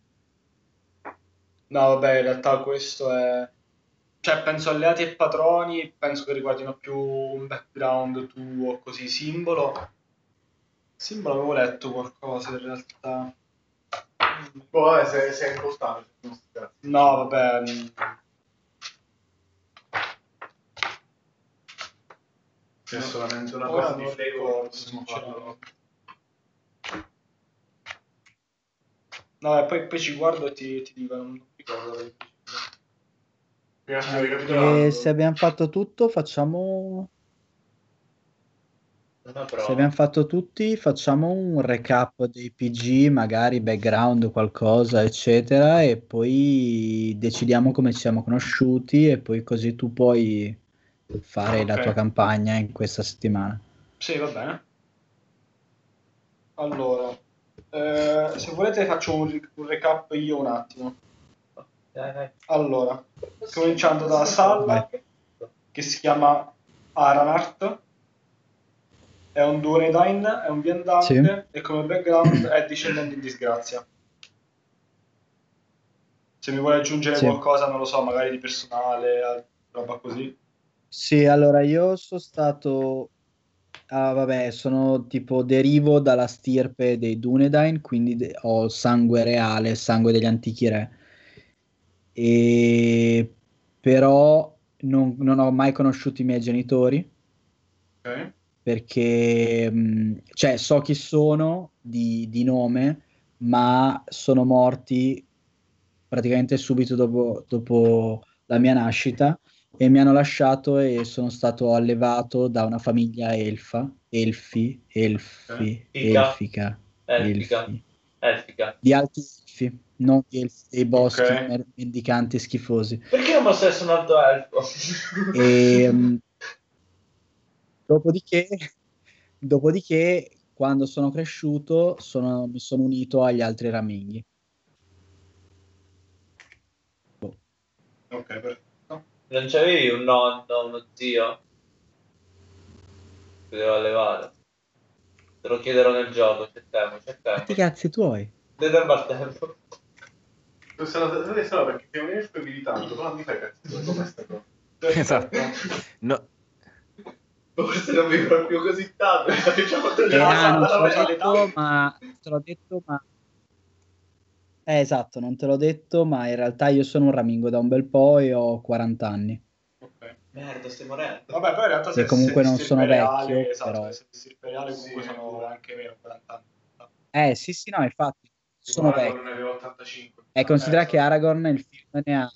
No, vabbè, in realtà questo è... Cioè, penso alleati e patroni, penso che riguardino più un background tuo, così, simbolo. Simbolo avevo letto qualcosa in realtà. Boh, vabbè, se, se è. No, vabbè. C'è solamente una ora cosa di farlo. sinceramente. No, e poi, poi ci guardo e ti, ti dico, non ricordo. Mi lascio ricapitolando. E se abbiamo fatto tutto, facciamo. No, Se abbiamo fatto tutti, facciamo un recap dei PG, magari background, qualcosa, eccetera, e poi decidiamo come ci siamo conosciuti e poi così tu puoi fare la Ok. tua campagna in questa settimana. Sì, va bene. Allora, eh, se volete faccio un, un recap io un attimo. Dai. Allora, cominciando da Salla, che si chiama Aranart, è un Dunedain, è un viandante Sì. e come background è discendente in disgrazia. Se mi vuole aggiungere Sì. qualcosa, non lo so, magari di personale, roba così. Sì, allora io sono stato... Ah, vabbè, sono tipo derivo dalla stirpe dei Dunedain, quindi de- ho sangue reale, sangue degli antichi re. E... Però non, non ho mai conosciuto i miei genitori, Ok? perché mh, cioè, so chi sono di, di nome, ma sono morti praticamente subito dopo, dopo la mia nascita e mi hanno lasciato e sono stato allevato da una famiglia elfa, elfi, elfi, Ica. elfica, Elfica. elfi, Elfica. di alti elfi, non di elfi dei boschi Ok. mer- mendicanti schifosi. Perché non posso essere un alto elfo? E, mh, dopodiché, dopodiché, quando sono cresciuto, sono- mi sono unito agli altri raminghi. Ok, perfetto. Non c'avevi un nonno, uno zio? Che devo allevare. Te lo chiederò nel gioco, c'è tempo, c'è tempo. i cazzi tuoi. Devi tempo al tempo. Sarà sarà perché sei un elfo militante, però non mi fai cazzo sta cosa? Esatto. No, Forse non mi proprio così tanto. Diciamo Eh, non te l'ho detto, ma eh, esatto, non te l'ho detto, ma in realtà io sono un ramingo da un bel po' e ho 40 anni. Ok. Merda, stai morendo. Vabbè, poi in realtà se comunque se non sono reale, vecchio, esatto, però. se stirpe reale comunque Sì, sono anche meno 40 anni. Eh, sì, sì, no, infatti, sono Tipo, vecchio. Ne aveva 85. E considera Eh, che Aragorn nel film ne ha,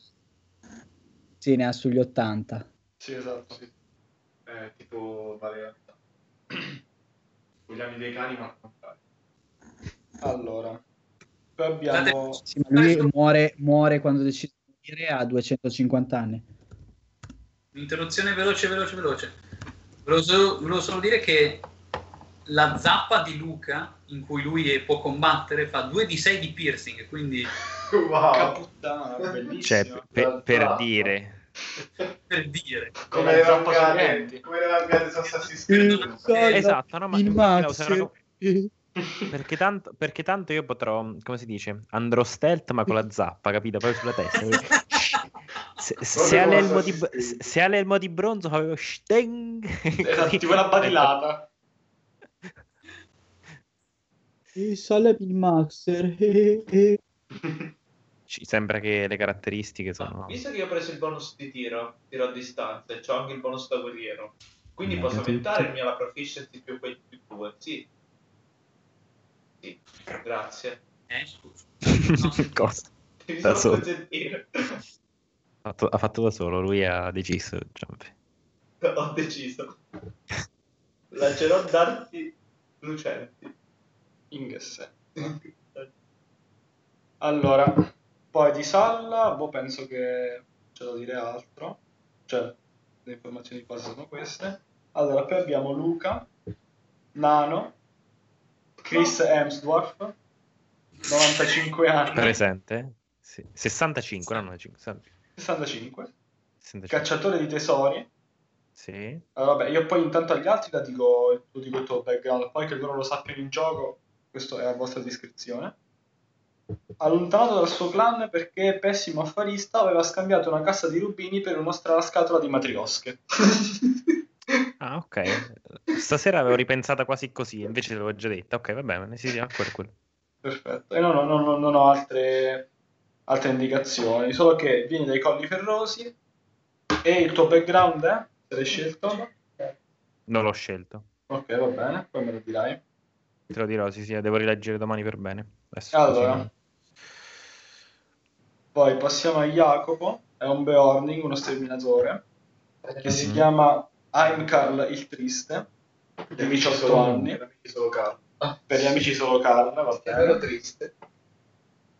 sì, ne ha sugli 80. Sì, esatto. Sì. Eh, tipo vale la metà. Con gli anni dei cani, ma al contrario. Allora, poi abbiamo... Sì, ma lui muore, muore quando decide di morire a 250 anni. Un'interruzione veloce, veloce, veloce. Volevo solo, volevo solo dire che la zappa di Luca, in cui lui può combattere, fa 2 di 6 di piercing, quindi Wow. Caputtana, bellissima. cioè, per, per dire... per dire. Come le sorridenti. come le vangate su Assassin's Creed. Esatto, no, ma il Max. co- Perché tanto, perché tanto io potrò, come si dice, andrò stealth ma con la zappa, capito? Poi sulla testa. Se, se ha l'elmo di, se ha l'elmo di bronzo avevo steng. Esatto, tipo una badilata. E sale il Maxer. Ci sembra che le caratteristiche sono... Visto che io ho preso il bonus di tiro, tiro a distanza, e ho anche il bonus da guerriero, quindi Eh, posso aumentare il mio la proficiency più quel più due. Sì. Sì, grazie. Eh, scusa. Cosa? Da solo. consentire. Ha fatto, ha fatto da solo, lui ha deciso. Giampi. Ho deciso. Lancerò dardi lucenti. In che senso? Allora, poi di Salla, boh, penso che c'è da dire altro. Cioè, le informazioni di base sono queste. Allora, poi abbiamo Luca, Nano, Chris Hemsworth, 95 anni, Presente? Sì. 65, no, 95. 65, 65. cacciatore di tesori. Sì. Allora, vabbè, io poi intanto agli altri la dico, lo dico il tuo background, poi che loro lo sappiano in gioco, questo è a vostra descrizione. Allontanato dal suo clan perché pessimo affarista, aveva scambiato una cassa di rubini per una strana scatola di matriosche. Ok. Stasera avevo ripensata quasi così, invece l'avevo già detta. Ok, va bene, sì, sì, ancora quello. Perfetto. E non ho, non ho- non ho altre, altre indicazioni, solo che vieni dai colli ferrosi e il tuo background è? Se l'hai scelto? Non l'ho scelto. Ok, va bene, poi me lo dirai. Te lo dirò, sì, sì, devo rileggere domani per bene. Adesso Allora. così- Poi passiamo a Jacopo, è un Beorning, uno sterminatore, che si chiama Heimkarl il Triste, di 18 anni. Per amici solo Carl. Per gli amici solo Karl, va bene. triste.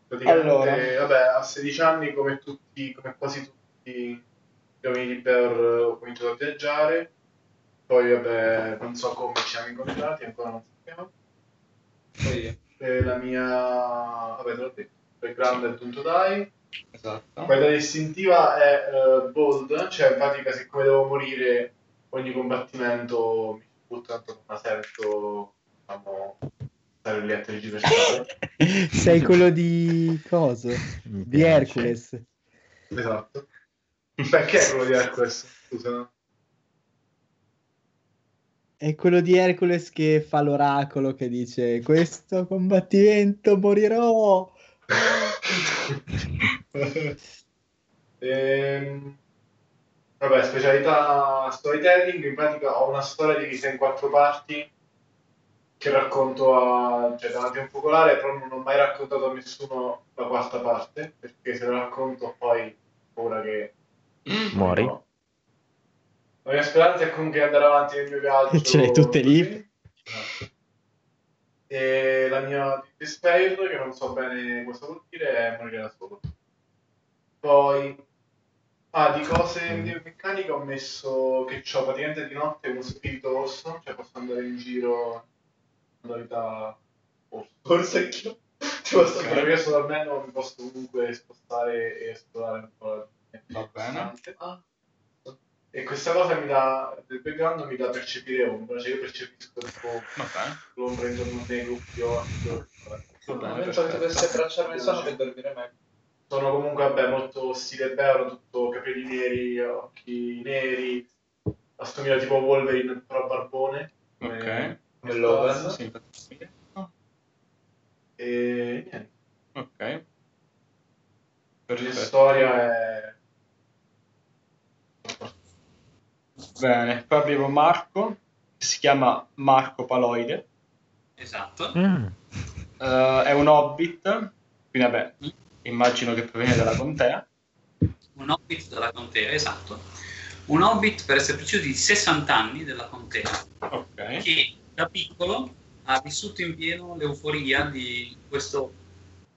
Praticamente, Allora. vabbè, a 16 anni, come tutti, come quasi tutti gli uomini di Bear, ho cominciato a viaggiare. Poi, vabbè, non so come ci siamo incontrati, ancora non sappiamo. Poi Eh, la mia... Vabbè, te l'ho detto. Background è Don't Die. Esatto. Quella distintiva è eh, bold, cioè in pratica siccome devo morire ogni combattimento mi butto tanto non ha senso diciamo, stare lì a tergiversare. Sei quello di coso? Mi Di. Hercules. esatto. Perché è quello di Hercules? Scusa. no? È quello di Hercules che fa l'oracolo che dice questo combattimento morirò. Ehm, vabbè, specialità storytelling, in pratica ho una storia divisa in quattro parti che racconto a, cioè, davanti a un focolare, però non ho mai raccontato a nessuno la quarta parte, perché se la racconto poi paura che Muori? No. La mia speranza è comunque andare avanti nel mio viaggio. Ce l'hai tutte lì? E la mia despair, che non so bene cosa vuol dire, è morire da solo. Poi, ah, di cose di meccanica ho messo che ho praticamente di notte uno spirito orso, cioè posso andare in giro in modalità anch'io. Ti posso Perché io sto dormendo mi posso comunque spostare e esplorare un po' la Va bene. Ah, E questa cosa mi dà, del background mi dà percepire ombra, cioè io percepisco tipo Va bene. l'ombra intorno a me, gruppi, occhi. Va bene, a me perfetto. dovesse tracciarmi il sonno per dormire meglio. Sono comunque, vabbè, molto stile Bearo, tutto capelli neri, occhi neri, assomiglia tipo Wolverine, però barbone. Ok. come-. Sì, infatti. E niente, Ok. la Perfetto. storia è... Bene, poi abbiamo Marco, che si chiama Marco Paloide, Esatto. Mm. Eh, è un hobbit, quindi vabbè, immagino che proviene dalla contea. Un hobbit della contea, esatto. Un hobbit, per essere precisi, di 60 anni della contea, Ok. che da piccolo ha vissuto in pieno l'euforia di questo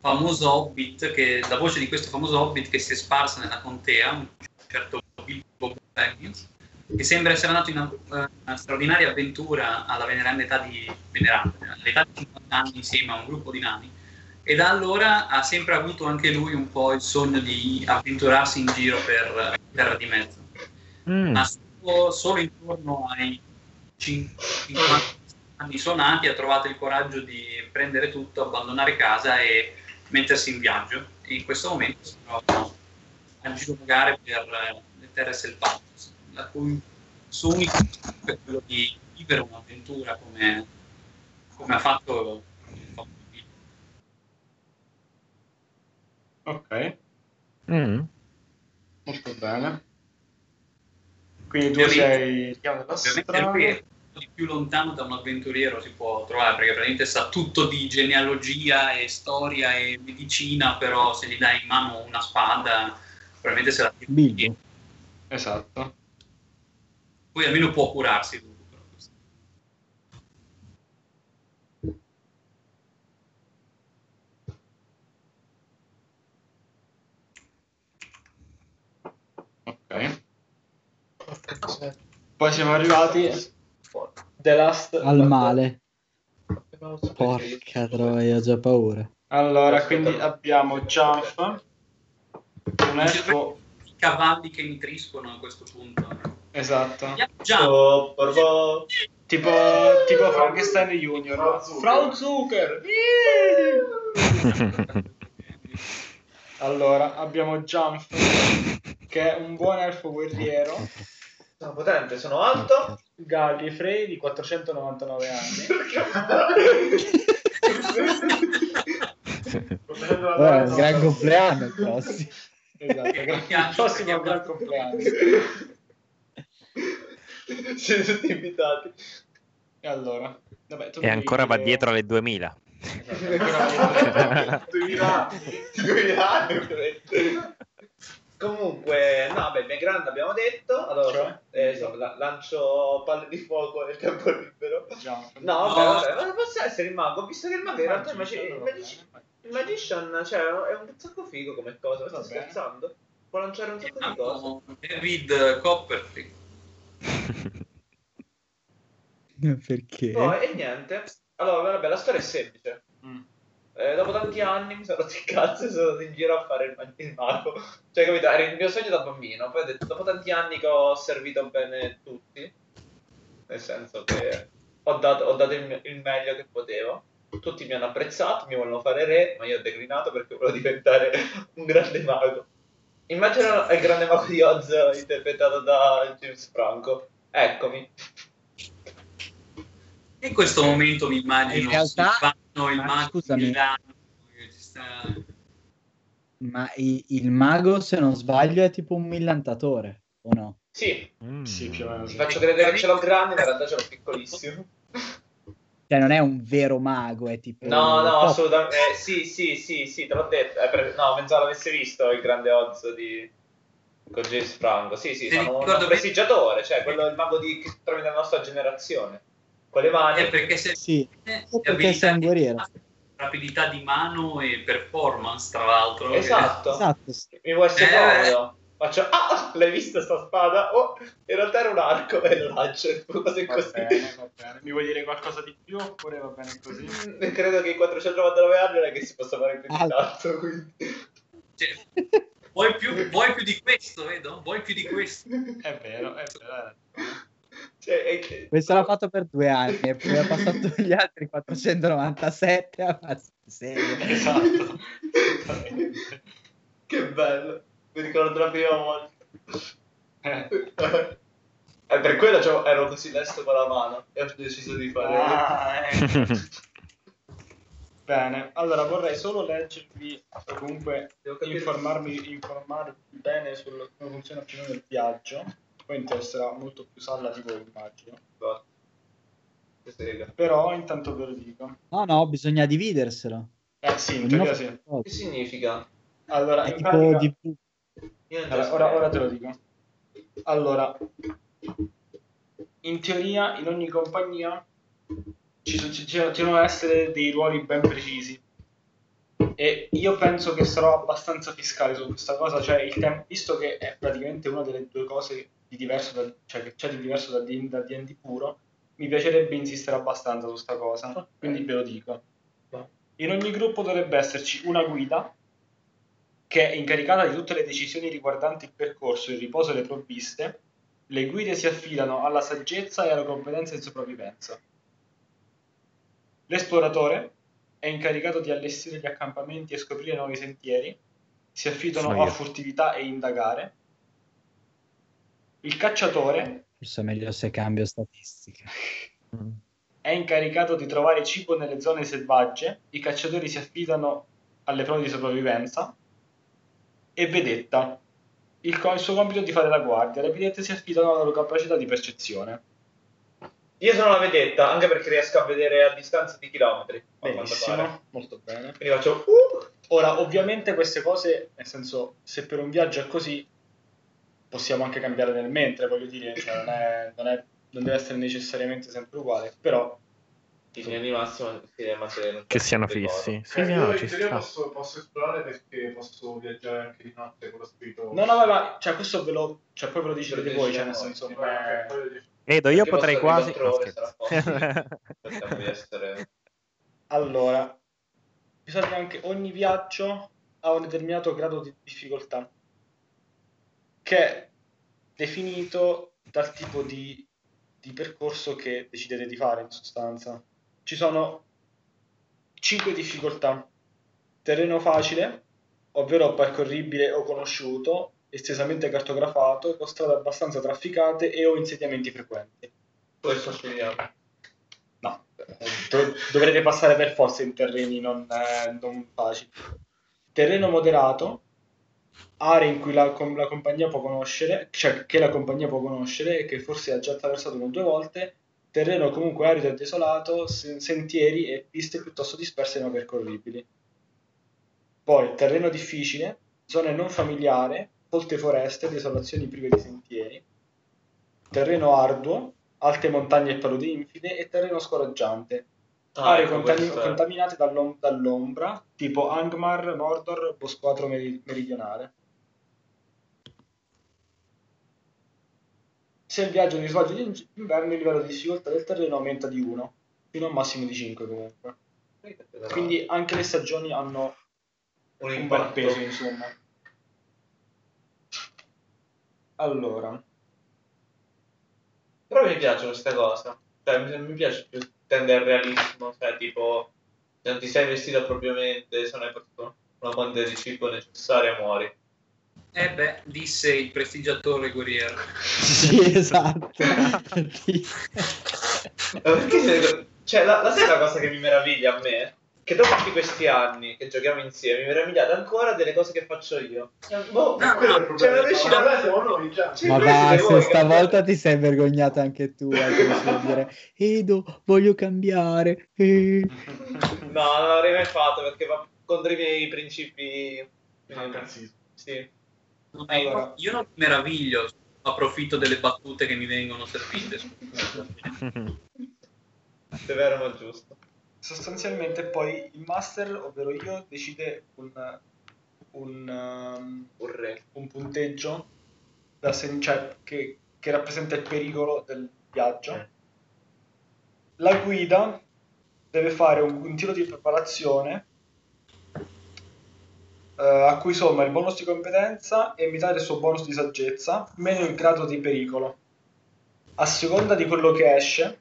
famoso hobbit, che, la voce di questo famoso hobbit che si è sparsa nella contea, un certo Bilbo Baggins, che sembra essere nato in una, eh, una straordinaria avventura alla veneranda età di, veneranda, all'età di 50 anni insieme a un gruppo di nani e da allora ha sempre avuto anche lui un po' il sogno di avventurarsi in giro per terra di mezzo. Mm. Ma solo, solo intorno ai cin- 50 anni suonati ha trovato il coraggio di prendere tutto, abbandonare casa e mettersi in viaggio. E in questo momento si trova a girare per le terre selvatiche, la cui suo unico scopo è quello di vivere un'avventura come, come ha fatto il famoso Bilbo. Ok, Mm. molto bene. Quindi tu sei il più lontano da un avventuriero si può trovare perché praticamente sa tutto di genealogia e storia e medicina, però se gli dai in mano una spada probabilmente se la tira. Esatto. Poi almeno può curarsi Ok. Poi siamo arrivati The Last Al male. Porca troia, ho già paura. Allora, quindi abbiamo Jump, un elfo, I cavalli che intriscono a questo punto. esatto, Oh, porco. tipo, tipo Frankenstein Junior, Frau Zucker. Allora, abbiamo Jump, che è un buon elfo guerriero, Sono potente, sono alto. Gallifrey di 499 anni. È un gran compleanno il prossimo. Esatto, il prossimo gran compleanno. Siete tutti invitati. E allora, vabbè, E ancora va dietro alle 2000. Esatto, ancora va dietro. 2000 anni. 2000 anni, ovviamente. Comunque, no, beh, background abbiamo detto. Allora, Cioè? eh, so, la- lancio palle di fuoco nel tempo libero. Jump. No, No. vabbè, vabbè, ma posso essere il mago, ho visto che il mago in realtà il, magi- il magic- il magician cioè, è un sacco figo come cosa, sto Va bene. scherzando. Può lanciare un sacco di cose. Chiamiamo David Copperfield. Perché? Poi, e niente, Allora, vabbè, la storia è semplice. Mm. Eh, dopo tanti anni mi sono rotto il cazzo e sono andato in giro a fare il, mag- il mago. Cioè, capito? Era il mio sogno da bambino. Poi ho detto, dopo tanti anni che ho servito bene tutti, nel senso che ho dato, ho dato il, il meglio che potevo. Tutti mi hanno apprezzato, mi volevano fare re, ma io ho declinato perché volevo diventare un grande mago. Immagina il grande mago di Oz interpretato da James Franco. Eccomi. In questo momento mi immagino In realtà- Silvano, il ma mago scusami. di Milano, che ci sta- Ma i- il mago, se non sbaglio, è tipo un millantatore, o no? Sì, Mm. Sì, più o meno. ti faccio credere che ce l'ho grande, ma in realtà ce l'ho piccolissimo. Cioè, non è un vero mago, è tipo... No, no, assolutamente. eh, sì, sì, sì, sì, te l'ho detto. Eh, per- No, pensavo l'avessi visto il grande Oz di... con James Franco. Sì, sì, sono ricordo un prestigiatore, cioè quello il mago di... che trovi nella nostra generazione. Con le mani. Eh, perché se Sì, eh, perché sei un guerriero. rapidità di mano e performance, tra l'altro. Esatto. esatto. sì. Mi vuoi essere Eh. comodo? Faccio, ah, l'hai vista sta spada? Oh, in realtà era un arco e lo lancio, cose Va così. bene, va bene. Mi vuoi dire qualcosa di più oppure va bene così? Mm, Credo che in 499 anni non è che si possa fare più di tanto, quindi... Cioè, vuoi, più, vuoi più di questo, vedo? Vuoi più di questo? È vero, è vero. Cioè, è che- Questo l'ha fatto per due anni e poi ha passato gli altri 497 a farsi serio. Esatto. che bello. Mi ricordo la prima volta. Eh. E per quello c'ho- ero così lesto con la mano e ho deciso di fare... Ah, eh. Bene, allora vorrei solo leggervi o comunque informarmi, informarvi bene su come funziona più o meno il viaggio. Poi interesserà molto più Salla di voi, immagino. Esatto. Però intanto ve lo dico. No, no, bisogna dividerselo. Eh sì, in teoria sì. Che significa? Allora, in tipo pratica- di... Allora, ora, ora te lo dico. Allora, in teoria, in ogni compagnia ci, sono- ci, ci devono essere dei ruoli ben precisi. E io penso che sarò abbastanza fiscale su questa cosa, cioè il tem- visto che è praticamente una delle due cose di diverso da, cioè che c'è di diverso da D- da D&D puro, mi piacerebbe insistere abbastanza su questa cosa, quindi ve lo dico. In ogni gruppo dovrebbe esserci una guida che è incaricata di tutte le decisioni riguardanti il percorso, il riposo e le provviste. Le guide si affidano alla saggezza e alla competenza di sopravvivenza. L'esploratore è incaricato di allestire gli accampamenti e scoprire nuovi sentieri. Si affidano a furtività e indagare. Il cacciatore Forse è meglio se cambio statistica. Mm. è incaricato di trovare cibo nelle zone selvagge, i cacciatori si affidano alle prove di sopravvivenza e vedetta. Il, co- il suo compito è di fare la guardia, le vedette si affidano alla loro capacità di percezione. Io sono la vedetta, anche perché riesco a vedere a distanza di chilometri. a quanto pare. Benissimo, molto bene. Quindi faccio... Uh! Ora, ovviamente queste cose, nel senso, se per un viaggio è così, possiamo anche cambiare nel mentre, voglio dire, cioè non, è- non è- non deve essere necessariamente sempre uguale, però In linea di mantenere... Che siano fissi. Sì, Cioè, sì, io no, in ci teoria sta. posso, posso esplorare perché posso viaggiare anche di notte con lo spirito. No, no, ma, ma cioè, questo ve lo, cioè, poi ve lo decidete lo voi, cioè, nel senso, Sì, poi- poi- Edo, io Perché potrei quasi... No, di essere... Allora, bisogna anche ogni viaggio ha un determinato grado di difficoltà che è definito dal tipo di, di percorso che decidete di fare in sostanza. Ci sono 5 difficoltà. Terreno facile, ovvero percorribile o conosciuto, estesamente cartografato, con strade abbastanza trafficate e o insediamenti frequenti. Questo scegliamo. No, eh, do- dovrete passare per forza in terreni non, eh, non facili. Terreno moderato, aree in cui la, com- la compagnia può conoscere, cioè che la compagnia può conoscere e che forse ha già attraversato una o due volte, terreno comunque arido e desolato, sen- sentieri e piste piuttosto disperse e non percorribili. Poi terreno difficile, zone non familiari, folte foreste, desolazioni prive di sentieri, terreno arduo, alte montagne e paludi infide e terreno scoraggiante, Ah, aree ecco, contami- questo è- contaminate dall'om- dall'ombra, tipo Angmar, Mordor, Bosquatro meri- meridionale. Se il viaggio si svolge in inverno, il livello di difficoltà del terreno aumenta di 1. fino a un massimo di 5 comunque. Quindi anche le stagioni hanno un un bel peso, insomma. Allora, Però mi piace questa cosa. Cioè, mi piace più tendere al realismo. Cioè, tipo, se non ti sei vestito propriamente, se non hai portato una quantità di cibo necessaria, muori. Eh beh, disse il prestigiatore Guerriero. Sì, esatto. Perché Cioè, la, la la cosa che mi meraviglia a me? Che dopo tutti questi anni che giochiamo insieme, mi meravigliate ancora delle cose che faccio io. Boh, No, Quello è il cioè, non problema. riesci Ma a- là siamo noi già. Ma basta, voi, stavolta capite? ti sei vergognato anche tu. eh, riesci a dire, Edo, voglio cambiare. eh." No, non l'avrei mai fatto perché va contro i miei principi. Fantasismo. Sì. No, Allora. Io non mi meraviglio, approfitto delle battute che mi vengono servite. Se vero ma giusto. Sostanzialmente poi il master, ovvero io, decide un, un, um, Un un punteggio da sen- cioè, che, che rappresenta il pericolo del viaggio. Eh. La guida deve fare un, un tiro di preparazione eh, a cui somma il bonus di competenza e metà del suo bonus di saggezza, meno il grado di pericolo. A seconda di quello che esce,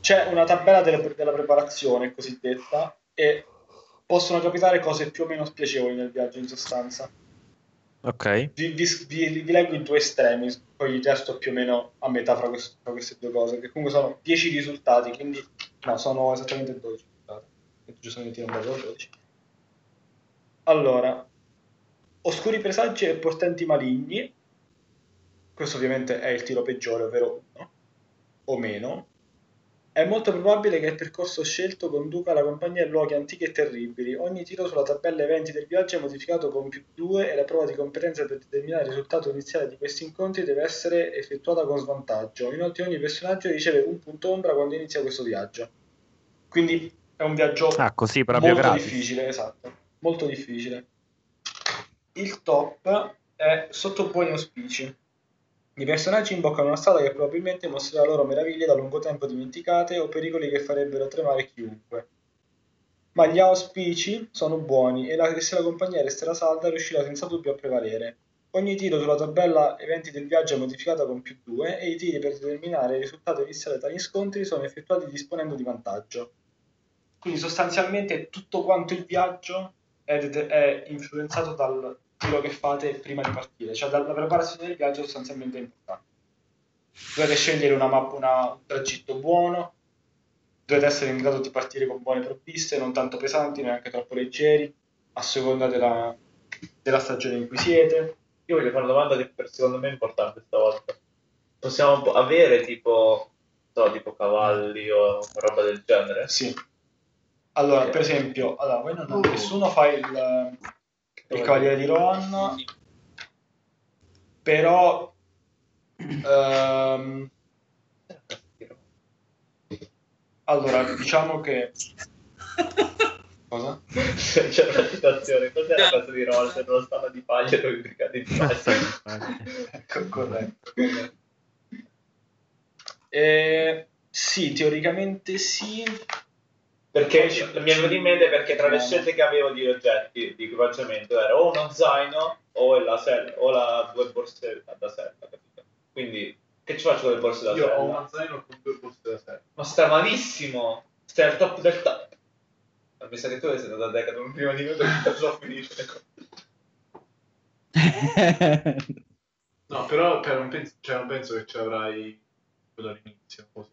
c'è una tabella delle- della preparazione cosiddetta e possono capitare cose più o meno spiacevoli nel viaggio in sostanza. Ok. Vi, vi, vi- vi leggo i due estremi, poi il resto più o meno a metà fra, quest- fra queste due cose, che comunque sono 10 risultati, quindi no, sono esattamente 12 risultati. Giustamente non avevo 12. Allora, oscuri presagi e portenti maligni. Questo ovviamente è il tiro peggiore, ovvero 1 o meno. È molto probabile che il percorso scelto conduca la compagnia in luoghi antichi e terribili. Ogni tiro sulla tabella eventi del viaggio è modificato con più 2 e la prova di competenza per determinare il risultato iniziale di questi incontri deve essere effettuata con svantaggio. Inoltre ogni personaggio riceve un punto ombra quando inizia questo viaggio. Quindi è un viaggio Ah, così molto gratis. difficile, esatto. Molto difficile. Il top è sotto buoni auspici. I personaggi imboccano una strada che probabilmente mostrerà loro meraviglie da lungo tempo dimenticate o pericoli che farebbero tremare chiunque. Ma gli auspici sono buoni e, la- se la compagnia resterà salda riuscirà senza dubbio a prevalere. Ogni tiro sulla tabella eventi del viaggio è modificata con più 2 e i tiri per determinare il risultato iniziale da tali scontri sono effettuati disponendo di vantaggio. Quindi sostanzialmente tutto quanto il viaggio è, è influenzato dal tiro che fate prima di partire, cioè dalla preparazione del viaggio sostanzialmente è importante. Dovete scegliere una mappa, una- un tragitto buono, dovete essere in grado di partire con buone provviste, non tanto pesanti, neanche troppo leggeri, a seconda della, della stagione in cui siete. Io voglio fare una domanda che per secondo me è importante stavolta. Possiamo avere tipo, so, tipo cavalli o roba del genere? Sì. Allora, Ok. per esempio, allora, voi non, nessuno fa il, il Cavaliere di Rohan, però ehm, allora diciamo che cosa? C'è una citazione, cos'è la cosa di Roll? Non stanno di paglia con i brigati di paglia. Ecco, corretto, corretto. Eh, sì, teoricamente sì. Perché mi è venuto in mente perché tra le scelte che avevo di oggetti di equipaggiamento era o uno zaino o la, sella, o la due borse da sella, capito? Quindi che ci faccio con le borse da Io sella? ho uno zaino con due posti da sé. Ma sta malissimo! Stai al top del top! Ma mi sa che tu sei andato a Decathlon prima di me perché già finisce. No, però per un penso, cioè, non penso che ci avrai quello all'inizio. Così.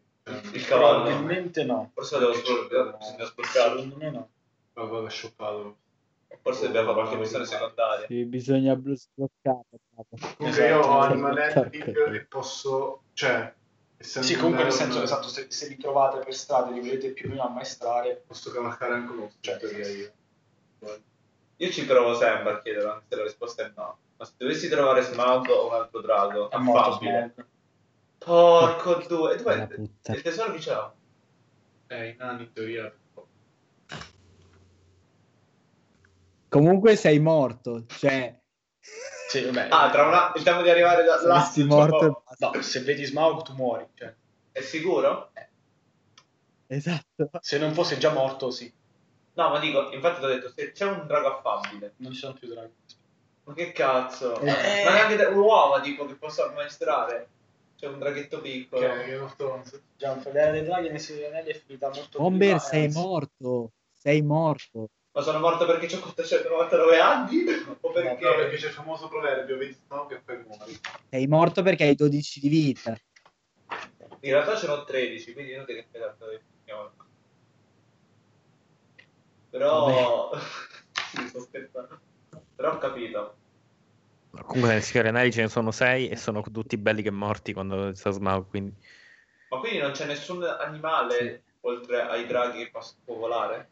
Il cavallo. Probabilmente no. Forse devo spurcarlo. Secondo me no. lo vado shoppato. Forse dobbiamo fare qualche missione secondaria. Sì, bisogna blu- sbloccare. Comunque io ho Esatto. Animal Handling e posso... Cioè, Sì, comunque nel senso, esatto, se, se li trovate per strada e li volete più o meno ammaestrare, Posso cavalcare anche uno in teoria io. Io ci provo sempre a chiedere, anche se la risposta è no. Ma se dovessi trovare Smaug o un altro drago, è morto affabile. Smaug. Porco due. E dov'è puttana. il tesoro che c'ha? Eh, i nani in teoria... Comunque sei morto, cioè Sì, vabbè. Ah, tra una... il tempo di arrivare da là. saresti morto e basta. No, se vedi Smaug tu muori. Cioè. È sicuro? Esatto. Se non fosse già morto, sì. No, ma dico, infatti ti ho detto, se c'è un drago affabile, Non ci sono più draghi. ma che cazzo? Eh. Ma neanche da- un'uova, dico, che posso ammaestrare. C'è un draghetto piccolo. Che è Game of Thrones. Già, un fratello dei draghi degli Anelli è finita molto Bomber, sei anzi- morto. Sei morto. Ma sono morto perché ho 499 anni? O perché... No, perché c'è il famoso proverbio, vedi no che poi muori. Sei morto perché hai 12 di vita. In realtà ce n'ho 13, quindi inutile che mi tanto definiamo. Però... sì, sto scherzando. Però ho capito. Comunque nel Signore Anelli ce ne sono sei e sono tutti belli che morti quando sta Smaug, quindi... Ma quindi non c'è nessun animale, oltre ai draghi, che possa volare?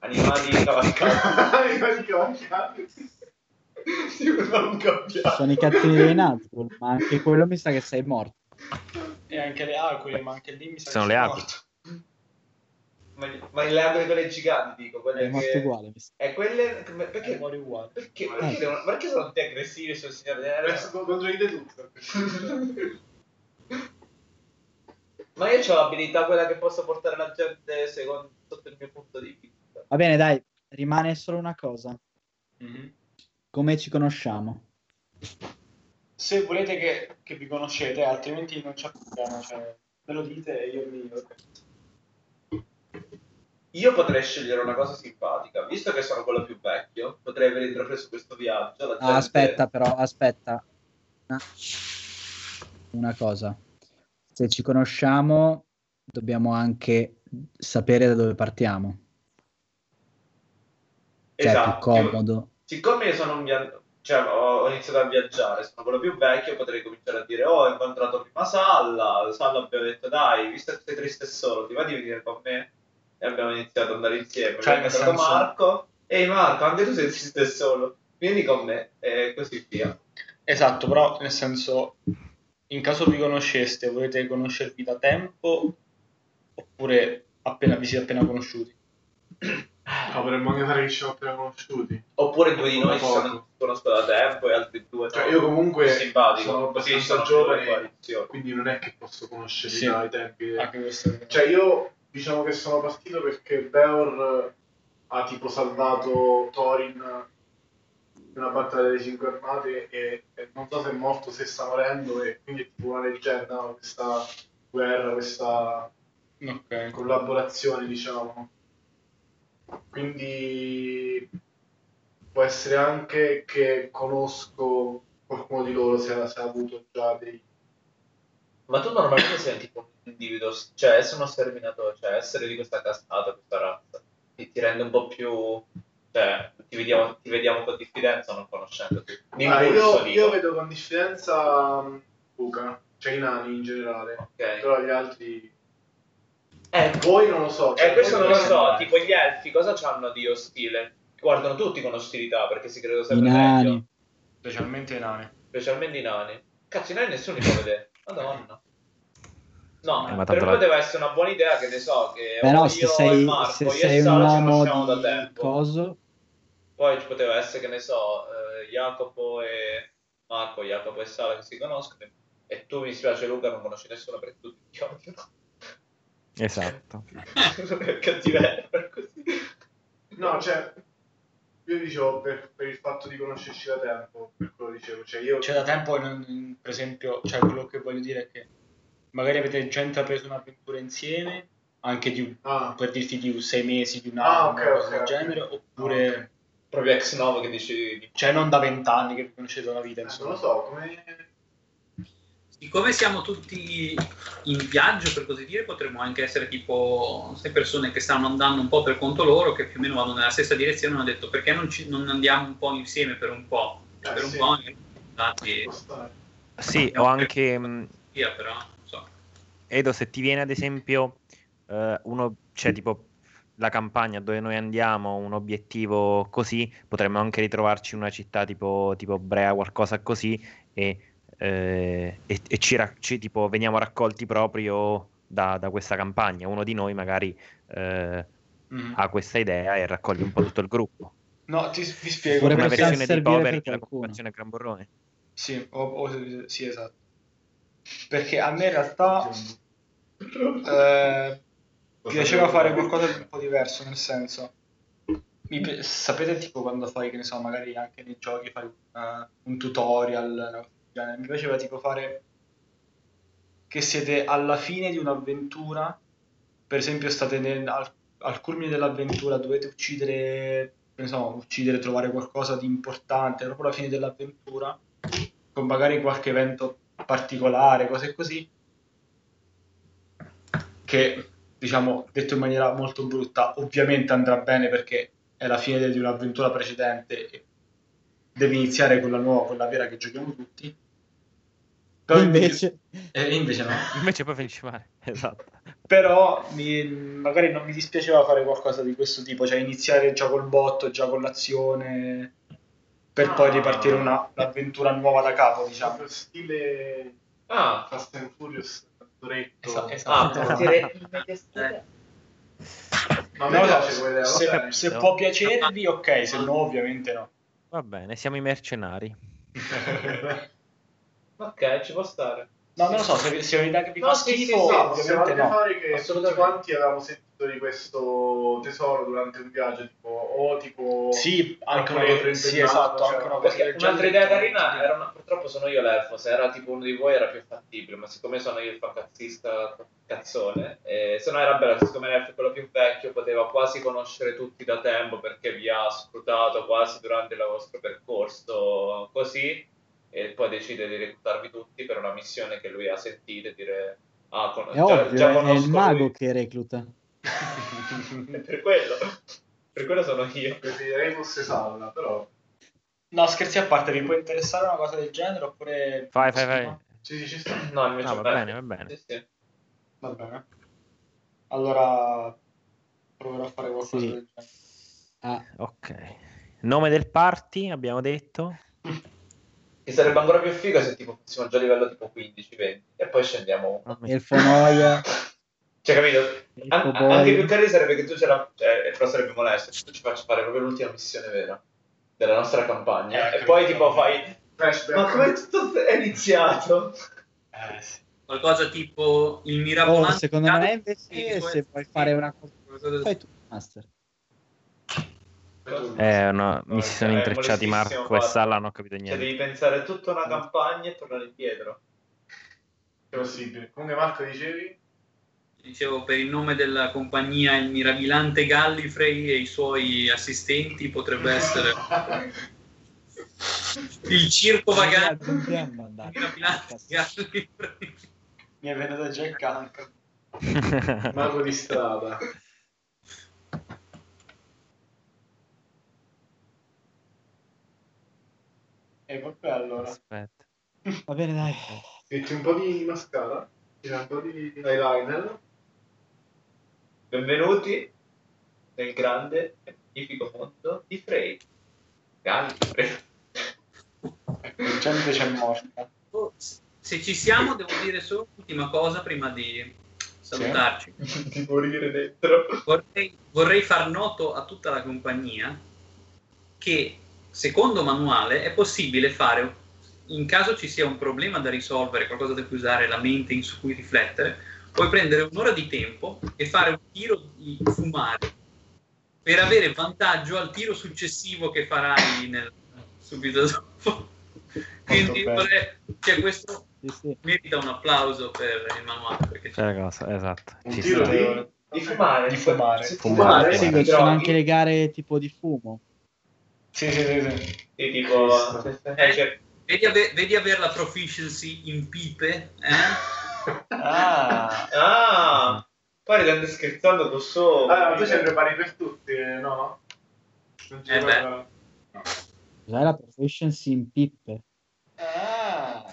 Animali cavalcati? Animali cavalcati. sì. Sono i cattivi dei Nazgûl, ma anche quello mi sa che sei morto. E anche le aquile, ma anche lì mi sa Sono che le aquile. morto. Ma, ma le aquile quelle giganti, dico, quelle È morto che... uguale. E quelle... Perché... muori uguale. Perché, perché, devono- perché sono tutti aggressivi sul signore degli Anelli? Adesso contro di te tutto. Ma io ho l'abilità quella che posso portare la gente secondo, sotto il mio punto di vista. Va bene, dai, rimane solo una cosa. Mhm. Come ci conosciamo? Se volete che, che vi conoscete, altrimenti non c'è problema. Cioè, me lo dite e io mi organizzo. Io potrei scegliere una cosa simpatica, visto che sono quello più vecchio, potrei aver intrapreso questo viaggio. Ah, gente- aspetta, però, aspetta. Una- cosa. Se ci conosciamo, dobbiamo anche sapere da dove partiamo. Cioè, è Esatto. più comodo. Siccome io sono un via- cioè, ho, ho iniziato a viaggiare, sono quello più vecchio, potrei cominciare a dire: Oh, ho incontrato prima Salla. Salla abbiamo detto: Dai, visto che sei triste e solo, ti va di venire con me? E abbiamo iniziato ad andare insieme. Cioè, nel senso- Marco. Ehi, Marco, anche tu sei e solo. Vieni con me, e così via. Esatto, però nel senso, in caso vi conosceste, volete conoscervi da tempo oppure appena vi siete appena conosciuti? No, potremmo anche fare che ci siamo appena conosciuti. Oppure due di noi ci Poco. sono- conosco da tempo e altri due Cioè, io comunque sono abbastanza sono più giovane, quindi non è che posso conoscerli Sì. dai tempi. Anche questo Cioè, io diciamo che sono partito perché Beor ha tipo salvato Thorin in una battaglia delle cinque armate e, e non so se è morto, se sta morendo e quindi è tipo una leggenda no? questa guerra, questa Ok. collaborazione, diciamo. Quindi può essere anche che conosco qualcuno di loro se ha, se ha avuto già dei... Ma tu normalmente sei tipo individuo, cioè essere uno sterminatore, cioè essere di questa castata, questa razza, ti, ti rende un po' più... cioè ti vediamo, ti vediamo con diffidenza non conoscendoti. Ah, io, io vedo con differenza um, Luca, cioè i nani in generale, Ok. però gli altri... Eh, Voi non lo so. eh, cioè, questo voi non lo so, tipo gli elfi cosa hanno di ostile? Guardano tutti con ostilità perché si credono I sempre meglio, nani. Specialmente i nani. specialmente i nani. Cazzo, i nani nessuno li può vedere. Madonna. No, Eh, ma per me la- poteva essere una buona idea che ne so, che io se e sei, Marco, se io e sei un Sara ci uomo conosciamo da tempo. coso, Poi ci poteva essere, che ne so, eh, Jacopo e Marco, Jacopo e Sara che si conoscono. E tu mi spiace Luca, non conosci nessuno perché tutti ti odiano. Esatto. è cattiveria per così. No, cioè, io dicevo per, per il fatto di conoscerci da tempo, per quello dicevo, cioè io... Cioè da tempo, non- per esempio, cioè quello che voglio dire è che magari avete già intrapreso un'avventura insieme, anche di, Ah, per dirti di sei mesi, di un Ah, anno, ok, una cosa ok, del genere, oppure... Ah, ok. Proprio ex novo che dici di... Cioè non da vent'anni che vi conoscete da una vita, Eh, non insomma. lo so, come... Siccome siamo tutti in viaggio, per così dire, potremmo anche essere tipo sei persone che stanno andando un po' per conto loro, che più o meno vanno nella stessa direzione, hanno detto perché non, ci- non andiamo un po' insieme per un po'? Eh, per un sì. po' può stare. Sì, o anche... mh, via però. Edo, se ti viene ad esempio eh, uno, cioè tipo la campagna dove noi andiamo, un obiettivo così, potremmo anche ritrovarci in una città tipo, tipo Brea, qualcosa così, e, eh, e- e ci, ra- ci- tipo, veniamo raccolti proprio da, da questa campagna. Uno di noi magari eh, Mhm. ha questa idea e raccoglie un po' tutto il gruppo. No, ti, vi spiego. Una versione di per della compagnia Gran Borrone. Sì, o- o- sì, esatto. Perché a me in realtà... eh, piaceva fare qualcosa di un po' diverso, nel senso. mi sapete tipo quando fai, che ne so, magari anche nei giochi fai una- un tutorial, genere. mi piaceva tipo fare che siete alla fine di un'avventura, per esempio state nel- al, al culmine dell'avventura, dovete uccidere, ne so, uccidere, trovare qualcosa di importante, proprio alla fine dell'avventura, con magari qualche evento particolare, cose così, che diciamo detto in maniera molto brutta, ovviamente andrà bene perché è la fine di un'avventura precedente e deve iniziare quella nuova, quella vera che giochiamo tutti. Però invece, eh, invece no. Invece poi finisce male. Esatto. Però mi- magari non mi dispiaceva fare qualcosa di questo tipo, cioè iniziare già col botto, già con l'azione, per poi Ah. ripartire una- un'avventura nuova da capo, diciamo. Proprio stile Ah, Fast and Furious Toretto. Ah, esatto. in media stile. Ma a me lo piace se, bene. se può piacervi, ok, se no, ovviamente no. Va bene, siamo i mercenari. Ok, ci può stare. No, non lo so, se, se è un'idea che vi No, fa sì, sì, schifo, sì, No, possiamo anche no. fare che tutti quanti avevamo sentito di questo tesoro durante un viaggio, tipo, o tipo... Sì, anche una, Qualcuno sì, esatto, cioè, anche una cosa Perché del un'altra idea carina era una... purtroppo sono io l'elfo, se era tipo uno di voi era più fattibile, ma siccome sono io il fancazzista cazzone, eh, se no era bello, siccome l'elfo è quello più vecchio poteva quasi conoscere tutti da tempo perché vi ha scrutato quasi durante il vostro percorso così e poi decide di reclutarvi tutti per una missione che lui ha sentito e dire ah, con... è già, ovvio, già è il mago lui. che recluta. per quello per quello sono io Preferirei fosse Salla, però... No, scherzi a parte, vi può interessare una cosa del genere oppure... Fai, fai, fai. Sì, sì, ci sta. no invece Ah, va beh, bene, va bene. sì, sì. Va bene. Allora proverò a fare qualcosa Sì. del genere. Ah, Ok. Nome del party, abbiamo detto. che sarebbe ancora più figo se tipo fossimo già a livello tipo 15-20 e poi scendiamo Ah, Elfo Noia, cioè capito? An- anche più carino sarebbe che tu ce la cioè, però sarebbe molesto tu ci faccia fare proprio l'ultima missione vera della nostra campagna Eh, e poi tipo fai Flashback. ma come tutto è iniziato? Eh, sì. Qualcosa tipo il Oh, mirabolante. secondo me Sì, invece se vuoi fare una cosa, fai tu, Master. Eh, no, mi si sono È intrecciati Marco e farlo. Salla, non ho capito cioè niente. devi pensare tutta una campagna e tornare indietro È possibile. Comunque Marco dicevi? Dicevo, per il nome della compagnia, il mirabilante Gallifrey e i suoi assistenti potrebbe essere il circo vagante. Mirabilante Gallifrey. Mi è venuto già il cancro. Mago di strada. E vabbè allora. Aspetta. Va bene, dai. Metti un po' di mascara, tira un po' di eyeliner. benvenuti nel grande e magnifico mondo di Frey Gallifrey Ecco, gente c'è morta. Oh, Se ci siamo, devo dire solo l'ultima cosa prima di salutarci. di morire dentro Vorrei, vorrei far noto a tutta la compagnia che, secondo manuale, è possibile fare, in caso ci sia un problema da risolvere, qualcosa da cui usare la mente in su cui riflettere, puoi prendere un'ora di tempo e fare un tiro di fumare per avere vantaggio al tiro successivo che farai nel- subito dopo. Quindi cioè, questo Sì, sì. merita un applauso per il manuale perché C'è la cosa, esatto. Un Ci tiro di... di fumare Di fumare. Fumare, fumare, Sì, ci sono anche le gare tipo di fumo. Sì, sì, sì, sì. tipo eh, cioè, Vedi, ave- vedi avere la proficiency in pipe, eh? Ah, ah poi ridendo scherzando con sopra Allora, tu ce ne prepari per tutti, no? Non ci Eh beh. vuoi- Cos'è la proficiency in pippe? ah.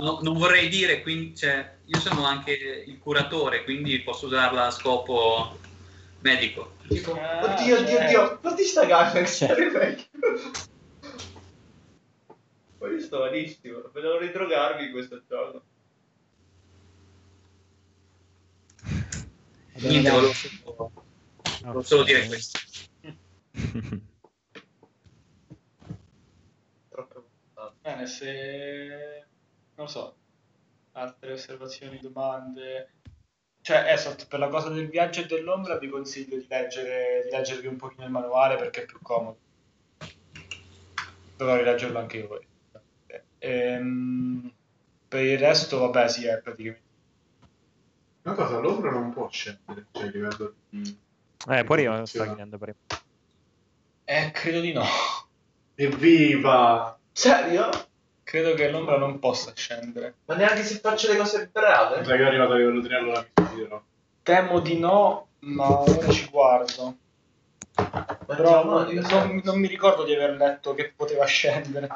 No- non vorrei dire, quindi, cioè, io sono anche il curatore, quindi posso usarla a scopo medico. tipo Ah, oddio oddio certo. oddio guardi sta gara che stare meglio poi sto malissimo vedevo ridrogarvi in questo bene, Niente, volevo solo, volevo solo dire questo. troppo. Bene, se non so, altre osservazioni, domande. Cioè, esatto, per la cosa del viaggio e dell'ombra vi consiglio di leggere, di leggervi un pochino il manuale perché è più comodo. Dovrò rileggerlo anche io. Ehm, per il resto, vabbè, sì, è praticamente... Una cosa, l'ombra non può scendere, cioè a livello di... Eh, pure io sto chiedendo prima. Eh, credo di no. Evviva! Serio? Credo che l'ombra non possa scendere. Ma neanche se faccio le cose brave? Sai che è arrivato a livello 3 allora mi fiderò. Temo di no, ma ora ci guardo. Ma Però no, non, non- non mi ricordo di aver letto che poteva scendere.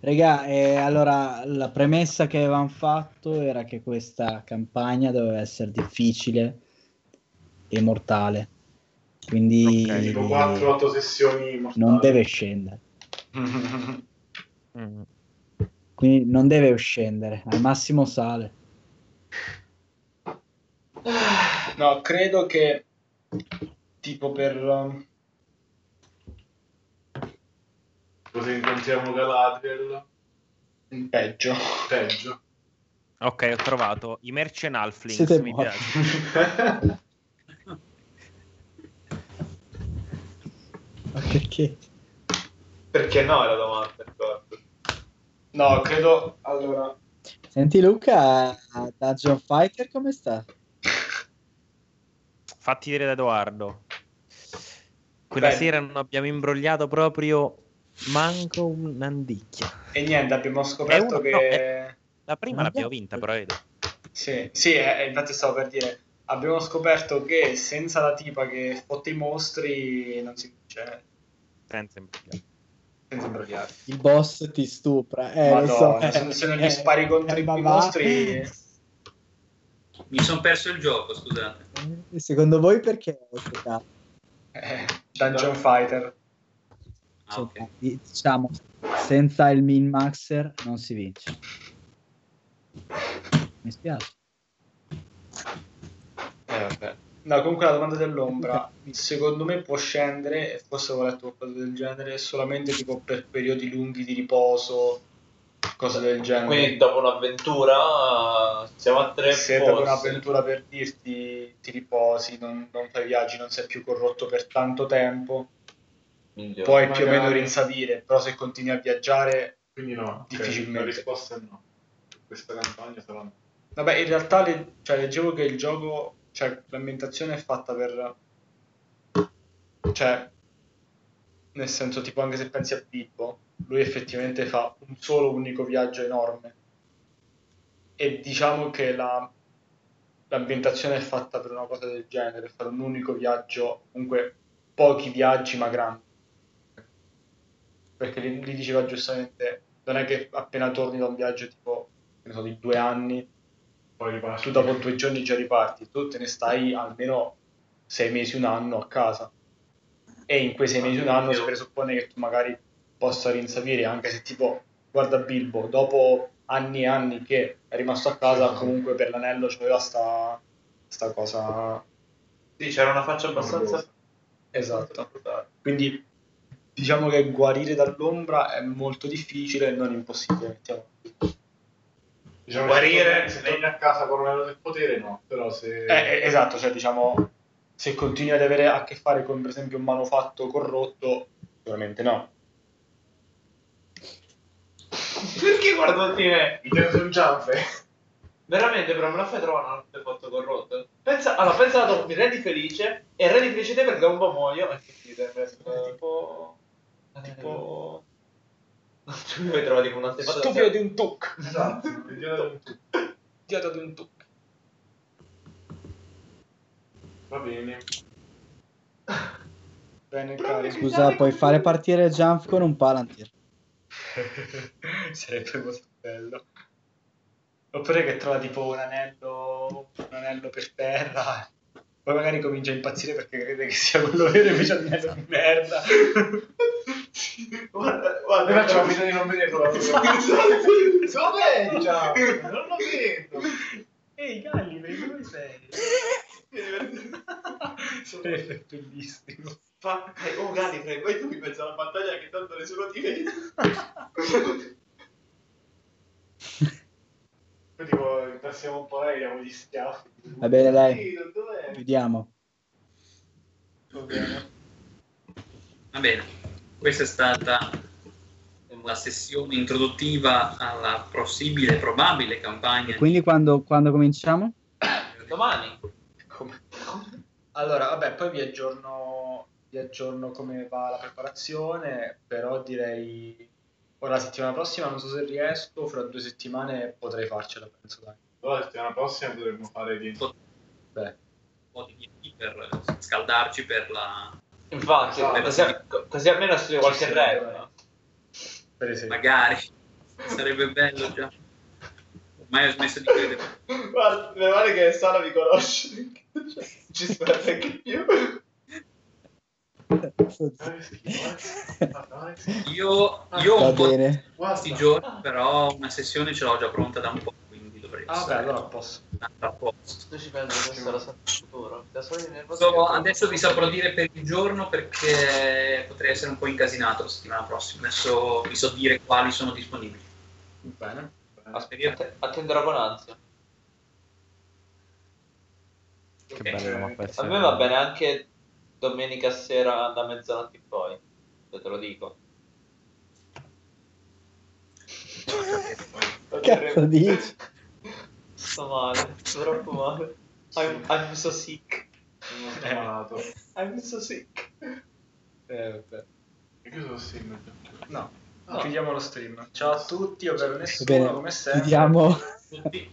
Regà, eh, allora la premessa che avevamo fatto era che questa campagna doveva essere difficile e mortale. Quindi Ok, Tipo 4-8 sessioni mortali. non deve scendere. Mm. Quindi non deve scendere, al massimo sale. No, credo che tipo per... um, Così incontriamo Galadriel, peggio. peggio. Ok, ho trovato i. Siete mi piace. perché? Perché no è la domanda, ricordo. No, credo... Allora... Senti Luca, Dungeon Fighter come sta? Fatti vedere da Edoardo. Quella Bene. sera non abbiamo imbrogliato proprio manco un'andicchia. E niente, abbiamo scoperto uno- che... no, è- La prima Non l'abbiamo abbiamo- vinta, però Edo. Sì, sì, eh, eh, infatti stavo per dire, abbiamo scoperto che senza la tipa che fotte i mostri non si vince Senza imbrogliare. Il boss ti stupra. Eh, Madonna, so. se- se non gli spari contro i mostri- Mi sono perso il gioco, scusate. Secondo voi perché? Eh, Dungeon Fighter. Ah, ok. Diciamo, senza il min maxer non si vince. Mi spiace. Eh, vabbè. No, comunque la domanda dell'ombra, secondo me può scendere, e forse avevo letto qualcosa del genere, solamente tipo per periodi lunghi di riposo, cose del genere. Quindi dopo un'avventura siamo a tre se forse. dopo un'avventura per dirti ti riposi, non, non fai viaggi, non sei più corrotto per tanto tempo, Minchia. puoi più o magari. meno rinsavire, però se continui a viaggiare, Quindi no, ok, Difficilmente. la risposta è no. Questa campagna sarà no. vabbè in realtà le- cioè, leggevo che il gioco, cioè l'ambientazione è fatta per, cioè nel senso tipo anche se pensi a Pippo, lui effettivamente fa un solo unico viaggio enorme e diciamo che la, l'ambientazione è fatta per una cosa del genere, fare un unico viaggio, comunque pochi viaggi ma grandi. Perché lì, lì diceva giustamente, non è che appena torni da un viaggio tipo, so, di due anni, Poi riparti. tu dopo due giorni già riparti, tu te ne stai almeno sei mesi, un anno a casa. E in quei sei mesi, un anno si presuppone che tu magari possa rinsavire, anche se tipo, guarda Bilbo, dopo anni e anni che è rimasto a casa, comunque per l'anello c'aveva sta, sta cosa... Sì, c'era una faccia abbastanza... Esatto. Quindi diciamo che guarire dall'ombra è molto difficile non impossibile, mettiamo. Diciamo, Guarire- se torni a casa con l'anello del potere no, però se... Eh, eh, esatto, cioè diciamo, se continui ad avere a che fare con per esempio un manufatto corrotto, sicuramente no. Perché guardati me? I Tenson Jump Veramente, però me la fai trovare un altro fatto corrotto? Pensa, allora, pensa alla tua rendi felice e rendi felice te perché un po' muoio e che ti deve tipo... tipo... Tu mi trovi tipo un artefatto... Stupido di un tuc. Esatto. Idiota di un tuc. Va bene. Bene, cari. Scusa, puoi fare partire Jump con un Palantir. Sarebbe molto bello. Oppure che trova tipo un anello, un anello per terra. Poi magari comincia a impazzire perché crede che sia quello vero invece è un anello di merda. Guarda, guarda, facciamo finta di non vederlo. Dov'è già? Non lo vedo. Ehi Galli, dove sei? Sarebbe bellissimo. Fa, eh, oh Gallifrey, vai tu in mezzo alla battaglia che tanto nessuno ti vede. Poi tipo, intassiamo un po' lei, diamo gli schiaffi. Va bene, dai. Chiudiamo. Va bene. Va bene, questa è stata la sessione introduttiva alla possibile e probabile campagna. E quindi quando, quando cominciamo? Domani. Come? Allora, vabbè, poi vi aggiorno, vi aggiorno come va la preparazione, però direi ora la settimana prossima non so se riesco, fra due settimane potrei farcela, penso dai. Allora, la settimana prossima dovremmo fare di... Beh, un po' di D&D per scaldarci per la Infatti, Esatto. così, così almeno studio qualche regola. per esempio. magari sarebbe bello già ormai ho smesso di credere Guarda, meno male che Sara mi conosce. Ci spera anche io. Eh, schifo, eh. Ah, dai, sì. Io, io ho Va un po' bene. questi Guarda. giorni però una sessione ce l'ho già pronta da un po' quindi dovrei Ah, beh, essere allora posso. a posto Tu ci pensi che sarà sempre il futuro? Da soli nervosi So, che- adesso vi saprò dire per il giorno perché potrei essere un po' incasinato la settimana prossima adesso vi so dire quali sono disponibili Bene. Aspetta, attenderò con ansia. Che Ok. bello. A me va bene anche domenica sera da mezzanotte in poi, se te lo dico. Cazzo dici? Sto male, sto troppo male. I'm, I'm so sick. Sono malato. I'm so sick. Eh, vabbè. Chiuso lo stream. No, No. chiudiamo lo stream. Ciao a tutti, ovvero nessuno, bene, come sempre. Chiudiamo.